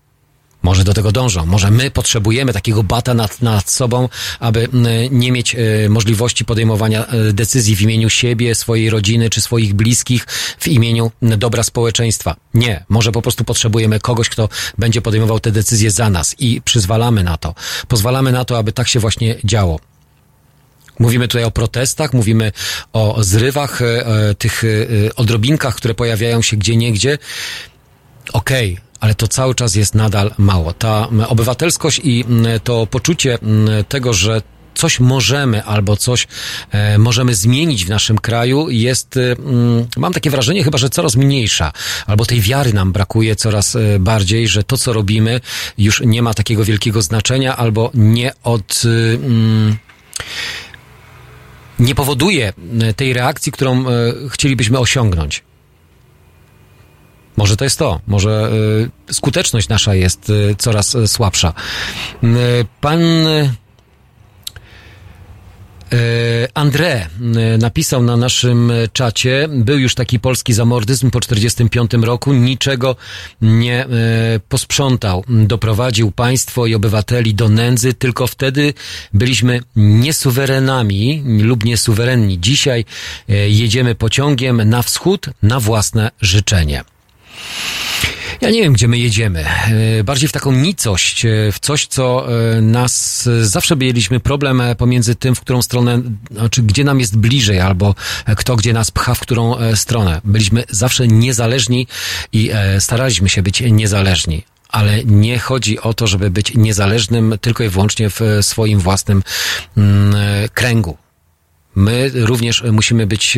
może do tego dążą. Może my potrzebujemy takiego bata nad, nad sobą, aby nie mieć e, możliwości podejmowania e, decyzji w imieniu siebie, swojej rodziny czy swoich bliskich, w imieniu dobra społeczeństwa. Nie. Może po prostu potrzebujemy kogoś, kto będzie podejmował te decyzje za nas i przyzwalamy na to. Pozwalamy na to, aby tak się właśnie działo. Mówimy tutaj o protestach, mówimy o zrywach, e, tych odrobinkach, które pojawiają się gdzie niegdzie. Okej, ale to cały czas jest nadal mało. Ta obywatelskość i to poczucie tego, że coś możemy albo coś e, możemy zmienić w naszym kraju jest, mm, mam takie wrażenie chyba, że coraz mniejsza. Albo tej wiary nam brakuje coraz e, bardziej, że to, co robimy już nie ma takiego wielkiego znaczenia albo nie od... mm, nie powoduje tej reakcji, którą e, chcielibyśmy osiągnąć. Może to jest to, może y, skuteczność nasza jest y, coraz y, słabsza. Pan André napisał na naszym czacie, był już taki polski zamordyzm po 45 roku, niczego nie posprzątał. Doprowadził państwo i obywateli do nędzy, tylko wtedy byliśmy niesuwerenami lub niesuwerenni. Dzisiaj jedziemy pociągiem na wschód na własne życzenie. Ja nie wiem, gdzie my jedziemy. E, Bardziej w taką nicość, e, w coś, co e, nas zawsze mieliśmy problem pomiędzy tym, w którą stronę, znaczy gdzie nam jest bliżej, albo kto gdzie nas pcha, w którą stronę. Byliśmy zawsze niezależni i staraliśmy się być niezależni. Ale nie chodzi o to, żeby być niezależnym tylko i wyłącznie w swoim własnym mm, kręgu. My również musimy być,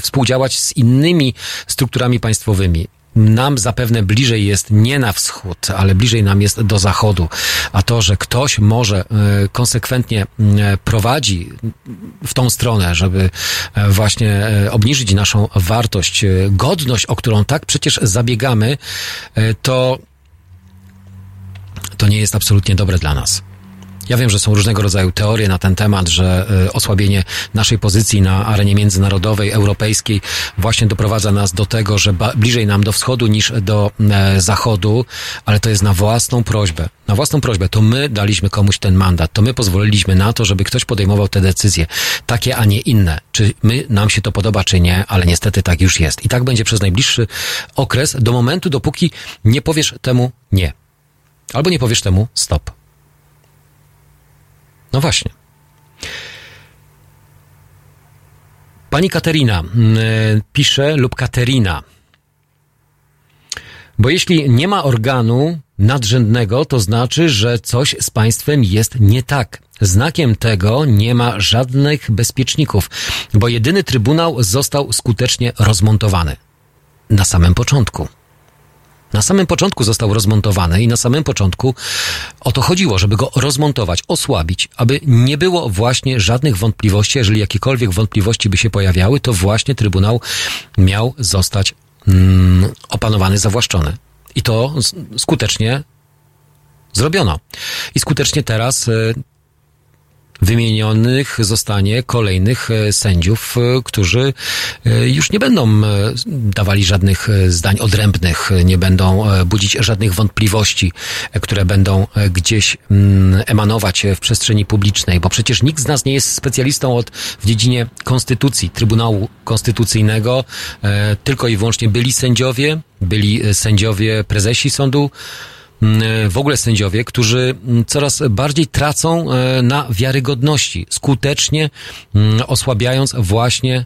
współdziałać z innymi strukturami państwowymi. Nam zapewne bliżej jest nie na wschód, ale bliżej nam jest do zachodu. A to, że ktoś może e, konsekwentnie e, prowadzi w tą stronę, żeby e, właśnie obniżyć naszą wartość, godność, o którą tak przecież zabiegamy, to to nie jest absolutnie dobre dla nas. Ja wiem, że są różnego rodzaju teorie na ten temat, że y, osłabienie naszej pozycji na arenie międzynarodowej, europejskiej właśnie doprowadza nas do tego, że bliżej nam do wschodu niż do e, zachodu, ale to jest na własną prośbę. Na własną prośbę. To my daliśmy komuś ten mandat. To my pozwoliliśmy na to, żeby ktoś podejmował te decyzje. Takie, a nie inne. Czy my, nam się to podoba, czy nie, ale niestety tak już jest. I tak będzie przez najbliższy okres, do momentu, dopóki nie powiesz temu nie. Albo nie powiesz temu stop. No właśnie. Pani Katerina mm, e, pisze lub Katerina. Bo jeśli nie ma organu nadrzędnego, to znaczy, że coś z państwem jest nie tak. Znakiem tego nie ma żadnych bezpieczników, bo jedyny trybunał został skutecznie rozmontowany. Na samym początku. Na samym początku został rozmontowany i na samym początku o to chodziło, żeby go rozmontować, osłabić, aby nie było właśnie żadnych wątpliwości. Jeżeli jakiekolwiek wątpliwości by się pojawiały, to właśnie Trybunał miał zostać mm, opanowany, zawłaszczony. I to skutecznie zrobiono. I skutecznie teraz y, wymienionych zostanie kolejnych e, sędziów, e, którzy e, już nie będą dawali żadnych zdań odrębnych, nie będą budzić żadnych wątpliwości, które będą gdzieś mm, emanować w przestrzeni publicznej, bo przecież nikt z nas nie jest specjalistą od, w dziedzinie konstytucji, Trybunału Konstytucyjnego, tylko i wyłącznie byli sędziowie, byli sędziowie, prezesi sądu, w ogóle sędziowie, którzy mm, coraz bardziej tracą e, na wiarygodności, skutecznie mm, osłabiając właśnie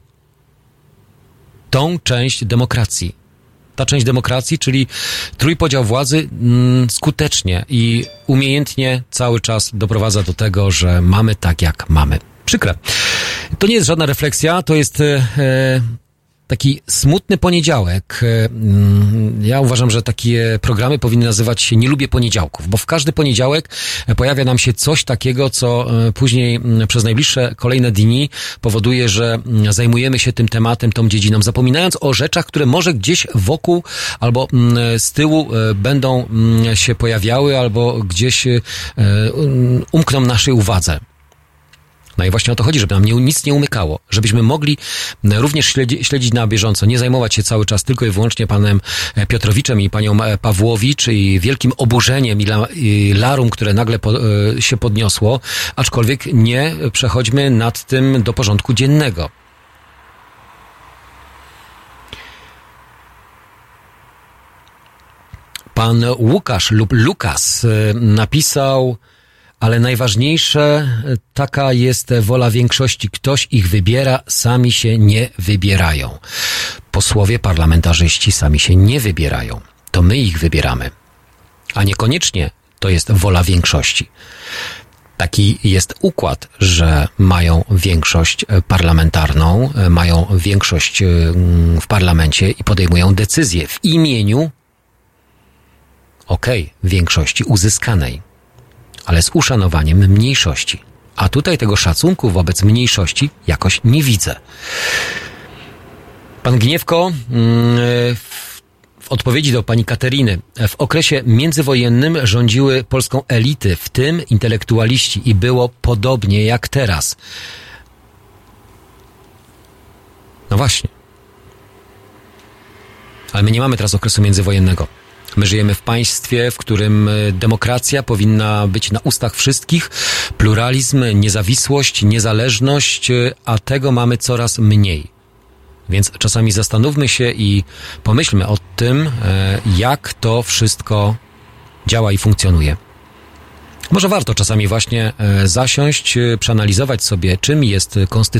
tą część demokracji. Ta część demokracji, czyli trójpodział władzy, mm, skutecznie i umiejętnie cały czas doprowadza do tego, że mamy tak, jak mamy. Przykre. To nie jest żadna refleksja, to jest e, taki smutny poniedziałek. E, mm, Ja uważam, że takie programy powinny nazywać się Nie lubię poniedziałków, bo w każdy poniedziałek e, pojawia nam się coś takiego, co e, później mm, przez najbliższe kolejne dni powoduje, że mm, zajmujemy się tym tematem, tą dziedziną, zapominając o rzeczach, które może gdzieś wokół albo z tyłu będą się pojawiały, albo gdzieś umkną naszej uwadze. No i właśnie o to chodzi, żeby nam nie, nic nie umykało, żebyśmy mogli m, również śledzi, śledzić na bieżąco, nie zajmować się cały czas tylko i wyłącznie panem e, Piotrowiczem i panią e, Pawłowicz i wielkim oburzeniem i, la, i larum, które nagle po, e, się podniosło, aczkolwiek nie przechodźmy nad tym do porządku dziennego. Pan Łukasz lub Lukas e, napisał, ale najważniejsze, e, taka jest wola większości. Ktoś ich wybiera, sami się nie wybierają. Posłowie, parlamentarzyści sami się nie wybierają. To my ich wybieramy. A niekoniecznie to jest wola większości. Taki jest układ, że mają większość e, parlamentarną, e, mają większość mm, w parlamencie i podejmują decyzje w imieniu, okej, większości uzyskanej, ale z uszanowaniem mniejszości. A tutaj tego szacunku wobec mniejszości jakoś nie widzę. Pan Gniewko, mm, w odpowiedzi do pani Kateryny, w okresie międzywojennym rządziły Polską elity, w tym intelektualiści, i było podobnie jak teraz. No właśnie. Ale my nie mamy teraz okresu międzywojennego. My żyjemy w państwie, w którym e, demokracja powinna być na ustach wszystkich, pluralizm, niezawisłość, niezależność, e, a tego mamy coraz mniej. Więc czasami zastanówmy się i pomyślmy o tym, e, jak to wszystko działa i funkcjonuje. Może warto czasami właśnie zasiąść, przeanalizować sobie, czym jest konstytucja.